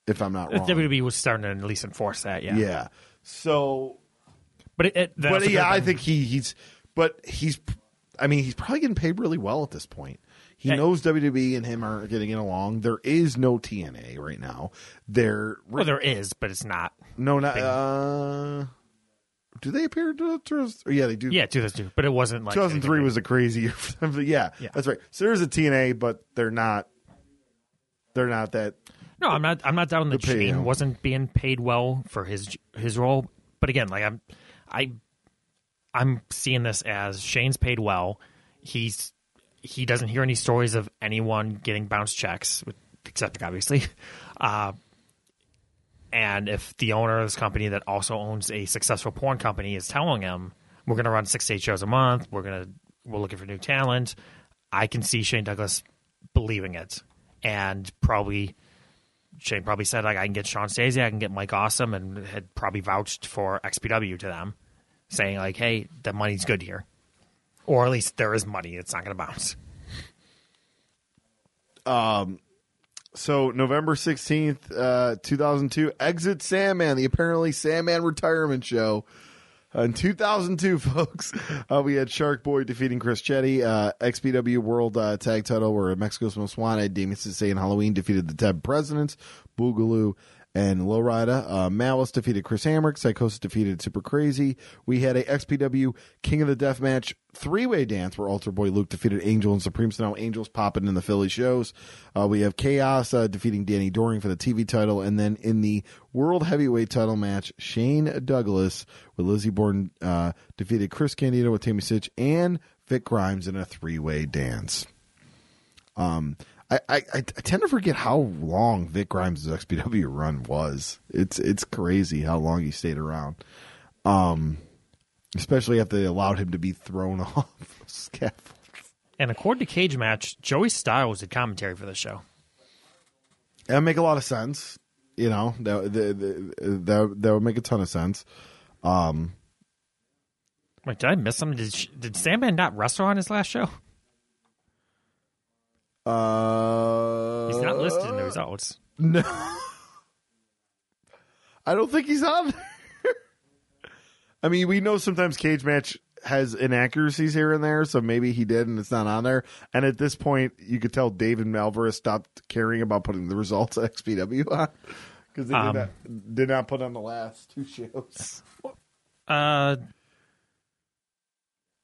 if I'm not wrong, WWE was starting to at least enforce that, yeah. yeah. So But it, it but yeah, I think he he's but he's I mean he's probably getting paid really well at this point. He Yeah. knows WWE and him aren't getting it along. There is no TNA right now. There well, there is, but it's not. no not uh do they appear to, to or yeah they do Yeah, 2002, but it wasn't like 2003 was a crazy year for them. But yeah, Yeah. that's right. So there's a TNA but they're not they're not that No, I'm not. I'm not doubting that Shane wasn't being paid well for his his role. But again, like I'm, I, I'm seeing this as Shane's paid well. He's he doesn't hear any stories of anyone getting bounced checks, with, except obviously. <laughs> Uh, and if the owner of this company that also owns a successful porn company is telling him, "We're going to run six to eight shows a month. We're gonna we're looking for new talent," I can see Shane Douglas believing it and probably Shane probably said like I can get Sean Stacey, I can get Mike Awesome, and had probably vouched for XPW to them, saying like, "Hey, the money's good here," or at least there is money. It's not going to bounce. Um. So November sixteenth, uh, two thousand two, exit Sandman, the apparently Sandman retirement show. In 2002, <laughs> folks, uh, we had Shark Boy defeating Chris Chetti. Uh, XPW World uh, Tag Title where Mexico's Most Wanted, Damien Sissay and Halloween defeated the Tab Presidents, Boogaloo and Lowrider. Uh, Malice defeated Chris Hamrick. Psychosis defeated Super Crazy. We had a XPW King of the Death match three way dance where Altar Boy Luke defeated Angel and Supreme. So now Angel's popping in the Philly shows. Uh, we have Kaos uh, defeating Danny Doring for the TV title. And then in the World Heavyweight title match, Shane Douglas with Lizzie Borden uh, defeated Chris Candido with Tammy Sytch and Vic Grimes in a three way dance. Um, I, I, I tend to forget how long Vic Grimes' XPW run was. It's it's crazy how long he stayed around. Um, especially after they allowed him to be thrown <laughs> off scaffold. And according to Cage Match, Joey Styles did commentary for the show. That would make a lot of sense. You know, that that that, that would make a ton of sense. Wait, did I miss something? Did did Sandman not wrestle on his last show? Uh, He's not listed in the results. No, <laughs> I don't think he's on there. <laughs> I mean, we know sometimes cage match has inaccuracies here and there, so maybe he did and it's not on there. And at this point, you could tell David Malveris stopped caring about putting the results of XPW on because they did, Um, not, did not put on the last two shows. Uh,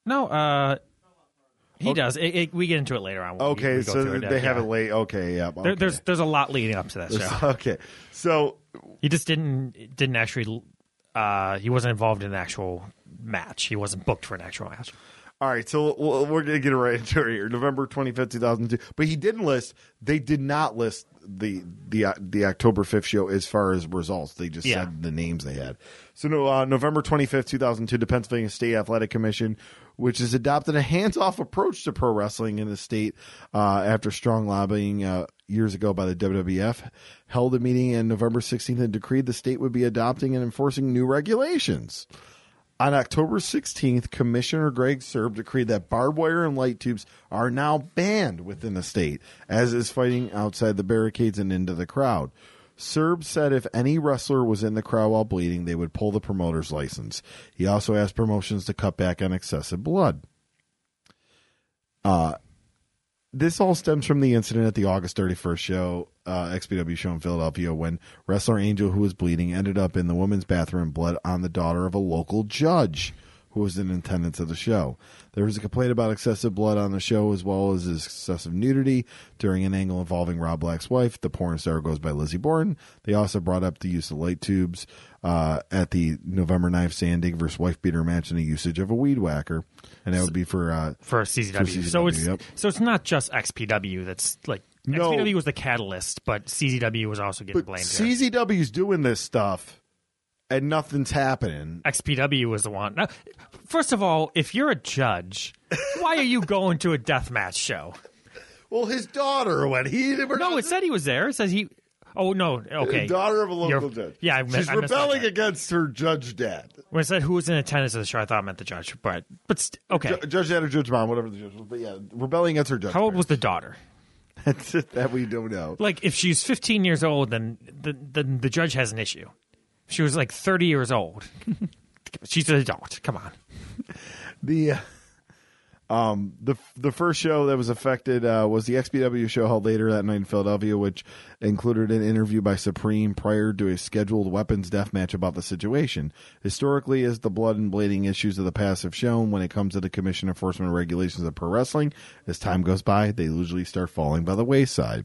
no. Uh, he does. It, it, we get into it later on. when we- Okay, we so they have yeah. it late. Okay, yeah. There, there's there's a lot leading up to that show. <laughs> okay. So He just didn't didn't actually. Uh, he wasn't involved in an actual match. He wasn't booked for an actual match. All right, so we're going to get right into it here. November 25th, 2002. But he didn't list, they did not list the the uh, the October 5th show as far as results. They just Yeah. said the names they had. So no, uh, November 25th, 2002, the Pennsylvania State Athletic Commission, which has adopted a hands-off approach to pro wrestling in the state uh, after strong lobbying uh, years ago by the WWF, held a meeting on November 16th and decreed the state would be adopting and enforcing new regulations. On October 16th, Commissioner Greg Serb decreed that barbed wire and light tubes are now banned within the state, as is fighting outside the barricades and into the crowd. Serb said if any wrestler was in the crowd while bleeding, they would pull the promoter's license. He also asked promotions to cut back on excessive blood. Uh, this all stems from the incident at the August 31st show, uh, XPW show in Philadelphia, when wrestler Angel, who was bleeding, ended up in the women's bathroom bled on the daughter of a local judge who was in attendance at the show. There was a complaint about excessive blood on the show as well as excessive nudity during an angle involving Rob Black's wife. The porn star goes by Lizzie Borden. They also brought up the use of light tubes uh, at the November 9th Zandig versus wife beater match and the usage of a weed whacker. And that would be for uh, for CZW. For CZW, so it's yep. so it's not just XPW that's like No. XPW was the catalyst, but CZW was also getting But blamed. here. CZW's doing this stuff and nothing's happening. XPW was the one. Now, first of all, if you're a judge, why are you going to a deathmatch show? Well, his daughter went. He No, it said he was there. It says he. Oh no. Okay. daughter of a local You're- judge. yeah, I she's I rebelling against her judge dad. When I said who was in attendance at the show, I thought I meant the judge, but but st- okay. Ju- judge dad or judge mom, whatever the judge was. But yeah, rebelling against her judge. How old was the daughter? <laughs> That we don't know. Like, if she's 15 years old, then the then the judge has an issue. She was like 30 years old. <laughs> she's an adult. Come on. The uh, um the the first show that was affected uh, was the XPW show held later that night in Philadelphia, which included an interview by Supreme prior to a scheduled weapons death match about the situation. Historically, as the blood and blading issues of the past have shown, when it comes to the commission enforcement regulations of pro wrestling, as time goes by, they usually start falling by the wayside.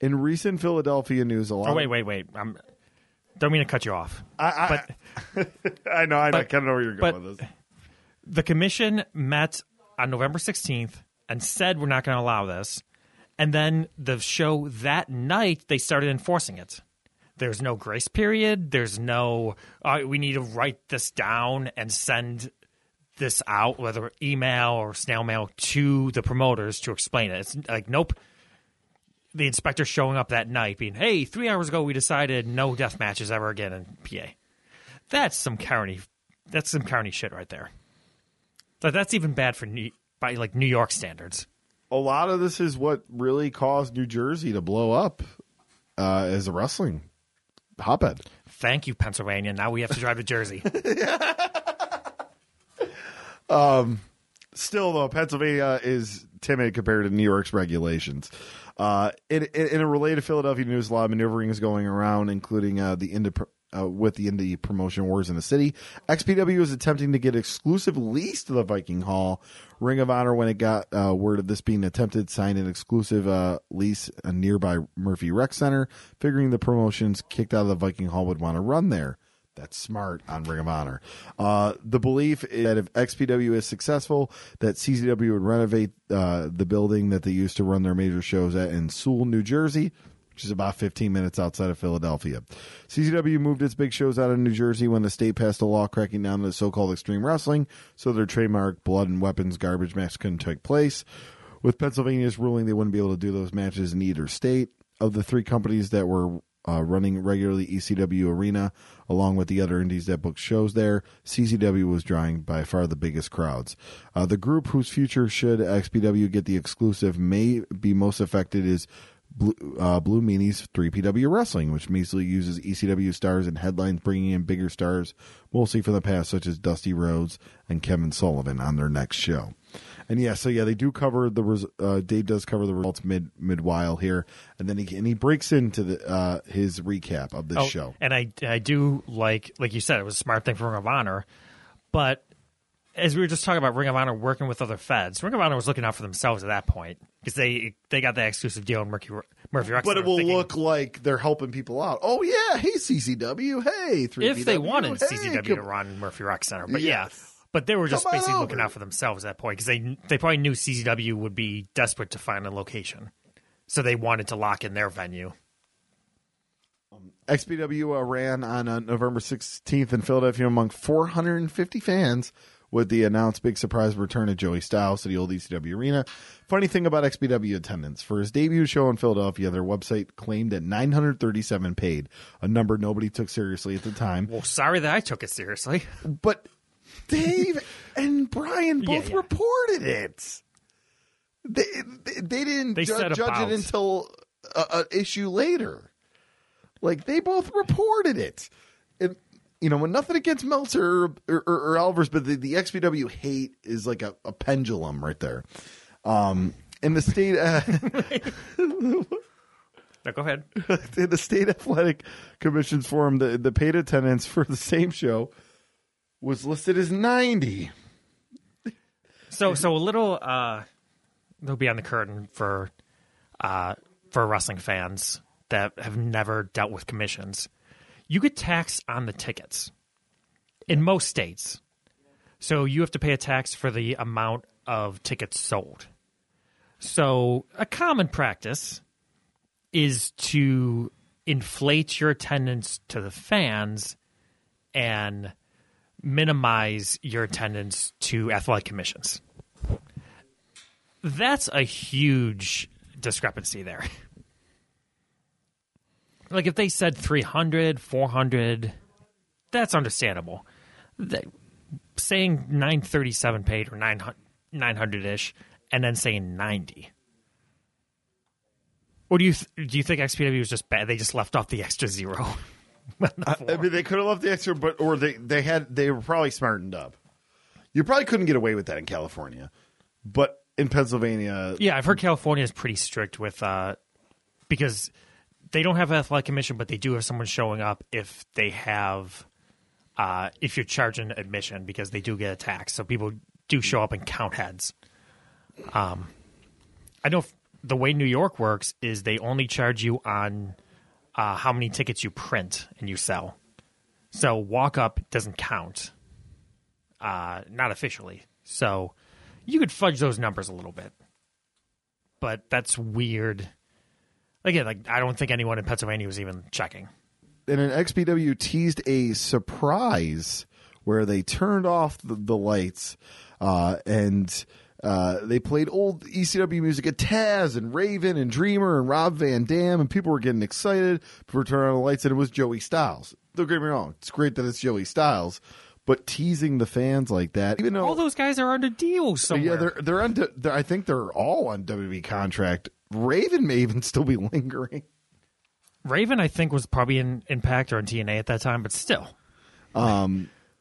In recent Philadelphia news, a lot. Oh wait, wait, wait. I'm don't mean to cut you off. I, but <laughs> I, know, I, know, I But- kind of know where you're going but- with this. the commission met on November 16th and said we're not going to allow this. And then the show that night they started enforcing it. There's no grace period. There's no uh, we need to write this down and send this out, whether email or snail mail to the promoters to explain it. It's like nope. The inspector showing up that night, being, "Hey, three hours ago we decided no death matches ever again in PA." That's some county. That's some county shit right there. But that's even bad for New, by like New York standards. a lot of this is what really caused New Jersey to blow up uh, as a wrestling hotbed. Thank you, Pennsylvania. Now we have to drive to Jersey. <laughs> Still, though, Pennsylvania is timid compared to New York's regulations. Uh, in, in, a related Philadelphia news, a lot of maneuvering is going around, including uh, the uh, with the indie promotion wars in the city. XPW is attempting to get exclusive lease to the Viking Hall. Ring of Honor, when it got uh, word of this being attempted, signed an exclusive uh, lease a nearby Murphy Rec Center, figuring the promotions kicked out of the Viking Hall would want to run there. That's smart on Ring of Honor. Uh, the belief is that if XPW is successful, that CZW would renovate uh, the building that they used to run their major shows at in Sewell, New Jersey, which is about 15 minutes outside of Philadelphia. CZW moved its big shows out of New Jersey when the state passed a law cracking down on the so-called extreme wrestling, so their trademark blood and weapons garbage match couldn't take place. With Pennsylvania's ruling, they wouldn't be able to do those matches in either state. Of the three companies that were uh, running regularly ECW Arena, along with the other indies that booked shows there, CZW was drawing by far the biggest crowds. Uh, the group whose future should XPW get the exclusive may be most affected is Blue, uh, Blue Meanies 3PW Wrestling, which basically uses ECW stars and headlines, bringing in bigger stars, mostly from the past, such as Dusty Rhodes and Kevin Sullivan on their next show. And yeah, so yeah, they do cover the res- uh, Dave does cover the results mid mid while here, and then he and he breaks into the uh, his recap of this Oh, show. And I I do like like you said, it was a smart thing for Ring of Honor. But as we were just talking about Ring of Honor working with other feds, Ring of Honor was looking out for themselves at that point because they they got that exclusive deal in Murphy Murphy Rec But it will thinking look like they're helping people out. Oh yeah, hey CZW, hey 3PW, if they wanted hey, CZW to run Murphy Rec Center. But Yes. yeah. But they were just Come basically looking out for themselves at that point because they they probably knew CZW would be desperate to find a location, so they wanted to lock in their venue. XPW uh, ran on uh, November 16th in Philadelphia among 450 fans with the announced big surprise return of Joey Styles to the old ECW arena. Funny thing about XPW attendance for his debut show in Philadelphia, their website claimed that 937 paid, a number nobody took seriously at the time. Well, sorry that I took it seriously. But Dave and Bryan both yeah. reported it. They they, they didn't They ju- judge it until a, a issue later. Like they both reported it, and you know, when nothing against Meltzer or, or, or Alvarez, but the, the XPW hate is like a, a pendulum right there. Um, in the state, uh, <laughs> No, go ahead. <laughs> in the state athletic commission's forum, the the paid attendance for the same show was listed as ninety. So so a little uh they'll be on the curtain for uh for wrestling fans that have never dealt with commissions. You get tax on the tickets in most states. So you have to pay a tax for the amount of tickets sold. So a common practice is to inflate your attendance to the fans and minimize your attendance to athletic commissions. That's a huge discrepancy there. Like if they said 300, 400, that's understandable. They, saying 937 paid or 900 ish and then saying 90. Or do you th- do you think XPW was just bad? They just left off the extra zero. <laughs> <laughs> I mean, they could have left the extra, but or they they had they were probably smartened up. You probably couldn't get away with that in California, but in Pennsylvania, Yeah, I've heard California is pretty strict with uh, because they don't have an athletic commission, but they do have someone showing up if they have uh, if you're charging admission because they do get a tax. So people do show up and count heads. Um, I know the way New York works is they only charge you on uh, how many tickets you print and you sell. So walk up doesn't count, uh, not officially. So you could fudge those numbers a little bit, but that's weird. Again, like I don't think anyone in Pennsylvania was even checking. and an XPW teased a surprise where they turned off the, the lights uh, and uh, they played old ECW music at Taz and Raven and Dreamer and Rob Van Dam, and people were getting excited for turning on the lights, and it was Joey Styles. Don't get me wrong; it's great that it's Joey Styles, but teasing the fans like that, even though All those guys are under deals somewhere. yeah, they're they're on. They're, I think they're all on WWE contract. Raven may even still be <laughs> lingering. Raven, I think, was probably in Impact or in TNA at that time, but still.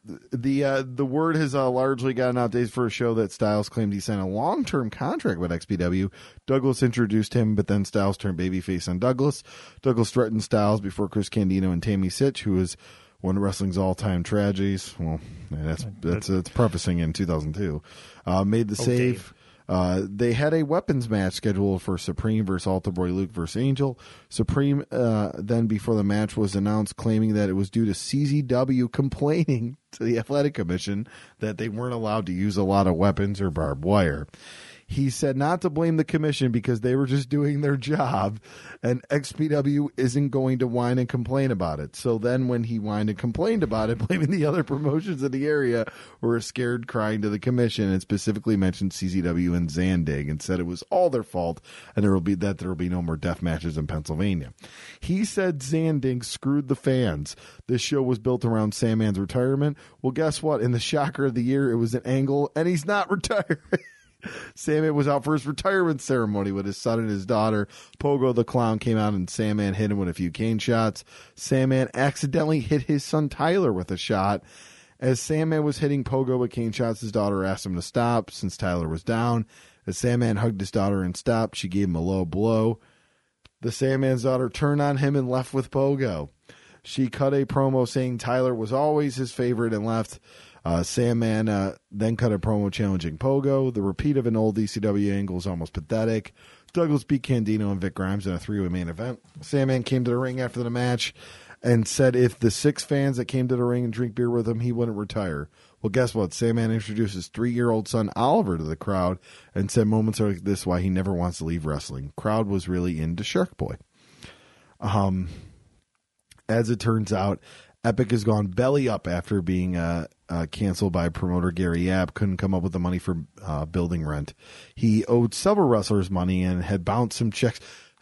The uh, the word has uh, largely gotten out days for a show that Styles claimed he signed a long term contract with XPW. Douglas introduced him, but then Styles turned babyface on Douglas. Douglas threatened Styles before Chris Candido and Tammy Sytch, who was one of wrestling's all time tragedies. Well, that's that's that's prefacing in 2002. Uh, made the save. Dave. Uh, they had a weapons match scheduled for Supreme versus Altar Boy Luke versus Angel. Supreme uh, then, before the match was announced, claiming that it was due to CZW complaining <laughs> to the Athletic Commission that they weren't allowed to use a lot of weapons or barbed wire. He said not to blame the commission because they were just doing their job, and XPW isn't going to whine and complain about it. So then, when he whined and complained about it, <laughs> blaming the other promotions in the area were scared, crying to the commission, and specifically mentioned CZW and Zandig, and said it was all their fault, and there will be that there will be no more death matches in Pennsylvania. He said Zandig screwed the fans. This show was built around Sandman's retirement. Well, guess what? In the shocker of the year, it was an angle, and he's not <laughs> retiring. Sandman was out for his retirement ceremony with his son and his daughter. Pogo the clown came out and Sandman hit him with a few cane shots. Sandman accidentally hit his son Tyler with a shot. As Sandman was hitting Pogo with cane shots, his daughter asked him to stop since Tyler was down. As Sandman hugged his daughter and stopped, she gave him a low blow. The Sandman's daughter turned on him and left with Pogo. She cut a promo saying Tyler was always his favorite and left. Uh, Sandman uh, then cut a promo challenging Pogo. The repeat of an old ECW angle is almost pathetic. Douglas beat Candido and Vic Grimes in a three way main event. Sandman came to the ring after the match and said if the six fans that came to the ring and drink beer with him, he wouldn't retire. Well, guess what? Sandman introduced his three year old son Oliver to the crowd and said moments like this why he never wants to leave wrestling. Crowd was really into Shark Boy. As it turns out, Epic has gone belly up after being uh, uh, canceled by promoter Gary Yap. Couldn't come up with the money for uh, building rent. He owed several wrestlers money and had bounced some checks.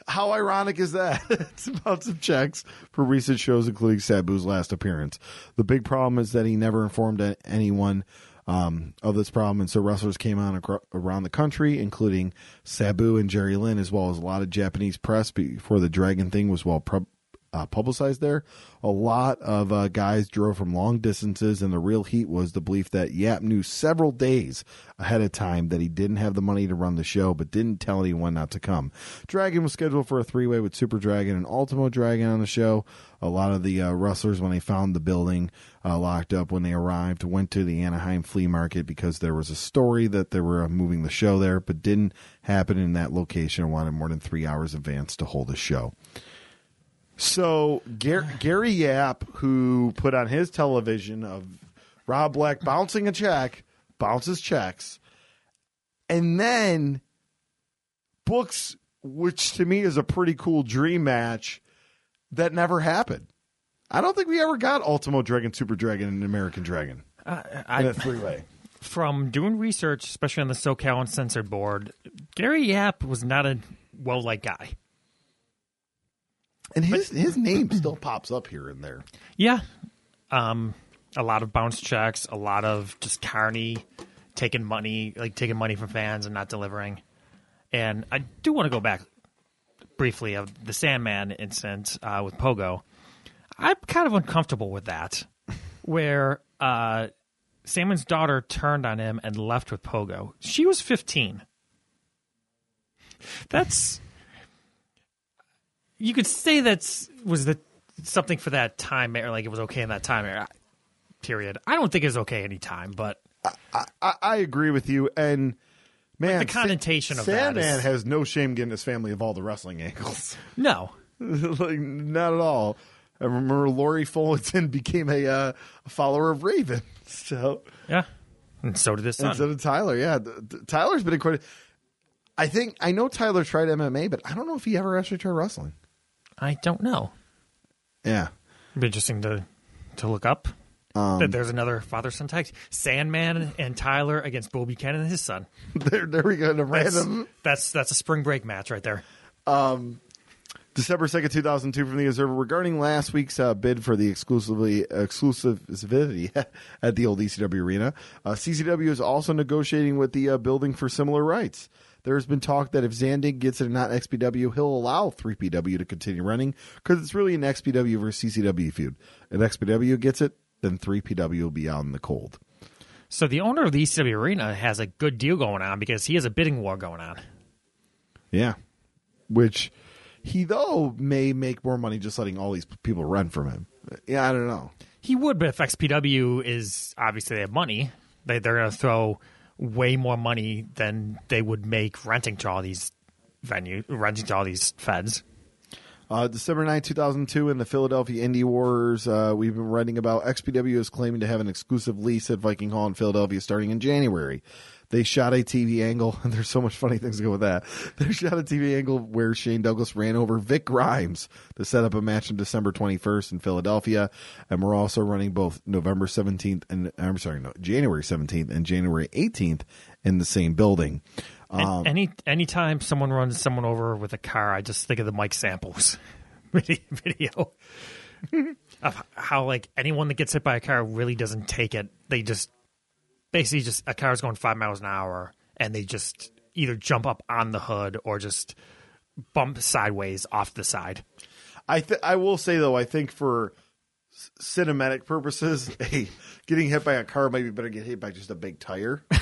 How ironic is that? <laughs> it's about some checks for recent shows, including Sabu's last appearance. The big problem is that he never informed anyone um, of this problem, and so wrestlers came on acro- around the country, including Sabu and Jerry Lynn, as well as a lot of Japanese press before the Dragon thing was well pub- uh, publicized there. A lot of uh, guys drove from long distances, and the real heat was the belief that Yap knew several days ahead of time that he didn't have the money to run the show, but didn't tell anyone not to come. Dragon was scheduled for a three way with Super Dragon and Ultimo Dragon on the show. A lot of the uh, wrestlers, when they found the building uh, locked up when they arrived, went to the Anaheim flea market because there was a story that they were uh, moving the show there, but didn't happen in that location and wanted more than three hours advance to hold a show. So Gar- Gary Yap, who put on his television of Rob Black bouncing a check, bounces checks, and then books, which to me is a pretty cool dream match that never happened. I don't think we ever got Ultimo Dragon, Super Dragon, and American Dragon uh, in I, a three way. from doing research, especially on the SoCal Uncensored board, Gary Yap was not a well liked guy. And his his name <clears throat> still pops up here and there. Yeah. Um, a lot of bounce checks, a lot of just Carney taking money, like taking money from fans and not delivering. And I do want to go back briefly of the Sandman incident uh, with Pogo. I'm kind of uncomfortable with that, where uh, Sandman's daughter turned on him and left with Pogo. She was 15. That's you could say that's was the something for that time or like it was okay in that time era period. I don't think it's okay any time, but I, I agree with you. And man, the connotation of that Sandman is- has no shame getting his family of all the wrestling angles. <laughs> no. <laughs> like not at all. I remember Lori Fullington <laughs> became a, uh, a follower of Raven. So Yeah. And so did his son. instead of Tyler, yeah, th- th- Tyler's been in quite. A, I think I know Tyler tried MMA, but I don't know if he ever actually tried wrestling. I don't know. Yeah, It'd be interesting to to look up. Um, that there's another father son tag. Sandman and Tyler against Bull Buchanan and his son. <laughs> there, there we go. In a That's, random that's that's a spring break match right there. December 2nd, 2002 from the Observer regarding last week's uh, bid for the exclusively exclusivity <laughs> at the old ECW arena. Uh, CZW is also negotiating with the uh, building for similar rights. There has been talk that if Zandig gets it and not XPW, he'll allow 3PW to continue running because it's really an XPW versus CZW feud. If XPW gets it, then 3PW will be out in the cold. So the owner of the ECW arena has a good deal going on because he has a bidding war going on. Yeah. Which he, though, may make more money just letting all these people run from him. Yeah, I don't know. He would, but if XPW is obviously they have money, they they're going to throw way more money than they would make renting to all these venues, renting to all these feds. Uh, December 9, 2002, in the Philadelphia Indie Wars, uh, we've been writing about XPW is claiming to have an exclusive lease at Viking Hall in Philadelphia starting in January. They shot a TV angle, and <laughs> there's so much funny things to go with that. <laughs> They shot a TV angle where Shane Douglas ran over Vic Grimes to set up a match on December 21st in Philadelphia, and we're also running both November 17th and I'm sorry, no, January 17th and January 18th in the same building. And um, any anytime someone runs someone over with a car, I just think of the Mike Samples <laughs> video, video of how like anyone that gets hit by a car really doesn't take it. They just basically just a car's going five miles an hour, and they just either jump up on the hood or just bump sideways off the side. I th- I will say though, I think for s- cinematic purposes, <laughs> hey, getting hit by a car might be better get hit by just a big tire. <laughs> I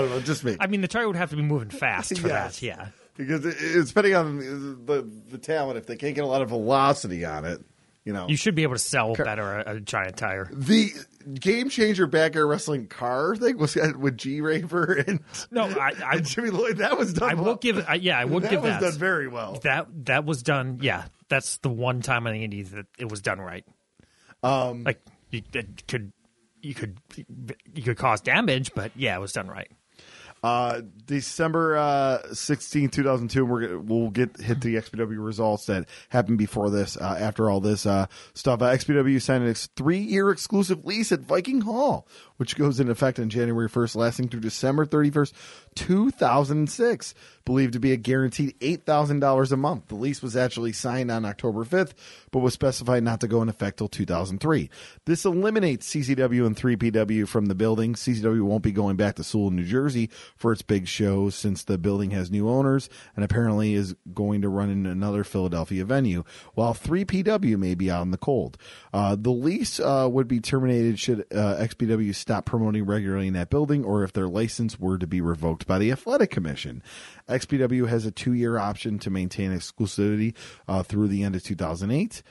don't know, just me. I mean, the tire would have to be moving fast for <laughs> Yes. that. Yeah. because it, it's depending on the the talent, if they can't get a lot of velocity on it, you know. You should be able to sell better a, a giant tire. the game changer back air wrestling car thing was with G Raver and, No, I, <laughs> I, and Jimmy Lloyd. That was done. I will give. I, yeah, I would that give was that. done very well. that that was done. Yeah, that's the one time in the Indies that it was done right. Um, like you it could you could you could cause damage, but yeah, it was done right. Uh, December uh, 16, 2002, we're, we'll get hit the XPW results that happened before this. Uh, after all this uh, stuff, uh, XPW signed a three year exclusive lease at Viking Hall, which goes into effect on January 1st, lasting through December 31st, 2006. Believed to be a guaranteed $8,000 a month. The lease was actually signed on October 5th, but was specified not to go in effect till 2003. This eliminates CZW and 3PW from the building. CZW won't be going back to Sewell, New Jersey for its big shows since the building has new owners and apparently is going to run in another Philadelphia venue, while 3PW may be out in the cold. Uh, the lease uh, would be terminated should uh, XPW stop promoting regularly in that building or if their license were to be revoked by the Athletic Commission. XPW has a two year option to maintain exclusivity uh, through the end of 2008.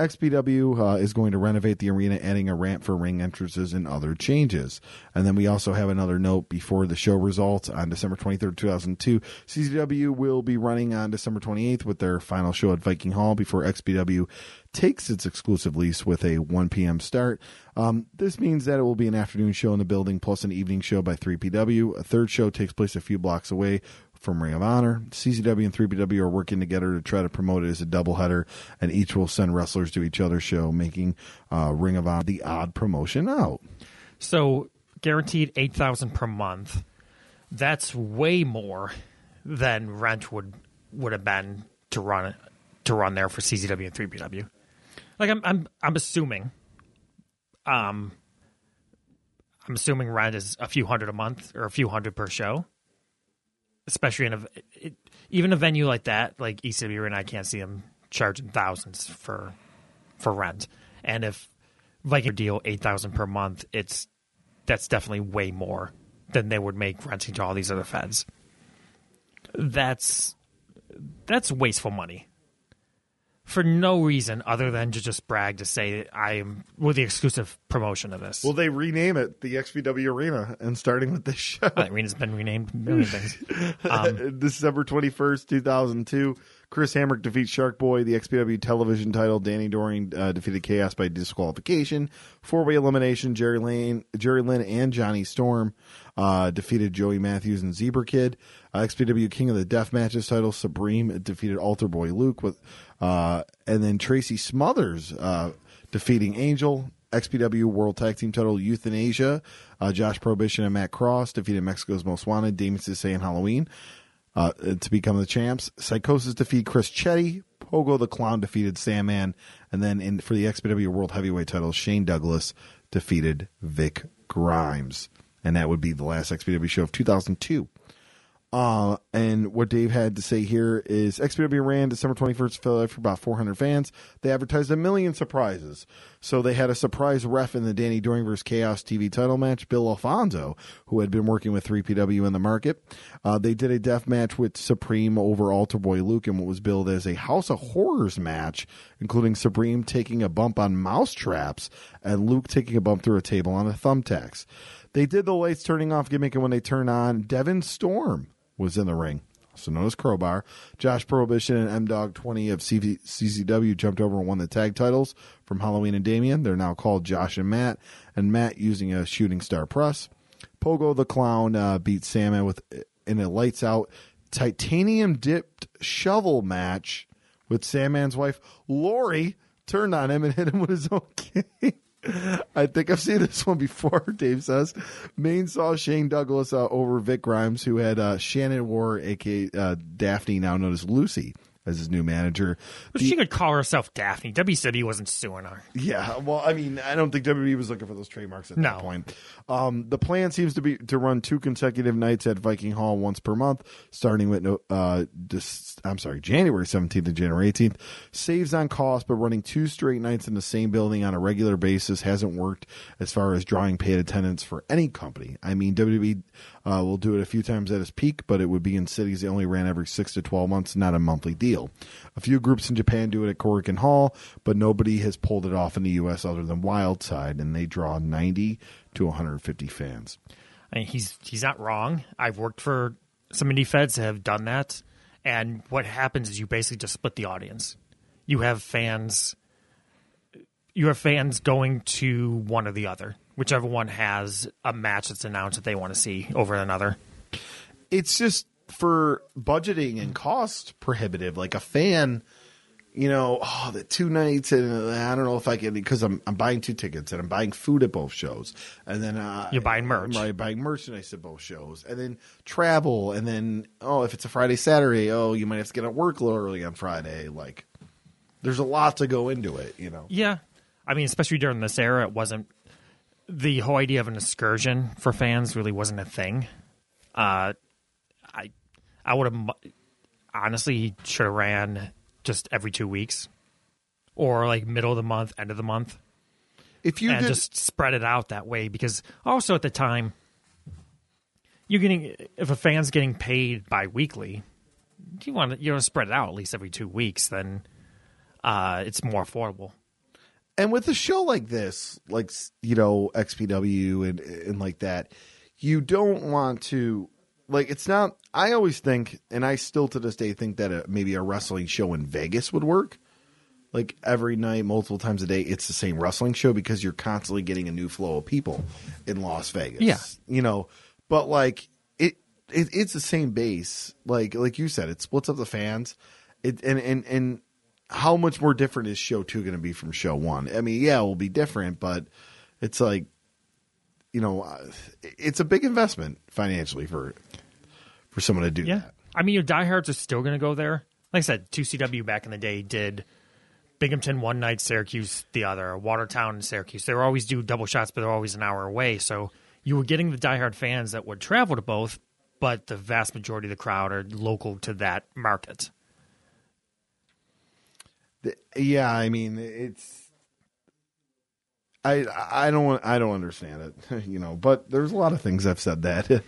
XPW uh, is going to renovate the arena, adding a ramp for ring entrances and other changes. And then we also have another note before the show results on December 23rd, 2002. CZW will be running on December 28th with their final show at Viking Hall before XPW takes its exclusive lease with a 1 p.m. start. Um, this means that it will be an afternoon show in the building plus an evening show by 3PW. A third show takes place a few blocks away from Ring of Honor. CZW and 3PW are working together to try to promote it as a doubleheader, and each will send wrestlers to each other's show, making uh, Ring of Honor the odd promotion out. So guaranteed eight thousand per month. That's way more than rent would would have been to run to run there for CZW and 3PW. Like I'm I'm I'm assuming, um, I'm assuming rent is a few hundred a month or a few hundred per show. Especially in a it, even a venue like that, like ECW Arena, I can't see them charging thousands for for rent. And if Viking deal eight thousand per month, it's that's definitely way more than they would make renting to all these other feds. That's that's wasteful money for no reason other than to just brag to say I am with the exclusive promotion of this. Well, they rename it the XPW Arena, and starting with this <laughs> show. that arena's been renamed a million things. <laughs> Um, December 21st, 2002. Chris Hamrick defeats Shark Boy, the XPW television title. Danny Doring uh, defeated Kaos by disqualification. Four way elimination. Jerry Lane, Jerry Lynn, and Johnny Storm uh, defeated Joey Matthews and Zebra Kid. Uh, XPW King of the Death Matches title. Supreme defeated Altar Boy Luke with, uh, and then Tracy Smothers uh, defeating Angel. XPW World Tag Team title Euthanasia. Uh, Josh Prohibition and Matt Cross defeated Mexico's Most Wanted, Damien Cisse and Halloween uh, to become the champs. Psychosis defeat Chris Chetti. Pogo the Clown defeated Sandman. And then in, for the XPW World Heavyweight title, Shane Douglas defeated Vic Grimes. And that would be the last XPW show of 2002. Uh, and what Dave had to say here is XPW ran December 21st Philadelphia for about 400 fans. They advertised a million surprises. So they had a surprise ref in the Danny Doring vs. Kaos TV title match, Bill Alfonso, who had been working with 3PW in the market. Uh, they did a death match with Supreme over Altar Boy Luke in what was billed as a House of Horrors match, including Supreme taking a bump on mouse traps and Luke taking a bump through a table on a thumbtacks. They did the lights turning off gimmick, and when they turn on, Devin Storm was in the ring, also known as Crowbar. Josh Prohibition and M Dog 20 of CV, CZW jumped over and won the tag titles from Halloween and Damien. They're now called Josh and Matt, and Matt using a shooting star press. Pogo the Clown uh, beat Sandman with in a lights out titanium dipped shovel match with Sandman's wife Lori turned on him and hit him with his own <laughs> cane. I think I've seen <laughs> this one before, <laughs> Dave says. Maine saw Shane Douglas uh, over Vic Grimes, who had uh, Shannon War, aka uh, Daphne, now known as Lucy, as his new manager. but she could call herself Daphne. WCW wasn't suing her. Yeah, well, I mean, I don't think WWE was looking for those trademarks at No. that point. Um, the plan seems to be to run two consecutive nights at Viking Hall once per month, starting with no, uh, this, I'm sorry, January 17th and January 18th. Saves on cost, but running two straight nights in the same building on a regular basis hasn't worked as far as drawing paid attendance for any company. I mean, WWE uh, will do it a few times at its peak, but it would be in cities that only ran every six to 12 months, not a monthly deal. A few groups in Japan do it at Korakuen Hall, but nobody has pulled it off in the U.S. other than Wildside, and they draw 90 to 150 fans. I mean, he's he's not wrong. I've worked for some indie feds that have done that, and what happens is you basically just split the audience. You have fans. You have fans going to one or the other, whichever one has a match that's announced that they want to see over another. it's just for budgeting and cost prohibitive. Like a fan, you know, oh, the two nights, and I don't know if I can because I'm I'm buying two tickets and I'm buying food at both shows, and then uh, You're buying merch. I'm buying merchandise at both shows, and then travel, and then oh, if it's a Friday Saturday, oh, you might have to get at work a little early on Friday. Like, there's a lot to go into it, you know. Yeah, I mean, especially during this era, it wasn't the whole idea of an excursion for fans really wasn't a thing. Uh, I I would have honestly he should have ran just every two weeks, or like middle of the month, end of the month, If you and did, just spread it out that way. Because also at the time, you're getting if a fan's getting paid bi-weekly, you want to you want to spread it out at least every two weeks. Then uh, it's more affordable. And with a show like this, like you know XPW and and like that, you don't want to like it's not. I always think, and I still to this day think that a, maybe a wrestling show in Vegas would work. Like every night, multiple times a day, it's the same wrestling show because you're constantly getting a new flow of people in Las Vegas. Yeah. you know, but like it, it it's the same base. Like like you said, it splits up the fans. It and and and how much more different is show two going to be from show one? I mean, yeah, it will be different, but it's like, you know, uh, it's a big investment financially for for someone to do Yeah. that. I mean, your diehards are still going to go there. Like I said, 2CW back in the day did Binghamton one night, Syracuse the other, Watertown and Syracuse. They were always do double shots, but they're always an hour away. So you were getting the diehard fans that would travel to both, but the vast majority of the crowd are local to that market. The- Yeah, I mean, it's. I I don't I don't understand it, <laughs> you know. But there's a lot of things I've said that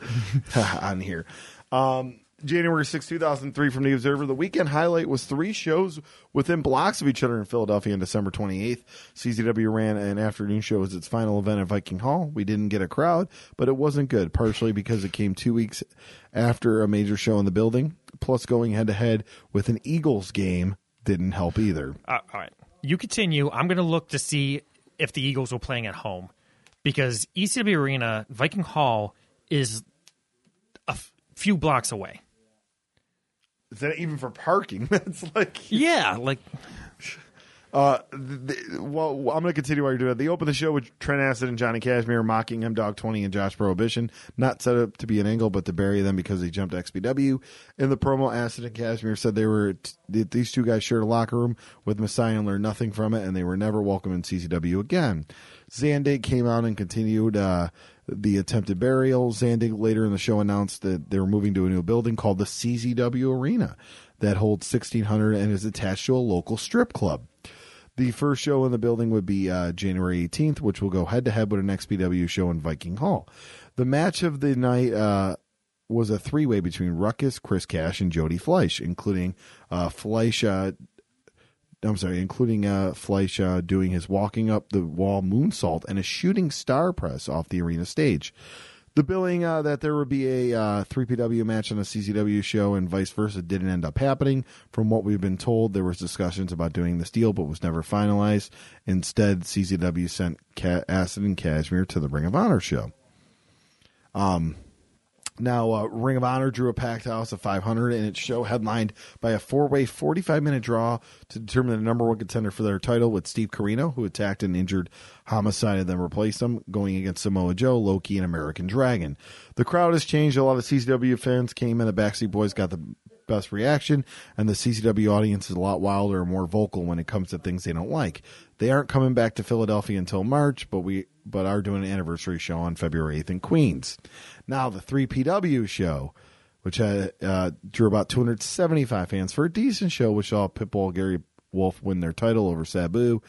<laughs> on here. Um, January 6, 2003 from The Observer. The weekend highlight was three shows within blocks of each other in Philadelphia on December 28th. CZW ran an afternoon show as its final event at Viking Hall. We didn't get a crowd, but it wasn't good, partially because it came two weeks after a major show in the building. Plus, going head to head with an Eagles game didn't help either. Uh, all right. You continue. I'm going to look to see if the Eagles were playing at home because ECW Arena, Viking Hall, is a f- few blocks away. Is that even for parking? <laughs> That's like Yeah, like Uh, the, well, I'm going to continue while you're doing it. They opened the show with Trent Acid and Johnny Kashmere mocking him, Dog 20 and Josh Prohibition. Not set up to be an angle, but to bury them because they jumped XPW. In the promo, Acid and Kashmere said they were t- these two guys shared a locker room with Messiah and learned nothing from it, and they were never welcome in CZW again. Zandig came out and continued uh, the attempted burial. Zandig later in the show announced that they were moving to a new building called the CZW Arena that holds 1,600 and is attached to a local strip club. The first show in the building would be uh, January 18th, which will go head to head with an XPW show in Viking Hall. The match of the night uh, was a three way between Ruckus, Chris Cash, and Jody Fleisch, including uh, Fleisch. Uh, I'm sorry, including uh, Fleisch uh, doing his walking up the wall moonsault and a shooting star press off the arena stage. The billing uh, that there would be a uh, 3PW match on a CZW show and vice versa didn't end up happening. From what we've been told, there was discussions about doing this deal, but was never finalized. Instead, CZW sent Ca- Acid and Kashmere to the Ring of Honor show. Now, uh, Ring of Honor drew a packed house of 500 in its show, headlined by a four way 45 minute draw to determine the number one contender for their title with Steve Corino, who attacked and injured Homicide and then replaced him, going against Samoa Joe, Low Ki, and American Dragon. The crowd has changed. A lot of CZW fans came in. The Backseat Boys got the best reaction, and the CZW audience is a lot wilder and more vocal when it comes to things they don't like. They aren't coming back to Philadelphia until March, but we but are doing an anniversary show on February 8th in Queens. Now the 3PW show, which had, uh, drew about 275 fans for a decent show, which saw Pitbull Gary Wolf win their title over Sabu.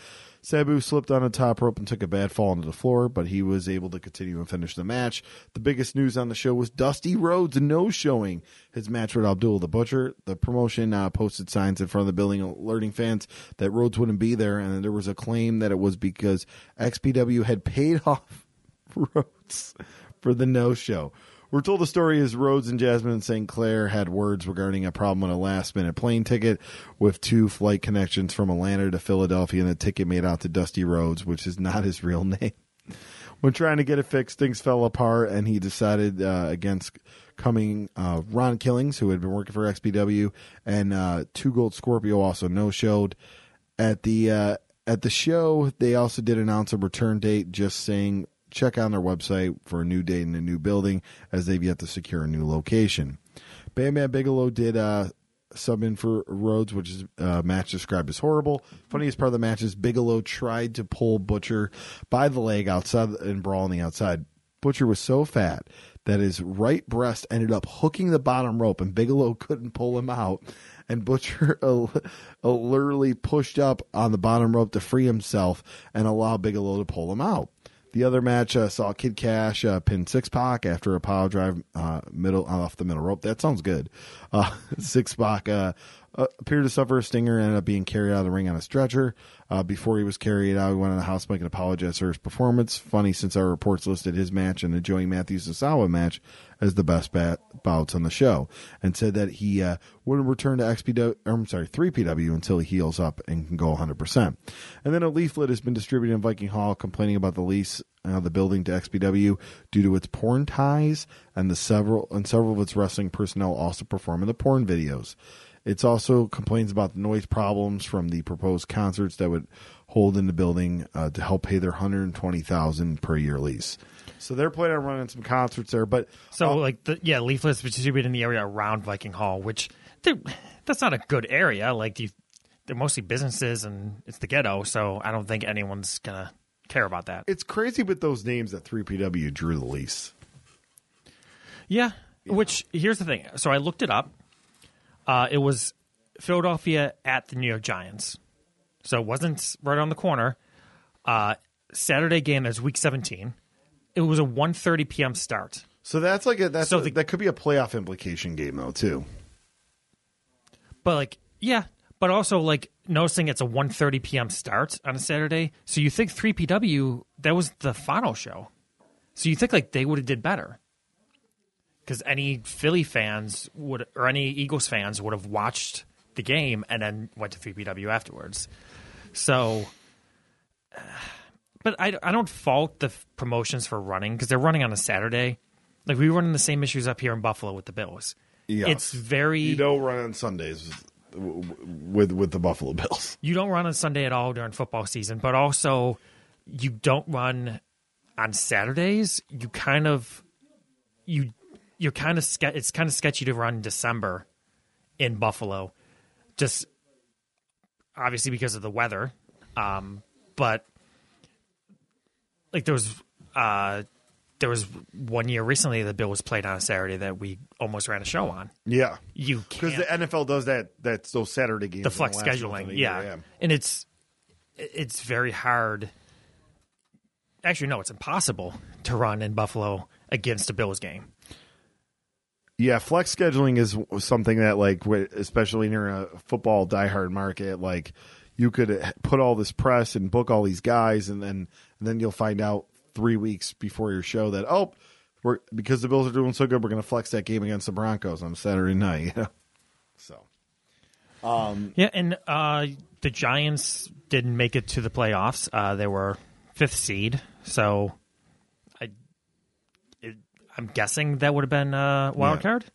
Sabu slipped on a top rope and took a bad fall onto the floor, but he was able to continue and finish the match. The biggest news on the show was Dusty Rhodes no showing his match with Abdul the Butcher. The promotion uh, posted signs in front of the building alerting fans that Rhodes wouldn't be there, and there was a claim that it was because XPW had paid <laughs> off Rhodes for the no show. We're told the story is Rhodes and Jasmine St. Clair had words regarding a problem on a last minute plane ticket with two flight connections from Atlanta to Philadelphia, and the ticket made out to Dusty Rhodes, which is not his real <laughs> name. When trying to get it fixed, things fell apart, and he decided uh, against coming uh, Ron Killings, who had been working for XPW, and uh, Two Cold Scorpio also no showed at the uh, at the show. They also did announce a return date, just saying check on their website for a new date in a new building, as they've yet to secure a new location. Bam Bam Bigelow did uh, sub in for Rhodes, which is a match described as horrible. Funniest part of the match is Bigelow tried to pull Butcher by the leg outside and brawl on the outside. Butcher was so fat that his right breast ended up hooking the bottom rope, and Bigelow <laughs> couldn't pull him out. And Butcher <laughs> literally pushed up on the bottom rope to free himself and allow Bigelow to pull him out. The other match uh, saw Kid Cash uh, pin Six Pac after a power drive uh, middle off the middle rope. That sounds good. Uh, <laughs> Six Pac uh, appeared to suffer a stinger and ended up being carried out of the ring on a stretcher. Uh, before he was carried out, he went on the house mic and apologized for his performance. Funny since our reports listed his match and the Joey Matthews Nosawa match as the best bat- bouts on the show, and said that he uh, wouldn't return to XPW. I'm sorry, 3PW until he heals up and can go 100. percent And then a leaflet has been distributed in Viking Hall complaining about the lease uh, the building to XPW due to its porn ties, and the several and several of its wrestling personnel also perform in the porn videos. It's also complains about the noise problems from the proposed concerts that would hold in the building uh, to help pay their 120,000 per year lease. So they're planning on running some concerts there, but So uh, like the yeah, leaflets distributed in the area around Viking Hall, which that's not a good area. Like you, they're mostly businesses and it's the ghetto, so I don't think anyone's gonna care about that. it's crazy with those names that 3PW drew the lease. Yeah. Which here's the thing. So I looked it up. Uh, it was Philadelphia at the New York Giants. So it wasn't right on the corner. Uh, Saturday game is week 17. It was a 1:30 p.m. start. So that's like a that's So a- the- that could be a playoff implication game though too. But like, yeah, but also like noticing it's a 1:30 p.m. start on a Saturday. So you think 3PW that was the final show. So you think like they would have did better. Cuz any Philly fans would or any Eagles fans would have watched the game and then went to 3PW afterwards. So <sighs> but I, I don't fault the promotions for running because they're running on a Saturday. Like we run the same issues up here in Buffalo with the Bills. Yes. It's very You don't run on Sundays with with, with the Buffalo Bills. <laughs> you don't run on Sunday at all during football season, but also you don't run on Saturdays. You kind of you you're kind of ske- it's kind of sketchy to run in December in Buffalo, just obviously because of the weather. Um, but like there was uh, there was one year recently the Bill was played on a Saturday that we almost ran a show on. Yeah, You because the NFL does that. That's those Saturday games. the flex of scheduling the yeah. year, and it's it's very hard actually no it's impossible to run in buffalo against a bills game Yeah, flex scheduling is something that, like, especially near a football diehard market, like you could put all this press and book all these guys, and then and then you'll find out three weeks before your show that oh, we're because the Bills are doing so good, we're going to flex that game against the Broncos on Saturday night. <laughs> So yeah and uh the giants didn't make it to the playoffs uh they were fifth seed so i'm guessing that would have been uh wild Yeah. card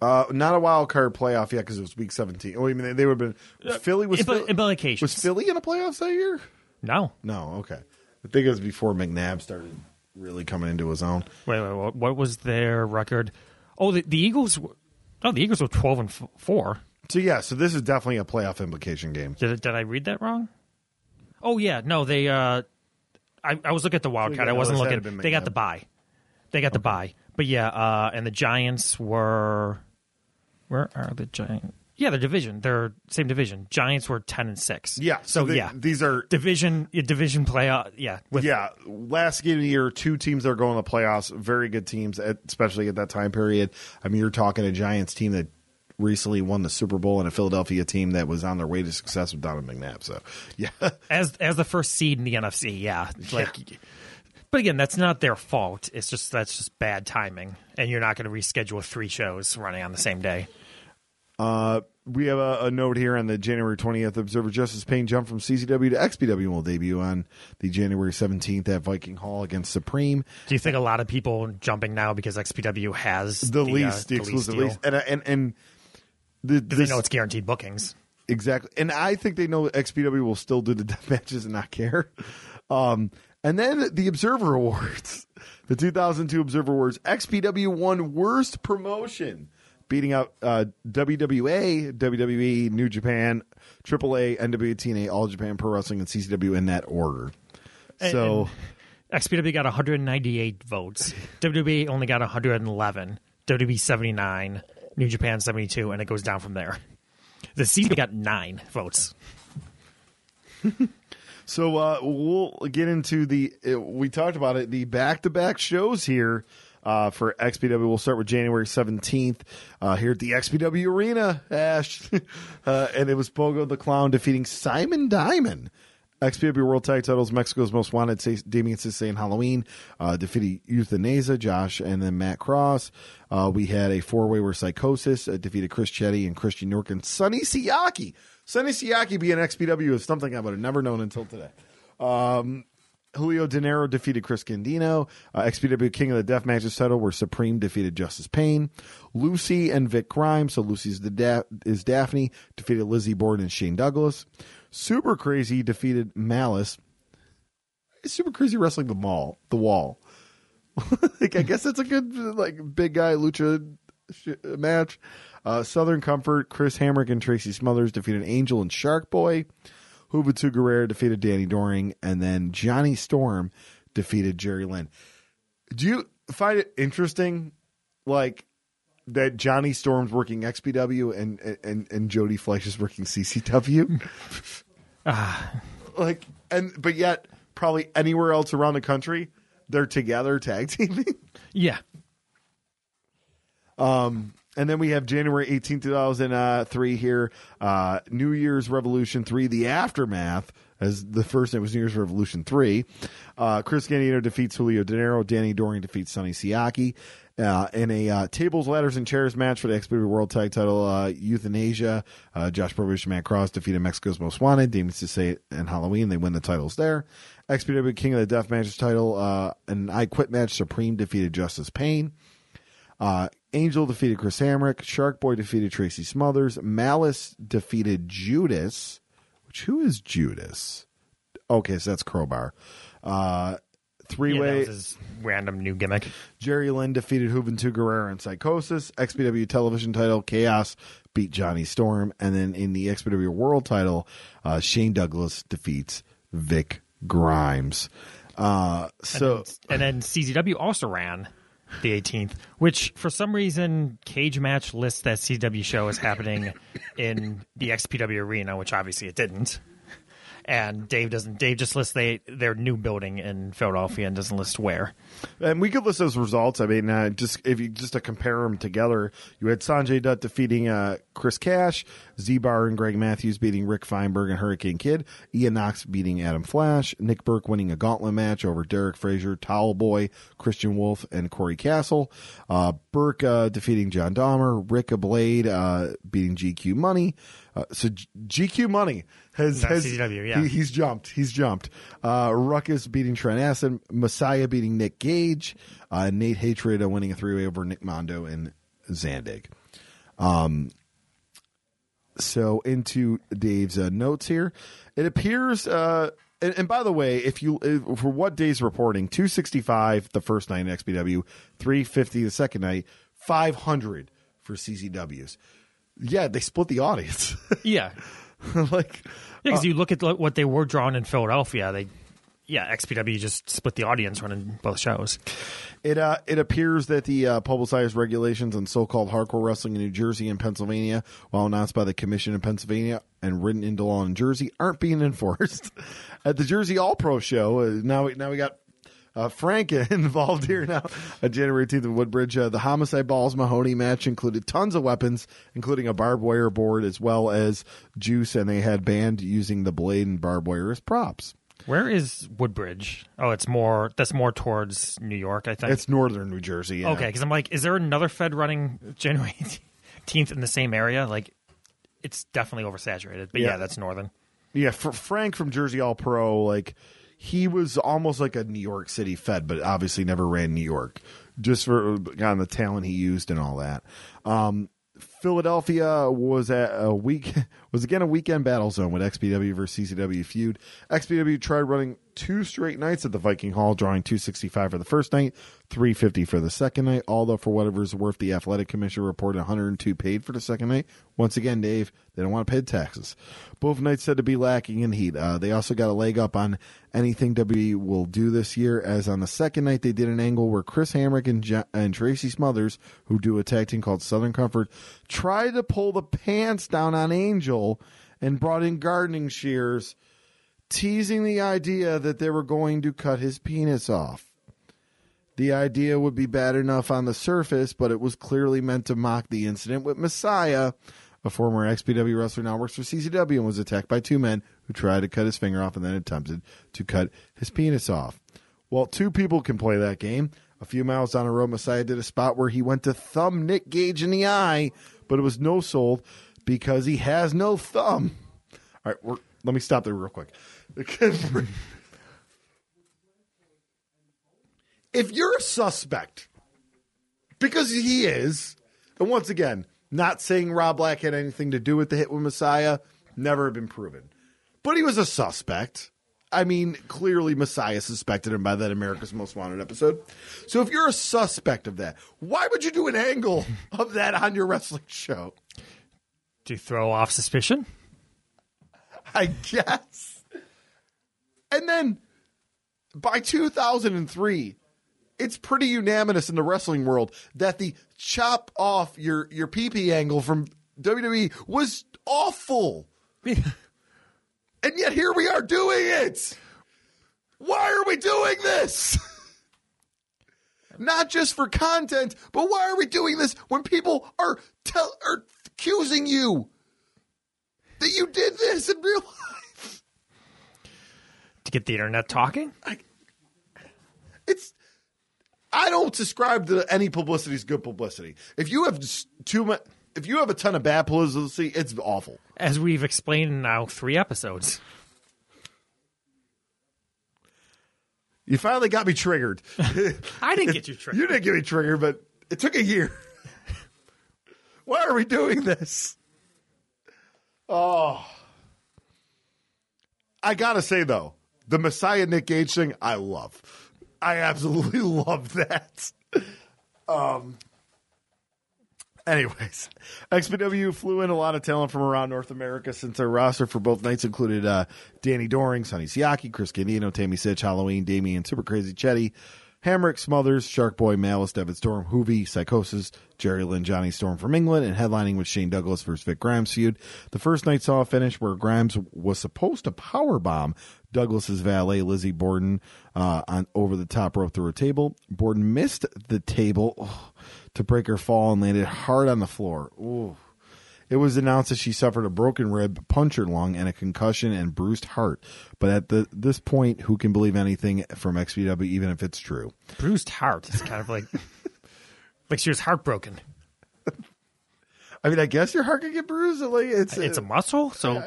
uh, not a wild card playoff yet because it was week seventeen. Oh, I mean, they would have been Philly was Impl- Philly, implications was Philly in a playoffs that year? no No, okay. I think it was before McNabb started really coming into his own. wait wait what, what was their record oh the, the eagles no the eagles were 12 and f- 4 So yeah, so this is definitely a playoff implication game. Did, did I read that wrong? Oh yeah, no, they. Uh, I, I was looking at the wild So, card. yeah, I wasn't had looking. They got the bye. They got the bye. But yeah, uh, and the Giants were. Where are the Giants? Yeah, the division. They're same division. Giants were ten and six. Yeah. So, they- yeah, these are division yeah, division playoff. Yeah. With, yeah last game of the year. Two teams that are going to the playoffs. Very good teams, at, especially at that time period. I mean, you're talking a Giants team that recently won the Super Bowl and a Philadelphia team that was on their way to success with Donovan McNabb. So yeah, As as the first seed in the NFC. Yeah. Like. But again, that's not their fault. It's just that's just bad timing, and you're not going to reschedule three shows running on the same day. we have a, a note here on the January 20th Observer Justice Pain jump from CZW to XPW and will debut on the January 17th at Viking Hall against Supreme. Do you think a lot of people jumping now because XPW has The, uh, least, the, exclusive deal? least. And, and, and the, this, they know it's guaranteed bookings? Exactly. And I think they know XPW will still do the <laughs> death matches and not care. Um, and then the Observer Awards, <laughs> the 2002 Observer Awards, XPW won Worst Promotion, beating out uh, WWA, WWE, New Japan, AAA, NWA, TNA, All Japan Pro Wrestling, and CZW in that order. And- So, XPW got 198 votes. WWE only got 111. WWE 79. New Japan 72, and it goes down from there. The CZW got nine votes. <laughs> So uh, we'll get into the. uh, we talked about it. The back-to-back shows here uh, for XPW. We'll start with January seventeenth uh, here at the XPW Arena, Ash, <laughs> uh, and it was Pogo the Clown defeating Simon Diamond. XPW World Tag Titles, Mexico's Most Wanted, Damien Sisse and Halloween, uh, defeated Euthanasia, Josh, and then Matt Cross. Uh, we had a four-way where Psychosis defeated Chris Chetti and Christian York and Sonny Siaki. Sonny Siaki being XPW is something I would have never known until today. Um, Julio Dinero defeated Chris Candido. Uh, XPW King of the Death Matches title where Supreme defeated Justice Pain. Lucy and Vic Grimes, so Lucy's the da- is Daphne, defeated Lizzie Borden and Shane Douglas. Super Crazy defeated Malice. Super Crazy wrestling the mall, the wall. <laughs> like, I guess that's a good like big guy lucha sh- match. Uh, Southern Comfort, Chris Hamrick and Tracy Smothers defeated Angel and Shark Boy. Juventud Guerrero defeated Danny Doring, and then Johnny Storm defeated Jerry Lynn. Do you find it interesting, like that Johnny Storm's working XPW and and and Jody Fleisch is working CZW? <laughs> like, and but yet probably anywhere else around the country, they're together tag teaming. Yeah. And then we have January 18th, 2003 here, uh, New Year's Revolution 3, The Aftermath, as the first name was New Year's Revolution 3. Uh, Chris Candido defeats Julio Dinero. Danny Doring defeats Sonny Siaki. Uh, in a uh, tables, ladders, and chairs match for the XPW World Tag Title, uh, Euthanasia, uh, Josh Provich and Matt Cross defeated Mexico's Most Wanted, Damien Sisse and Halloween. They win the titles there. XPW King of the Death Matches title, uh, an I Quit match, Supreme defeated Justice Pain. Uh, Angel defeated Chris Hamrick. Shark Boy defeated Tracy Smothers. Malice defeated Judas. Which who is Judas? Okay, so that's Crowbar. Uh, Three Yeah, way random new gimmick. Jerry Lynn defeated Juventud Guerrero in Psychosis. XPW television title Kaos beat Johnny Storm, and then in the XPW World title, uh, Shane Douglas defeats Vic Grimes. Uh, so and then CZW also ran the 18th, which for some reason Cage Match lists that CW show is happening in the XPW arena, which obviously it didn't. And Dave doesn't. Dave just lists they their new building in Philadelphia and doesn't list where. And we could list those results. I mean, uh, just if you just to compare them together, you had Sanjay Dutt defeating uh, Chris Cash, Z Bar and Greg Matthews beating Rick Feinberg and Hurricane Kid, Ian Knox beating Adam Flash, Nick Berk winning a gauntlet match over Derek Frazier, Towel Boy, Christian Wolf, and Corey Castle, uh, Berk uh, defeating John Dahmer, Rick Blade uh, beating GQ Money. Uh, so G- GQ Money has, Not has CZW, yeah. he- he's jumped. He's jumped. Uh, Ruckus beating Trent Acid, Messiah beating Nick Gage, uh, Nate Hatred winning a three way over Nick Mondo and Zandig. Um, so into Dave's uh, notes here, it appears. Uh, and, and by the way, if you uh, for what day's reporting, two sixty five the first night in XPW, three fifty the second night, five hundred for CZWs. Yeah, they split the audience. <laughs> Yeah, like because you look at what they were drawn in Philadelphia. They, yeah, XPW just split the audience running both shows. It uh, it appears that the uh, publicized regulations on so-called hardcore wrestling in New Jersey and Pennsylvania, while announced by the Commission in Pennsylvania and written into law in Jersey, aren't being <laughs> enforced. At the Jersey All Pro Show, uh, now we, now we got uh, Frank <laughs> involved here now. Uh, January 18th in Woodbridge, uh, the Homicide Balls Mahoney match included tons of weapons, including a barbed wire board as well as juice, and they had banned using the blade and barbed wire as props. Where is Woodbridge? Oh, it's more. That's more towards New York, I think. It's northern New Jersey. yeah. Okay, because I'm like, is there another Fed running <laughs> January 18th in the same area? Like, it's definitely oversaturated. But yeah, Yeah. that's northern. Yeah, for Frank from Jersey All Pro, like he was almost like a New York City Fed, but obviously never ran New York, just for on the talent he used and all that. Um, Philadelphia was at a week <laughs> was again a weekend battle zone with XPW versus CZW feud. XPW tried running two straight nights at the Viking Hall, drawing 265 for the first night, 350 for the second night. Although for whatever it's worth, the athletic commission reported 102 paid for the second night. Once again, Dave, they don't want to pay taxes. Both nights said to be lacking in heat. Uh, they also got a leg up on anything WWE will do this year, as on the second night they did an angle where Chris Hamrick and, Jo- and Tracy Smothers, who do a tag team called Southern Comfort, tried to pull the pants down on Angel and brought in gardening shears, teasing the idea that they were going to cut his penis off. The idea would be bad enough on the surface, but it was clearly meant to mock the incident with Messiah, a former XPW wrestler now works for CZW and was attacked by two men who tried to cut his finger off and then attempted to cut his penis off. Well, two people can play that game. A few miles down the road, Messiah did a spot where he went to thumb Nick Gage in the eye, but it was no sold because he has no thumb. All right, let me stop there real quick. If you're a suspect, because he is, and once again, not saying Rob Black had anything to do with the hit with Messiah, never been proven. But he was a suspect. I mean, clearly Messiah suspected him by that America's Most Wanted episode. So if you're a suspect of that, why would you do an angle <laughs> of that on your wrestling show? To throw off suspicion. I guess. And then by 2003, it's pretty unanimous in the wrestling world that the chop off your your PP angle from WWE was awful. <laughs> and yet here we are doing it. Why are we doing this? Not just for content, but why are we doing this when people are tell are accusing you that you did this in real life? To get the internet talking. it's I don't subscribe to any publicity is good publicity. If you have too much, if you have a ton of bad publicity, it's awful. As we've explained in now three episodes. You finally got me triggered. <laughs> I didn't get you triggered. you didn't get me triggered, but it took a year. <laughs> Why are we doing this? Oh, I gotta say though, the Messiah Nick Gage thing, I love. I absolutely <laughs> love that. Um. Anyways, XPW flew in a lot of talent from around North America since their roster for both nights included uh, Danny Doring, Sonny Siaki, Chris Candido, Tammy Sytch, Halloween, Damien, Super Crazy Chetti, Hamrick, Smothers, Shark Boy, Malice, David Storm, Juvi, Psychosis, Jerry Lynn, Johnny Storm from England, and headlining with Shane Douglas versus Vic Grimes feud. The first night saw a finish where Grimes was supposed to powerbomb Douglas's valet, Lizzie Borden, uh, on over the top rope through a table. Borden missed the table <sighs> to break her fall and landed hard on the floor. Ooh. It was announced that she suffered a broken rib, punctured lung, and a concussion and bruised heart. But at the, this point, who can believe anything from XPW, even if it's true? Bruised heart. It's kind of like <laughs> like she was heartbroken. <laughs> I mean, I guess your heart can get bruised. Like it's It's a muscle, so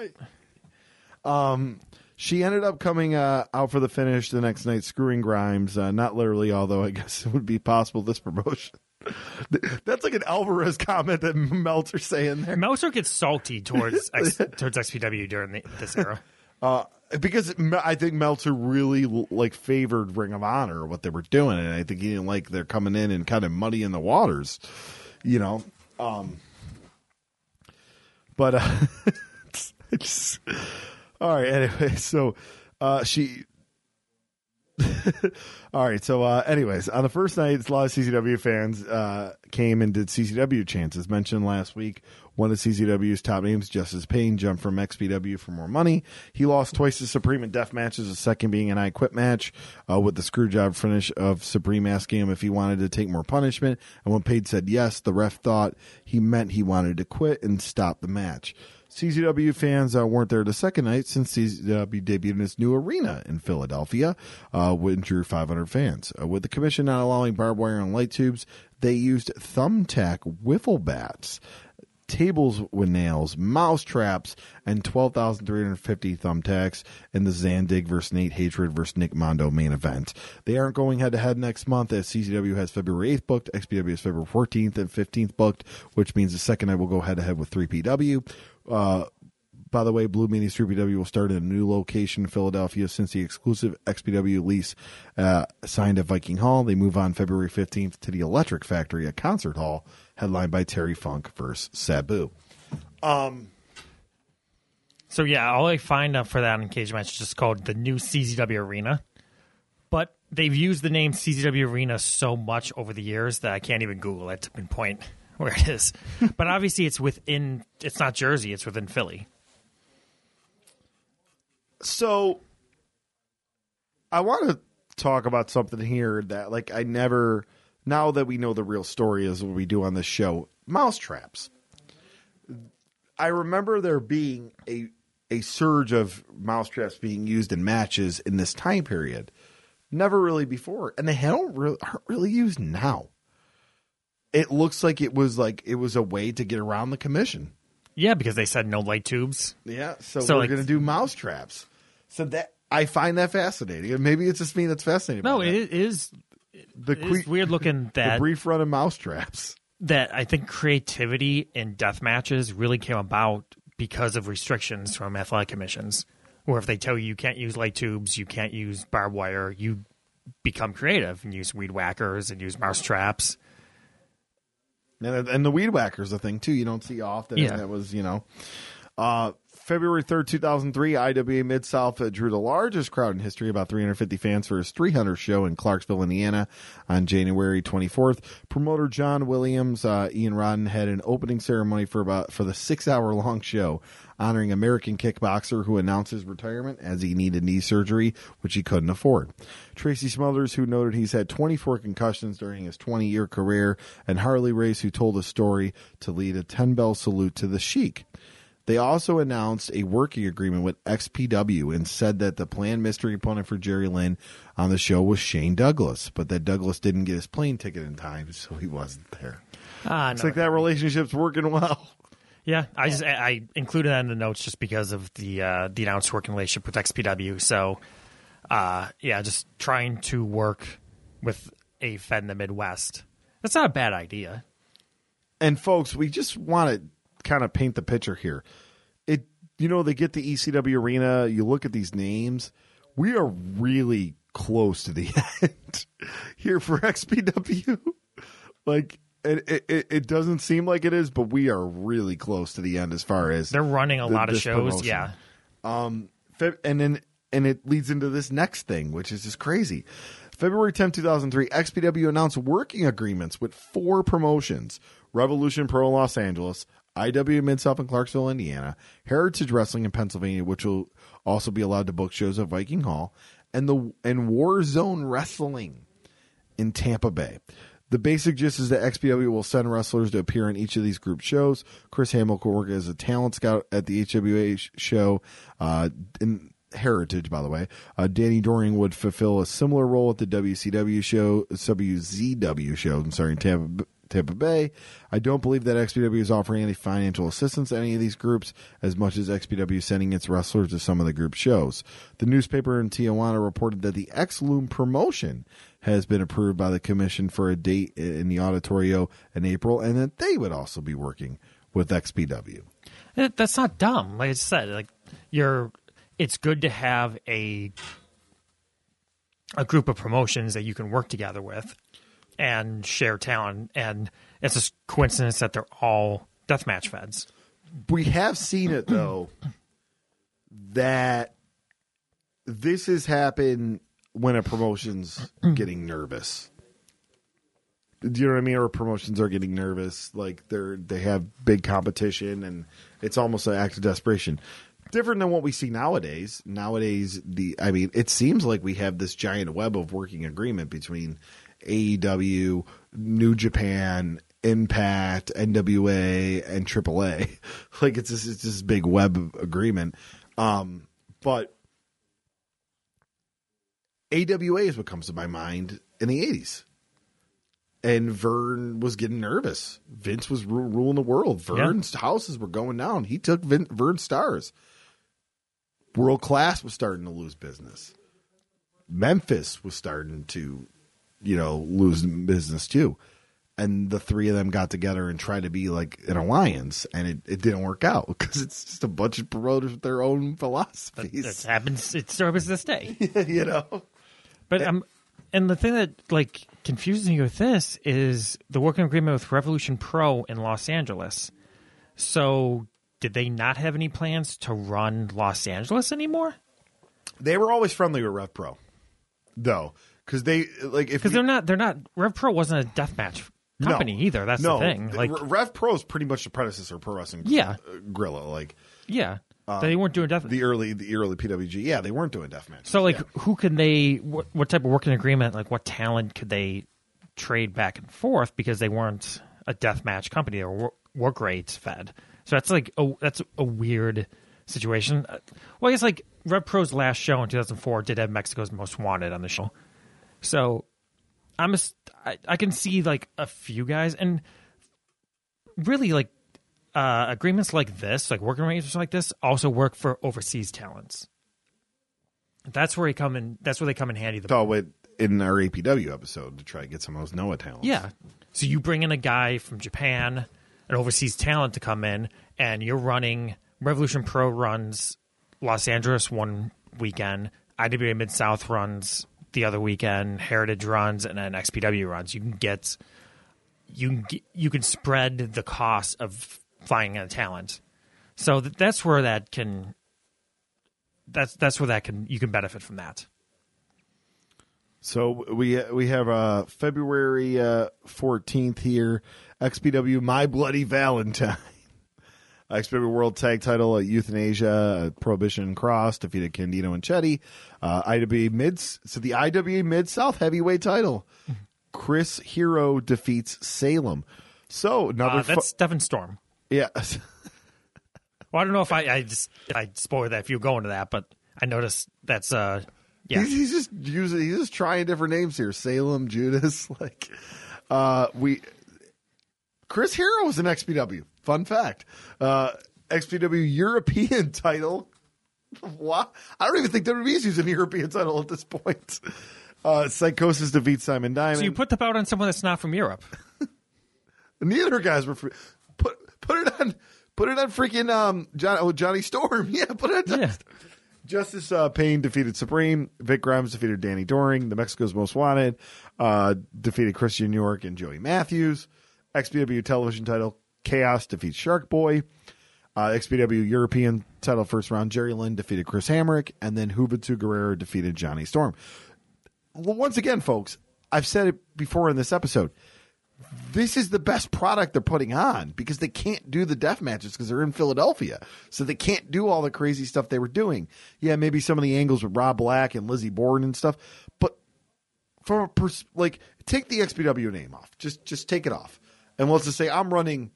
um, She ended up coming uh, out for the finish the next night, screwing Grimes. Uh, not literally, although I <laughs> guess it would be possible this promotion. <laughs> That's like an Alvarez comment that Meltzer saying there. Meltzer gets salty towards <laughs> X, towards XPW during the, this era. <laughs> Uh, because I think Meltzer really like favored Ring of Honor what they were doing, and I think he didn't like they're coming in and kind of muddying the waters, you know. Um, but uh, all right. Anyway, so uh, she. <laughs> All right, so uh, anyways, on the first night, a lot of CZW fans uh, came and did CZW chants. As mentioned last week, one of CZW's top names, Justice Pain, jumped from XPW for more money. He lost twice to Supreme in death matches, the second being an I Quit match uh, with the screwjob finish of Supreme asking him if he wanted to take more punishment. And when Pain said yes, the ref thought he meant he wanted to quit and stop the match. CZW fans uh, weren't there the second night since CZW debuted in its new arena in Philadelphia, uh, which drew 500 fans. Uh, with the commission not allowing barbed wire and light tubes, they used thumbtack wiffle bats tables with nails, mouse traps, and 12,350 thumbtacks in the Zandig versus Nate Hatred versus Nick Mondo main event. They aren't going head to head next month as CZW has February 8th booked, XPW is February 14th and 15th booked, which means the second night will go head to head with 3PW. By the way, Blue Meanies 3PW will start at a new location in Philadelphia since the exclusive XPW lease uh, signed at Viking Hall. They move on February 15th to the Electric Factory at Concert Hall, headlined by Terry Funk versus Sabu. Um, So yeah, all I find out for that in cage match is just called the new CZW Arena. But they've used the name CZW Arena so much over the years that I can't even Google it to pinpoint where it is. <laughs> but obviously, it's within. It's not Jersey. It's within Philly. So I want to talk about something here that, like, I never. Now that we know the real story is what we do on this show, mouse traps. I remember there being a a surge of mouse traps being used in matches in this time period. Never really before, and they don't really aren't really used now. It looks like it was like it was a way to get around the commission. Yeah, because they said no light tubes. Yeah, so, So, we're like- going to do mouse traps. So that I find that fascinating, and maybe it's just me that's fascinated. No, by that. it is. the It is weird looking <laughs> the that brief run of mouse traps. that I think creativity in death matches really came about because of restrictions from athletic commissions, where if they tell you you can't use light tubes, you can't use barbed wire, you become creative and use weed whackers and use mouse traps. And, and the weed whacker's a thing too. You don't see often. Yeah. And that was you know, uh, February third, two thousand three. IWA Mid South uh, drew the largest crowd in history, about three hundred fifty fans for his three hundred show in Clarksville, Indiana, on January twenty fourth. Promoter John Williams, uh, Ian Rotten had an opening ceremony for about for the six hour long show. Honoring American kickboxer who announced his retirement as he needed knee surgery, which he couldn't afford. Tracy Smothers, who noted he's had 24 concussions during his 20 year career, and Harley Race, who told a story to lead a 10 bell salute to the Sheik. They also announced a working agreement with XPW and said that the planned mystery opponent for Jerry Lynn on the show was Shane Douglas, but that Douglas didn't get his plane ticket in time, so he wasn't there. Ah, It's no. like that relationship's working well. Yeah, I just I included that in the notes just because of the uh, the announced working relationship with XPW. So, uh, yeah, just trying to work with a Fed in the Midwest. That's not a bad idea. And folks, we just want to kind of paint the picture here. It, you know, they get the ECW arena. You look at these names. We are really close to the <laughs> end here for XPW. Like it, it, it- doesn't seem like it is, but we are really close to the end as far as They're running a the- lot of shows. promotion. Yeah, um, Feb- and then and it leads into this next thing, which is just crazy. February 10, 2003, XPW announced working agreements with four promotions Revolution Pro Los Angeles, IW Mid South in Clarksville, Indiana, Heritage Wrestling in Pennsylvania, which will also be allowed to book shows at Viking Hall, and the and Warzone Wrestling in Tampa Bay. The basic gist is that XPW will send wrestlers to appear in each of these group shows. Chris Hamrick will work as a talent scout at the HWA show uh, in Heritage, by the way. Uh, Danny Doring would fulfill a similar role at the WCW show, WZW show, I'm sorry, in Tampa, Tampa Bay. I don't believe that XPW is offering any financial assistance to any of these groups as much as XPW sending its wrestlers to some of the group shows. The newspaper in Tijuana reported that the X Loom promotion has been approved by the commission for a date in the auditorio in April and that they would also be working with XPW. That's not dumb. Like I said, like you're. It's good to have a a group of promotions that you can work together with and share talent. And it's a coincidence that they're all deathmatch feds. we have seen it though <clears throat> that this has happened when a promotion's <clears throat> getting nervous. Do you know what I mean? Or promotions are getting nervous, like they're they have big competition, and it's almost an act of desperation. Different than what we see nowadays. Nowadays, the I mean, it seems like we have this giant web of working agreement between AEW, New Japan, Impact, NWA, and AAA. <laughs> Like it's this, it's this big web of agreement. Um, but AWA is what comes to my mind in the eighties. and Vern was getting nervous. Vince was ru- ruling the world. Vern's houses were going down. He took Vin- Vern stars. World class was starting to lose business. Memphis was starting to, you know, lose business too. And the three of them got together and tried to be like an alliance, and it, it didn't work out <laughs> because it's just a bunch of promoters with their own philosophies. happens. It happens this day. <laughs> you know, But um, and the thing that like confuses me with this is the working agreement with Revolution Pro in Los Angeles. So did they not have any plans to run Los Angeles anymore? they were always friendly with Rev Pro, though, because they like if Because they're not. They're not. Rev Pro wasn't a deathmatch company No. either. That's no, the thing. Like, Rev Pro is pretty much the predecessor of Pro Wrestling. Yeah. Gorilla, like yeah, they weren't doing death. the early the early PWG. Yeah, they weren't doing death deathmatch. so like, who could they? What, what type of working agreement? Like, what talent could they trade back and forth? Because they weren't a deathmatch company. They were wor- work rates fed. So that's like a that's a weird situation. Uh, Well, I guess like Rev Pro's last show in 2004 did have Mexico's Most Wanted on the show. So I'm a, I, I can see like a few guys and really like uh, agreements like this, like working arrangements like this, also work for overseas talents. That's where they come in. That's where they come in handy. The saw it in our APW episode to try to get some of those Noah talents. yeah. So you bring in a guy from Japan, an overseas talent to come in, and you're running Revolution Pro runs Los Angeles one weekend, IWA Mid South runs the other weekend, Heritage runs, and then XPW runs. You can get you can get, you can spread the cost of flying a talent. So th- that's where that can that's that's where that can you can benefit from that. So we we have uh, February fourteenth here. XPW My Bloody Valentine. <laughs> XPW World Tag Title at Euthanasia, uh, Prohibition Cross defeated Candido and Chetti. Uh, IWA Mid so the IWA Mid South Heavyweight Title. Chris Hero defeats Salem. So another Uh, fu- that's Devon Storm. Yeah. Well, I don't know if I, I just I spoiled that if you go into that, but I noticed that's uh yeah He's, he's just using. He's just trying different names here. Salem, Judas. <laughs> Like, uh, we. Chris Hero was an XPW. Fun fact. Uh, XPW European <laughs> title. What? I don't even think WWE's using a European title at this point. Uh, Psychosis defeats Simon Diamond. So you put the bout on someone that's not from Europe. <laughs> Neither guys were. Put it on. Put it on freaking um John, oh, Johnny Storm. <laughs> Yeah, put it on. Yeah. Justice uh, Pain defeated Supreme. Vic Grimes defeated Danny Doring. The Mexico's Most Wanted uh, defeated Christian York and Joey Matthews. XPW television title Kaos defeats Shark Boy. Uh, XPW European title first round Jerry Lynn defeated Chris Hamrick, and then Juventud Guerrero defeated Johnny Storm. Well, once again, folks, I've said it before in this episode. This is the best product they're putting on because they can't do the death matches because they're in Philadelphia. So they can't do all the crazy stuff they were doing. Yeah, maybe some of the angles with Rob Black and Lizzie Borden and stuff, but from a pers- like take the XPW name off. Just just take it off. And let's just say I'm running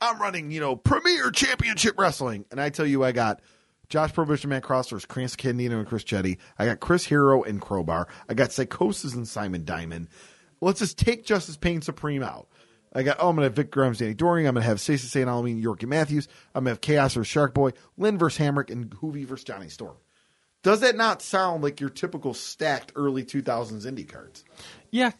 I'm running, you know, Premier Championship Wrestling. And I tell you I got Josh Prohibition Matt Cross Chris Candido and Chris Chetti. I got Chris Hero and Crowbar. I got Psychosis and Simon Diamond. Let's just take Justice Pain Supreme out. I got, oh, I'm going to have Vic Grimes, Danny Doring. I'm going to have Stacey St. Halloween, Yorkie Matthews. I'm going to have Kaos or Shark Boy, Lynn versus Hamrick, and Juvi versus Johnny Storm. Does that not sound like your typical stacked early 2000s indie cards? Yeah,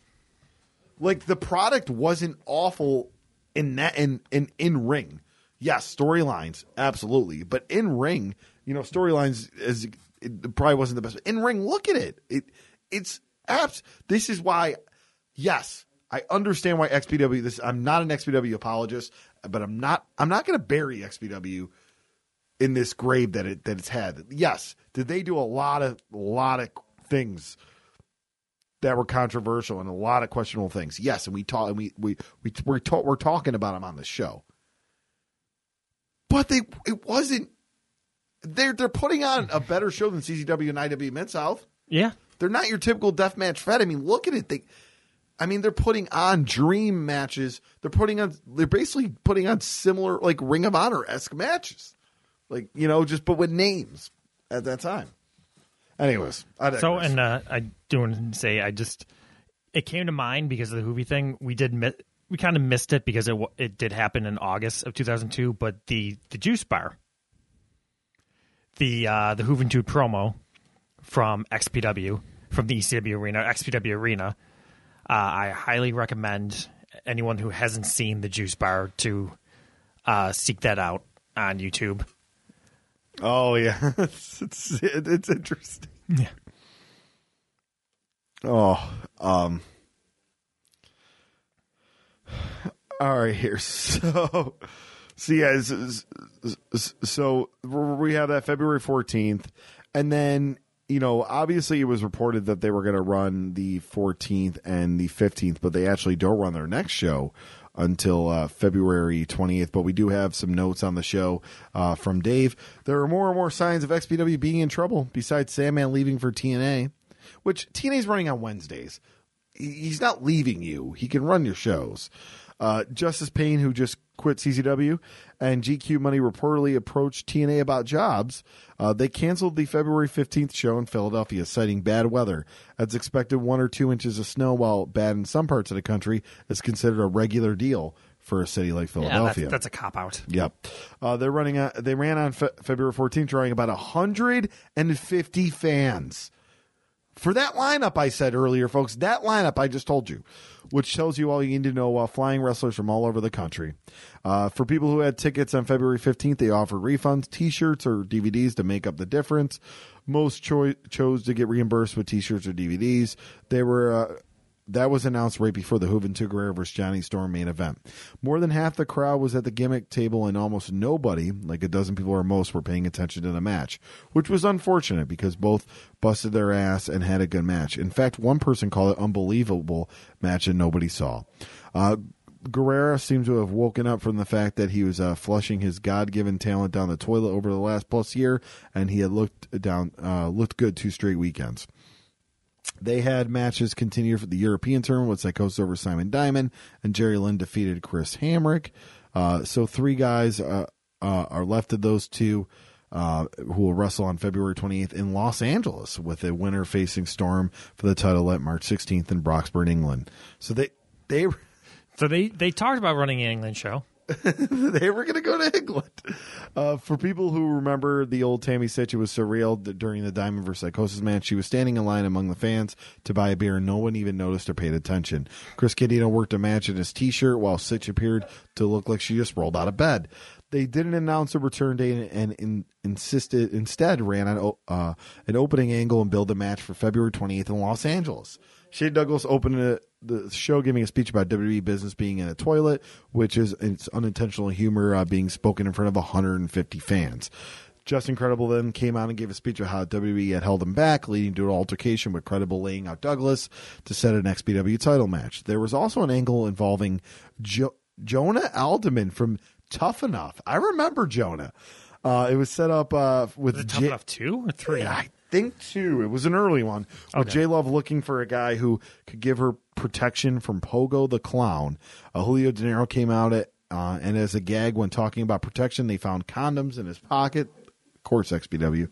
like the product wasn't awful in that in in in ring. Yes, storylines absolutely, but in ring, you know, storylines is it probably wasn't the best. In ring, look at it. It it's apps. This is why. Yes, I understand why XPW. This I'm not an XPW apologist, but I'm not. I'm not going to bury XPW in this grave that it that it's had. Yes, did they do a lot of a lot of things that were controversial and a lot of questionable things. Yes, and we talk and we we we we're, ta- we're talking about them on the show. But they it wasn't they're they're putting on a better show than CZW and IW Mid South. yeah. They're not your typical deathmatch fed. I mean, look at it. They I mean, they're putting on dream matches. They're putting on they're basically putting on similar like Ring of Honor esque matches. Like, you know, just but with names at that time. Anyways, I So and uh, I do want to say I just it came to mind because of the Juvi thing. We did mi- we kind of missed it because it it did happen in August of 2002. But the the juice bar, the uh, the Juventud promo from XPW from the ECW arena, XPW arena. Uh, I highly recommend anyone who hasn't seen the juice bar to uh, seek that out on YouTube. Oh <laughs> yeah, it's it's, it's interesting. Yeah. Oh, um. All right, here. <laughs> So, so yeah, so we have that February fourteenth, and then you know, obviously, it was reported that they were going to run the fourteenth and the fifteenth, but they actually don't run their next show until uh, February 20th. But we do have some notes on the show uh, from Dave. There are more and more signs of XPW being in trouble, besides Sandman leaving for TNA, which TNA is running on Wednesdays. He's not leaving you, he can run your shows. Uh, Justice Pain, who just quit CZW, and GQ Money reportedly approached TNA about jobs. Uh, they canceled the February 15th show in Philadelphia, citing bad weather. As expected, one or two inches of snow, while bad in some parts of the country, is considered a regular deal for a city like Yeah, Philadelphia. that's, that's a cop out. Yep. Uh, they're running. They ran on fe- February 14th, drawing about 150 fans. For that lineup, I said earlier, folks, that lineup I just told you, which tells you all you need to know while flying wrestlers from all over the country. Uh, for people who had tickets on February 15th, they offered refunds, t shirts, or DVDs to make up the difference. Most cho- chose to get reimbursed with t shirts or DVDs. They were. Uh, that was announced right before the Juventud Guerrero versus Johnny Storm main event. More than half the crowd was at the gimmick table, and almost nobody, like a dozen people or most, were paying attention to the match, which was unfortunate because both busted their ass and had a good match. In fact, one person called it unbelievable match, and nobody saw. Uh, Guerrera seems to have woken up from the fact that he was uh, flushing his God-given talent down the toilet over the last plus year, and he had looked down, uh, looked good two straight weekends. They had matches continue for the European tournament with Psychosis over Simon Diamond, and Jerry Lynn defeated Chris Hamrick. Uh, so three guys uh, uh, are left of those two uh, who will wrestle on February 28th in Los Angeles with a winner facing Storm for the title at March 16th in Broxburn, England. So they they So they they talked about running an England show. <laughs> they were going to go to England. Uh, for people who remember the old Tammy Sytch, it was surreal that during the Diamond vs. Psychosis match. She was standing in line among the fans to buy a beer, and no one even noticed or paid attention. Chris Candido worked a match in his t-shirt, while Sytch appeared to look like she just rolled out of bed. They didn't announce a return date and, in, insisted instead ran an, uh, an opening angle and build a match for February 28th in Los Angeles. Shane Douglas opened a, the show giving a speech about WWE business being in a toilet, which is its unintentional humor uh, being spoken in front of 150 fans. Justin Credible then came out and gave a speech about how WWE had held him back, leading to an altercation with Credible laying out Douglas to set an XPW title match. There was also an angle involving jo- Jonah Alderman from Tough Enough. I remember Jonah. Uh, it was set up uh, with Was it tough enough two or three? I think two. It was an early one with Okay. J Love looking for a guy who could give her protection from Pogo the clown. Uh, Julio Dinero came out at, uh, and as a gag when talking about protection, they found condoms in his pocket. Of course, XPW.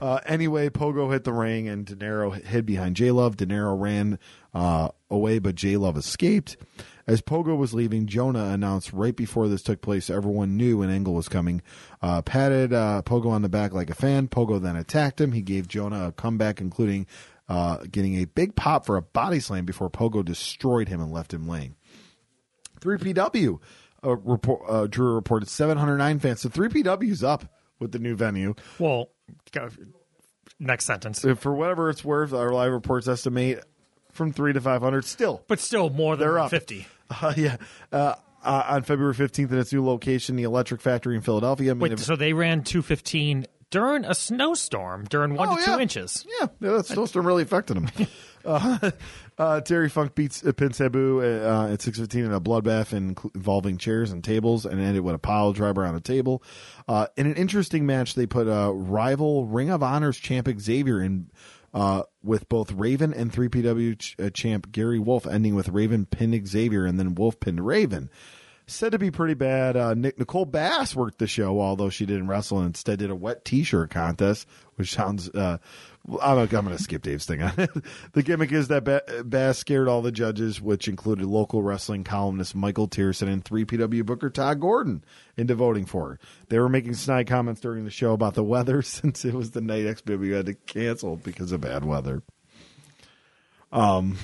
Uh, anyway, Pogo hit the ring and Dinero hid behind J Love. Dinero ran uh, away, but J Love escaped. As Pogo was leaving, Jonah announced right before this took place, everyone knew an angle was coming. Uh, patted uh, Pogo on the back like a fan. Pogo then attacked him. He gave Jonah a comeback, including uh, getting a big pop for a body slam before Pogo destroyed him and left him laying. 3PW uh, report, uh, Drew reported 709 fans. So 3PW's up with the new venue. Well, next sentence. For whatever it's worth, our live reports estimate from three to 500. Still, But still more than They're up. 50. <laughs> uh, yeah. Uh, uh, on February 15th in its new location, the Electric Factory in Philadelphia. I mean, Wait, if- so they ran 215 during a snowstorm during one Oh, to two inches. Yeah, yeah that snowstorm really affected them. <laughs> uh, uh, Terry Funk beats uh, Pin Sabu uh, at 6.15 in a bloodbath in, involving chairs and tables and ended with a pile driver on a table. Uh, in an interesting match, they put uh, rival Ring of Honor's champ Xavier in uh, with both Raven and 3PW ch- uh, champ Gary Wolfe, ending with Raven pinned Xavier and then Wolfe pinned Raven. said to be pretty bad. Uh, Nick, Nicole Bass worked the show, although she didn't wrestle and instead did a wet T-shirt contest, which sounds. I'm, I'm going to skip Dave's thing on <laughs> it. the gimmick is that ba- Bass scared all the judges, which included local wrestling columnist Michael Tearson and 3PW Booker Todd Gordon, into voting for her. They were making snide comments during the show about the weather <laughs> since it was the night XPW had to cancel because of bad weather. Um,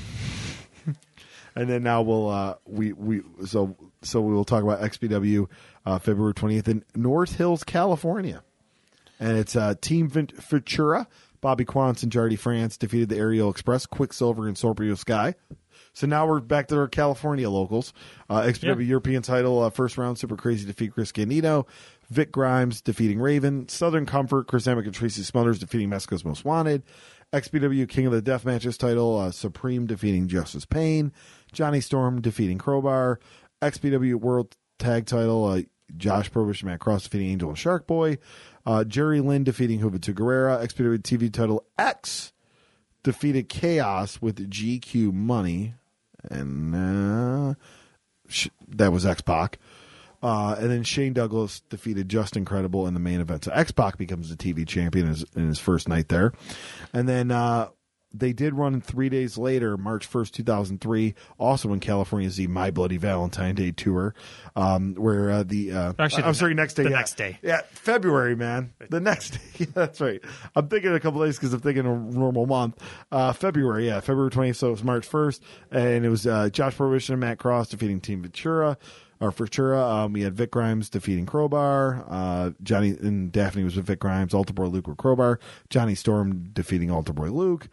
<laughs> and then now we'll uh, we we so so we will talk about XPW uh, February twentieth in North Hills, California, and it's uh, Team Vent- Ventura. Bobby Quance and Jardi Frantz defeated the Aerial Express, Quicksilver, and Scorpio Sky. So now we're back to our California locals. Uh, XPW Yeah. European title, uh, first round, Super Crazy defeat Chris Candido. Vic Grimes defeating Raven. Southern Comfort, Chris Hamrick and Tracy Smothers defeating Mexico's Most Wanted. XPW King of the Death Matches title, uh, Supreme defeating Justice Pain. Johnny Storm defeating Crowbar. XPW World Tag title, uh, Josh Prohibition and Matt Cross defeating Angel and Shark Boy. Uh, Jerry Lynn defeating Juventud Guerrera. XPW TV title X defeated Kaos with GQ money, and uh, that was X Pac. Uh, and then Shane Douglas defeated Justin Credible in the main event. So X Pac becomes the TV champion in his, in his first night there. And then uh, they did run three days later, March 1st, 2003, also in California, the My Bloody Valentine Day tour, um, where uh, the. Uh, Actually, I'm the sorry, ne- next day. the yeah. next day. Yeah, February, man. The next day. <laughs> Yeah, that's right. I'm thinking a couple days because I'm thinking a normal month. Uh, February, yeah, February 20th. So it was March 1st, and it was uh, Josh Prohibition and Matt Cross defeating Team Ventura. Or Ventura, um, we had Vic Grimes defeating Crowbar. Uh, Johnny and Daphne was with Vic Grimes. Altar Boy Luke with Crowbar. Johnny Storm defeating Altar Boy Luke.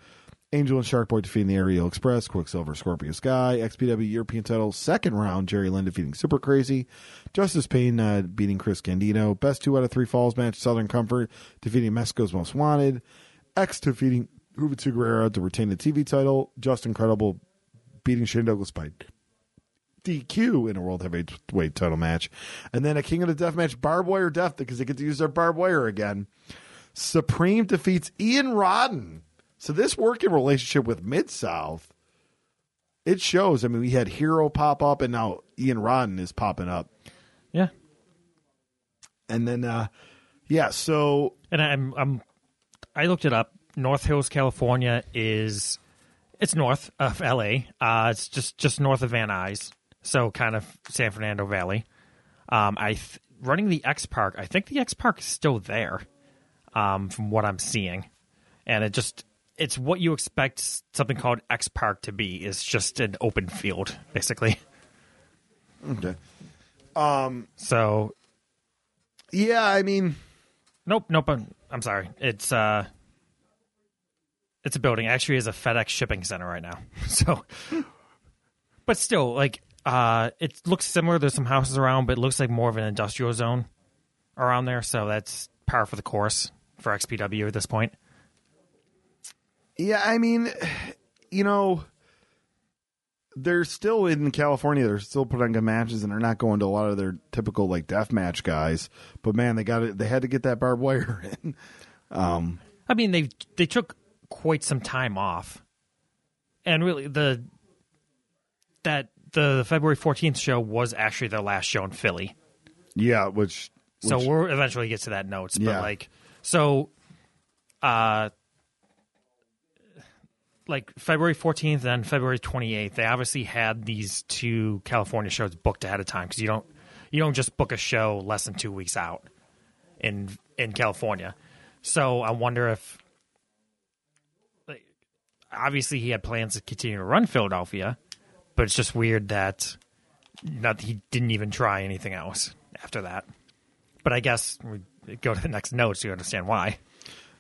Angel and Shark Boy defeating the Aerial Express, Quicksilver, Scorpio Sky, XPW European title, second round, Jerry Lynn defeating Super Crazy, Justice Pain uh, beating Chris Candido, best two out of three falls match, Southern Comfort defeating Mexico's Most Wanted, X defeating Juventud Guerrera to retain the TV title, Justin Credible beating Shane Douglas by DQ in a World Heavyweight title match, and then a King of the Death match, barbed wire death because they get to use their barbed wire again. Supreme defeats Ian Rotten. So this working relationship with Mid South, it shows. I mean, we had Hero pop up, and now Ian Rotten is popping up, Yeah. and then uh yeah. So And I'm I'm I looked it up. North Hills, California is it's north of LA. Uh it's just just north of Van Nuys. So kind of San Fernando Valley. Um I th- running the X Park. I think the X Park is still there. Um from what I'm seeing. And it just it's what you expect something called X Park to be. Is just an open field basically. okay, So yeah. I mean, Nope, nope. I'm, I'm sorry. It's uh, it's a building. Actually, is a FedEx shipping center right now. <laughs> So, but still, like, uh, it looks similar. There's some houses around, but it looks like more of an industrial zone around there. So that's par for the course for XPW at this point. Yeah, I mean, you know, they're still in California. They're still putting on good matches, and they're not going to a lot of their typical like death match guys. But man, they got it. They had to get that barbed wire <laughs> in. I mean, they they took quite some time off, and really the that the February 14th show was actually their last show in Philly. Yeah, which, so we'll eventually get to that notes but Yeah. like so uh like february 14th and february 28th they obviously had these two california shows booked ahead of time because you don't you don't just book a show less than two weeks out in in california so i wonder if like obviously he had plans to continue to run philadelphia but it's just weird that not he didn't even try anything else after that but I guess we go to the next notes to understand why.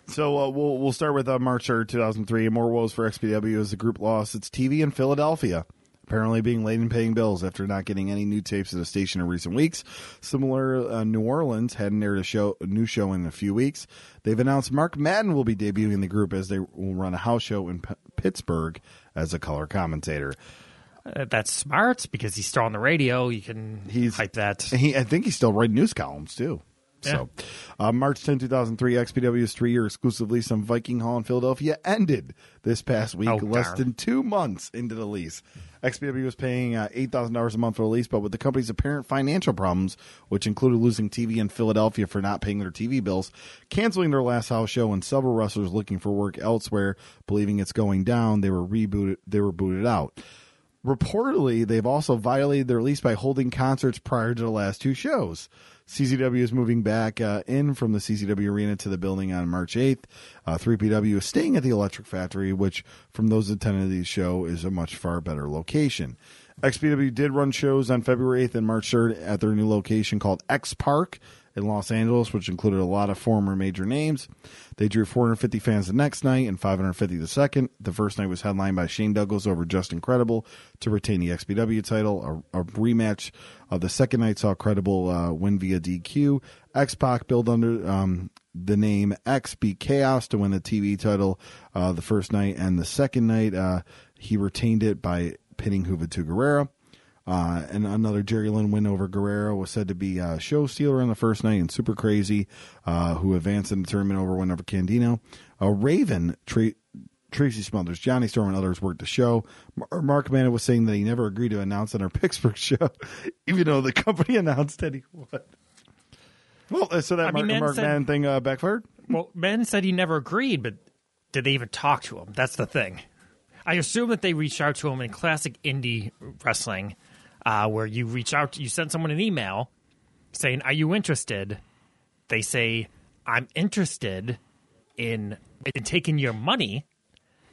So uh, we'll we'll start with uh, March third, two thousand three. More woes for XPW as the group lost its TV in Philadelphia. Apparently, being late in paying bills after not getting any new tapes at the station in recent weeks. Similar, uh, New Orleans hadn't aired a show, a new show in a few weeks. They've announced Mark Madden will be debuting the group as they will run a house show in P- Pittsburgh as a color commentator. Uh, that's smart because he's still on the radio. You can He's- hype that. He, I think he's still writing news columns too. So, uh, March 10, 2003, XPW's three year exclusive lease on Viking Hall in Philadelphia ended this past week, Oh, less darn. than two months into the lease. XPW was paying uh, $8,000 a month for the lease, but with the company's apparent financial problems, which included losing TV in Philadelphia for not paying their TV bills, canceling their last house show, and several wrestlers looking for work elsewhere, believing it's going down, they were rebooted. They were booted out. Reportedly, they've also violated their lease by holding concerts prior to the last two shows. CZW is moving back uh, in from the CZW Arena to the building on March 8th. Uh, 3PW is staying at the Electric Factory, which, from those attending the show, is a much far better location. XPW did run shows on February 8th and March 3rd at their new location called X Park in Los Angeles, which included a lot of former major names. They drew 450 fans the next night and 550 the second. The first night was headlined by Shane Douglas over Justin Credible to retain the XPW title. A, a rematch of the second night saw Credible uh, win via DQ. X Pac billed under um, the name X beat Kaos to win the TV title uh, the first night, and the second night uh, he retained it by pinning Juventud Guerrera. Uh, and another Jerry Lynn win over Guerrero was said to be a show stealer on the first night and Super Crazy, uh, who advanced in the tournament over win over Candido. Uh, Raven, Tra- Tracy Smothers, Johnny Storm, and others worked the show. Mar- Mark Mann was saying that he never agreed to announce on our <laughs> Pittsburgh show, <laughs> even though the company <laughs> announced that he would. Well, uh, so that I Mark, mean, Mark said- Mann thing uh, backfired? Well, Ben said he never agreed, but did they even talk to him? That's the thing. I assume that they reached out to him in classic indie wrestling, uh, where you reach out, you send someone an email saying, "Are you interested?" They say, "I'm interested in in taking your money,"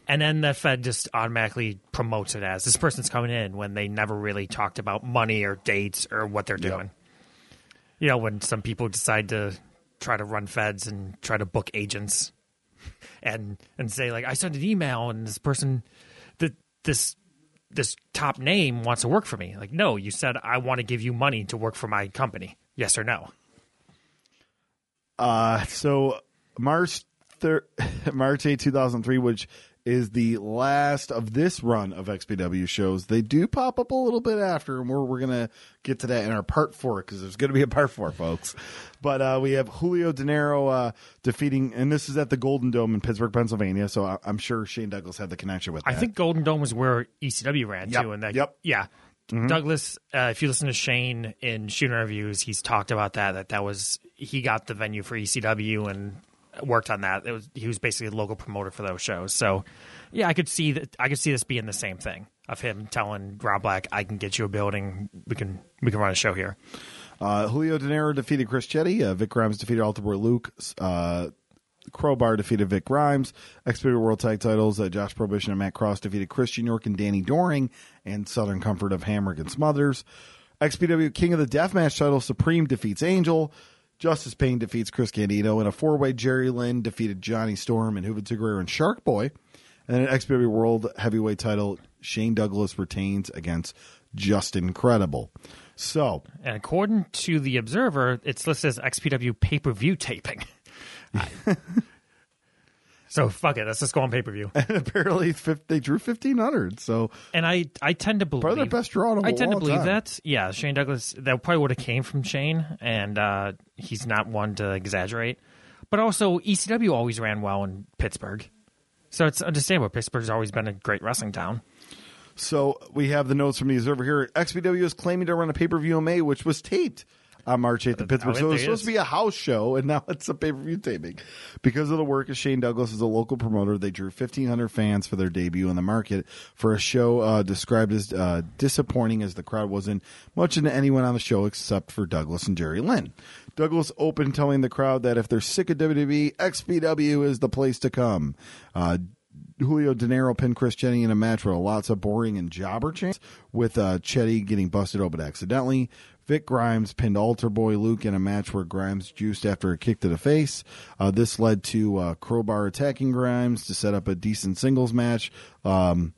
and then the Fed just automatically promotes it as this person's coming in when they never really talked about money or dates or what they're doing. You know, when some people decide to try to run feds and try to book agents <laughs> and and say like I sent an email and this person that this this top name wants to work for me. Like, no, you said I want to give you money to work for my company. Yes or no? Uh, so March thir- <laughs> March 8, 2003, which is the last of this run of XPW shows. They do pop up a little bit after, and we're, we're going to get to that in our part four because there's going to be a part four, folks. But uh, we have Julio Dinero uh, defeating, and this is at the Golden Dome in Pittsburgh, Pennsylvania. So I, I'm sure Shane Douglas had the connection with that. I think Golden Dome was where ECW ran Yep, too, and that yep. yeah. Douglas, uh, if you listen to Shane in Shooter Reviews, he's talked about that. That that was he got the venue for ECW and worked on that. It was he was basically a local promoter for those shows. So yeah, I could see that. I could see this being the same thing of him telling Rob Black, "I can get you a building. We can we can run a show here." Uh, Julio Dinero defeated Chris Chetti. Uh, Vic Grimes defeated Altar Boy Luke. Uh, Crowbar defeated Vic Grimes. Expedited World Tag Titles. Uh, Josh Prohibition and Matt Cross defeated Christian York and Danny Doring. And Southern Comfort of Hammer and Smothers. XPW King of the Deathmatch title. Supreme defeats Angel. Justice Pain defeats Chris Candido. In a four way, Jerry Lynn defeated Johnny Storm and Juventud Guerrero and Shark Boy. And then an XPW World Heavyweight title. Shane Douglas retains against Justin Credible. So, And according to the Observer, it's listed as XPW pay per view taping. <laughs> so fuck it, let's just go on pay per view. <laughs> And apparently fif- they drew 1500 so And I, I tend to believe Probably their best draw I tend to believe time. that. Yeah, Shane Douglas. That probably would have came from Shane, and uh, he's not one to exaggerate. But also, ECW always ran well in Pittsburgh, so it's understandable. Pittsburgh's always been a great wrestling town. so we have the notes from the observer here xpw is claiming to run a pay-per-view in may which was taped on March 8th in Pittsburgh. oh, So it was supposed is. to be a house show, and now <laughs> it's a pay per view taping. Because of the work of Shane Douglas as a local promoter, they drew 1,500 fans for their debut in the market for a show uh, described as uh, disappointing as the crowd wasn't much into anyone on the show except for Douglas and Jerry Lynn. Douglas opened telling the crowd that if they're sick of WWE, XPW is the place to come. Uh, Julio Dinero pinned Chris Chetti in a match with lots of boring and jobber chants, with uh, Chetti getting busted open accidentally. Vic Grimes pinned Altar Boy Luke in a match where Grimes juiced after a kick to the face. Uh, this led to uh, Crowbar attacking Grimes to set up a decent singles match. Um,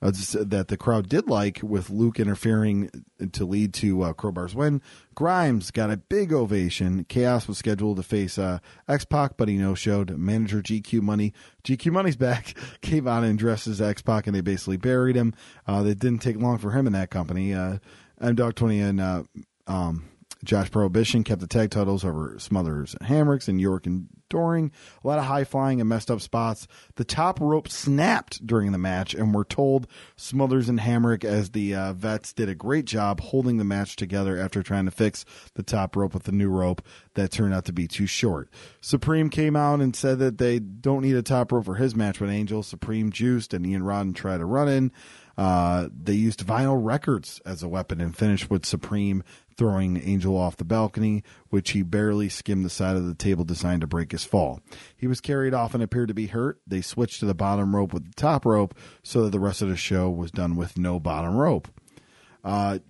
uh, that the crowd did like, with Luke interfering to lead to uh, Crowbar's win. Grimes got a big ovation. Kaos was scheduled to face uh, X Pac, but he no showed. Manager GQ Money, GQ Money's back, <laughs> came on and dressed as X Pac, and they basically buried him. Uh, it didn't take long for him in that company. Uh, M Dog 20 and uh, um, Josh Prohibition kept the tag titles over Smothers and Hammocks and York and Doring. A lot of high flying and messed up spots. The top rope snapped during the match, and we're told Smothers and Hamrick, as the uh, vets, did a great job holding the match together after trying to fix the top rope with the new rope that turned out to be too short. Supreme came out and said that they don't need a top rope for his match with Angel. Supreme juiced, and Ian Rotten tried to run in. Uh, they used vinyl records as a weapon and finished with Supreme throwing Angel off the balcony, which he barely skimmed the side of the table designed to break his fall. He was carried off and appeared to be hurt. They switched to the bottom rope with the top rope so that the rest of the show was done with no bottom rope.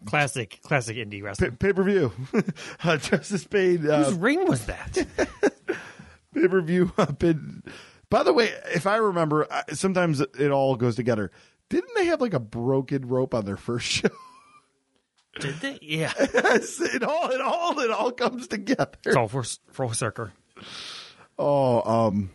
Classic, classic indie wrestling. Pay per view. <laughs> uh, Justice Spade. Uh, Whose ring was that? <laughs> pay per view. By the way, if I remember, sometimes it all goes together. Didn't they have like a broken rope on their first <laughs> show? Did they? Yeah. <laughs> It all it all it all comes together. So for for circle. Oh, um,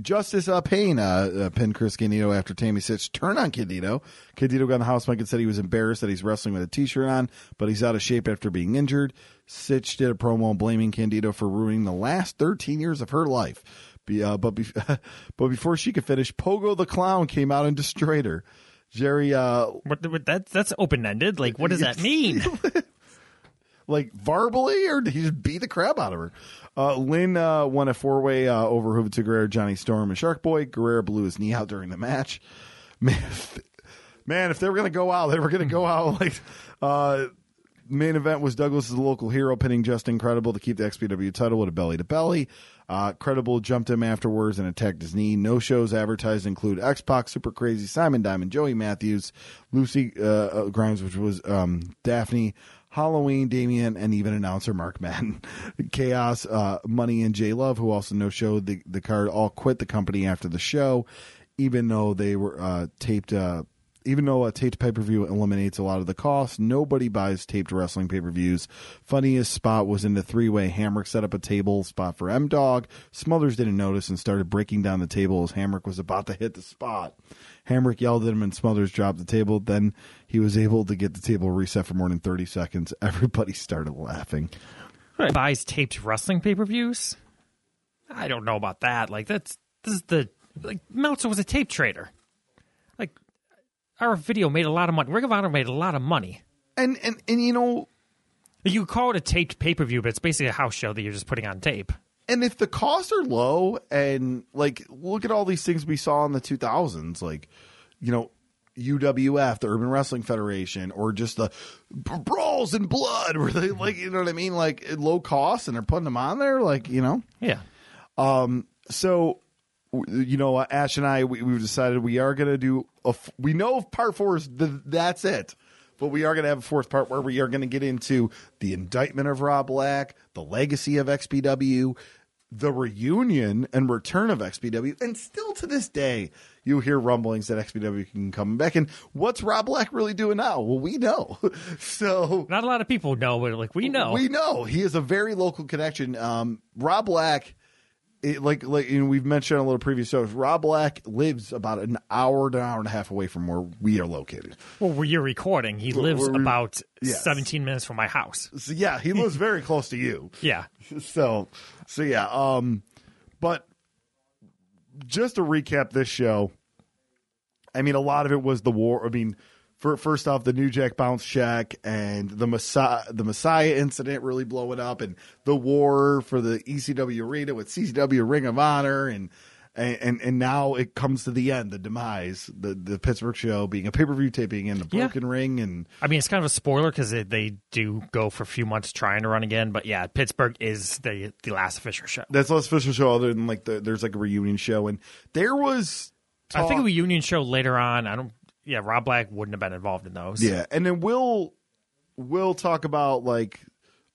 Justice uh, Pain uh, uh, pinned Chris Candido after Tammy Sytch turned on Candido. Candido got on the house mic and said he was embarrassed that he's wrestling with a t-shirt on, but he's out of shape after being injured. Sytch did a promo blaming Candido for ruining the last 13 years of her life. Be, uh, but, be, <laughs> but before she could finish, Pogo the Clown came out and destroyed her. Jerry, uh, What, what that that's open ended. Like, what does that mean? <laughs> like verbally, or did he just beat the crap out of her? Uh, Lynn uh, won a four way uh, over Juventud Guerrero, Johnny Storm, and Shark Boy. Guerrero blew his knee out during the match. <laughs> Man, if, man, if they were going to go out, they were going to go out like. Uh, main event was Douglas the local hero pinning Justin Credible to keep the XPW title with a belly to belly. Uh, Credible jumped him afterwards and attacked his knee. No shows advertised include X Pac, Super Crazy, Simon Diamond, Joey Matthews, Lucy uh, uh, Grimes, which was um, Daphne, Halloween, Damien, and even announcer Mark Madden. <laughs> Kaos, uh, Money, and J Love, who also no showed the, the card, all quit the company after the show, even though they were uh, taped. Even though a taped pay per view eliminates a lot of the cost, nobody buys taped wrestling pay per views. Funniest spot was in the three way. Hamrick set up a table spot for M Dog. Smothers didn't notice and started breaking down the table as Hamrick was about to hit the spot. Hamrick yelled at him and Smothers dropped the table. Then he was able to get the table reset for more than 30 seconds. <laughs> Everybody started laughing. Buys taped wrestling pay per views. I don't know about that. Like that's this is the like Meltzer was a tape trader. RF video made a lot of money. Ring of Honor made a lot of money. And, and, and you know, You call it a taped pay per view, but it's basically a house show that you're just putting on tape. and if the costs are low and like look at all these things we saw in the 2000s like you know UWF the Urban Wrestling Federation or just the brawls and blood <laughs> where they like you know what I mean like low cost and they're putting them on there like you know Yeah. Um, so you know uh, Ash and I we, we've decided we are going to do a f- we know part 4 is the, that's it but we are going to have a fourth part where we are going to get into the indictment of Rob Black, the legacy of XPW, the reunion and return of XPW, and still to this day, you hear rumblings that XPW can come back. And what's Rob Black really doing now? Well, we know. <laughs> so Not a lot of people know, but like we know. we know he is a very local connection. Um, Rob Black, it, like like you know, we've mentioned on a little previous shows. Rob Black lives about an hour to an hour and a half away from where we are located. well, where you're recording, he lives we're- about yes. 17 minutes from my house. So yeah, he lives very close to you. <laughs> Yeah. so so yeah um but just to recap this show i mean a lot of it was the war i mean for, first off the new jack bounce check and the messiah the messiah incident really blowing up and the war for the ecw arena with czw ring of honor and and, and now it comes to the end, the demise, the the Pittsburgh show being a pay per view taping and the Yeah. broken ring, and I mean, it's kind of a spoiler because they, they do go for a few months trying to run again. But yeah, Pittsburgh is the the last official show. that's less official show other than like the there's like a reunion show, and there was I think a reunion show later on. I don't. Yeah, Rob Black wouldn't have been involved in those. Yeah, and then we'll we'll talk about like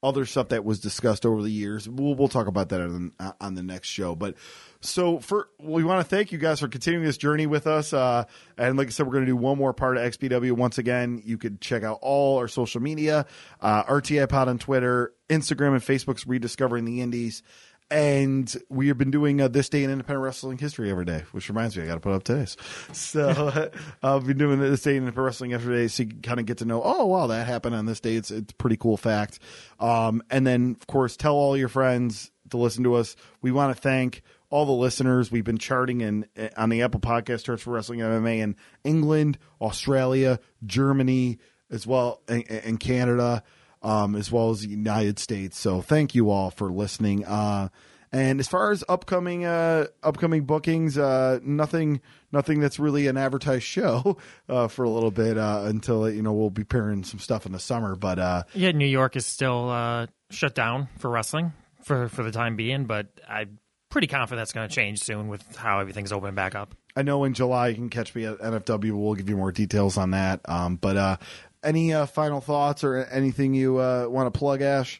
other stuff that was discussed over the years. We'll we'll talk about that on, on the next show. But so for we want to thank you guys for continuing this journey with us. Uh, and like I said, we're going to do one more part of XPW. Once again, you could check out all our social media, uh, RTI Pod on Twitter, Instagram, and Facebook's Rediscovering the Indies. And we have been doing uh, this day in independent wrestling history every day, which reminds me, I got to put up today's. So <laughs> uh, I've been doing this day in independent wrestling every day, so you kind of get to know. Oh, wow, that happened on this day. It's it's a pretty cool fact. Um, and then of course, tell all your friends to listen to us. We want to thank all the listeners. We've been charting in on the Apple Podcast charts for Wrestling MMA in England, Australia, Germany, as well, and, and Canada um, as well as the United States. So thank you all for listening. Uh, and as far as upcoming uh, upcoming bookings, uh, nothing nothing that's really an advertised <laughs> show uh, for a little bit uh, until you know we'll be pairing some stuff in the summer. But uh, yeah, New York is still uh, shut down for wrestling for for the time being, but I'm pretty confident that's going to change soon with how everything's opening back up. I know in July you can catch me at NFW. We'll give you more details on that. Um, but uh, any uh, final thoughts or anything you uh, want to plug, Ash?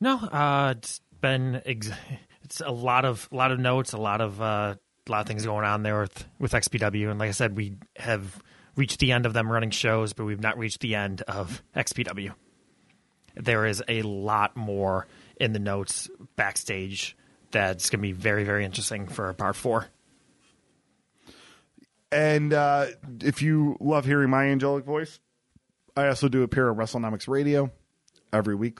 No, uh, it's been ex- it's a lot of a lot of notes, a lot of uh, a lot of things going on there with with XPW, and like I said, we have reached the end of them running shows, but we've not reached the end of XPW. There is a lot more in the notes backstage that's going to be very very interesting for part four. And uh, if you love hearing my angelic voice, I also do appear on WrestleNomics Radio every week,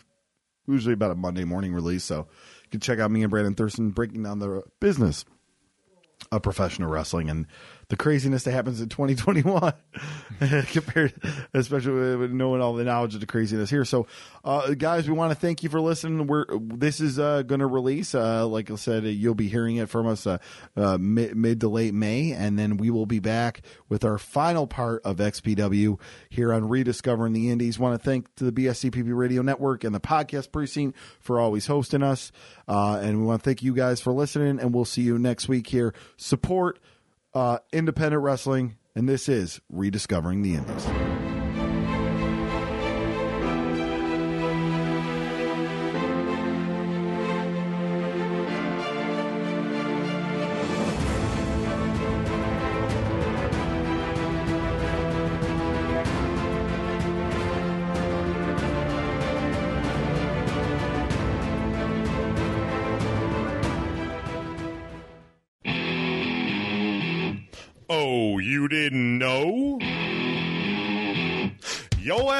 usually about a Monday morning release. So you can check out me and Brandon Thurston breaking down the business of professional wrestling and the craziness that happens in 2021 <laughs> compared, especially with knowing all the knowledge of the craziness here. So, uh, guys, we want to thank you for listening. We're this is uh, going to release, uh, like I said, you'll be hearing it from us uh, uh, mid, mid to late May, and then we will be back with our final part of XPW here on rediscovering the Indies. Want to thank to the BSCPP Radio Network and the Podcast Precinct for always hosting us, uh, and we want to thank you guys for listening. And we'll see you next week here. Support uh, independent wrestling, and this is Rediscovering the Indies.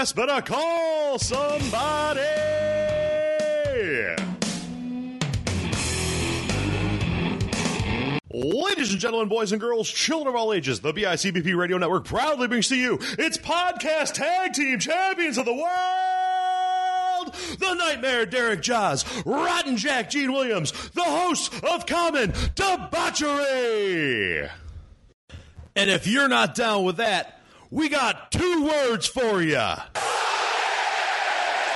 Yo ass better call somebody! Ladies and gentlemen, boys and girls, children of all ages, the BICBP Radio Network proudly brings to you its podcast tag team champions of the world! The Nightmare Derek Jaws, Rotten Jack Gene Williams, the hosts of Common Debauchery! And if you're not down with that, we got two words for you.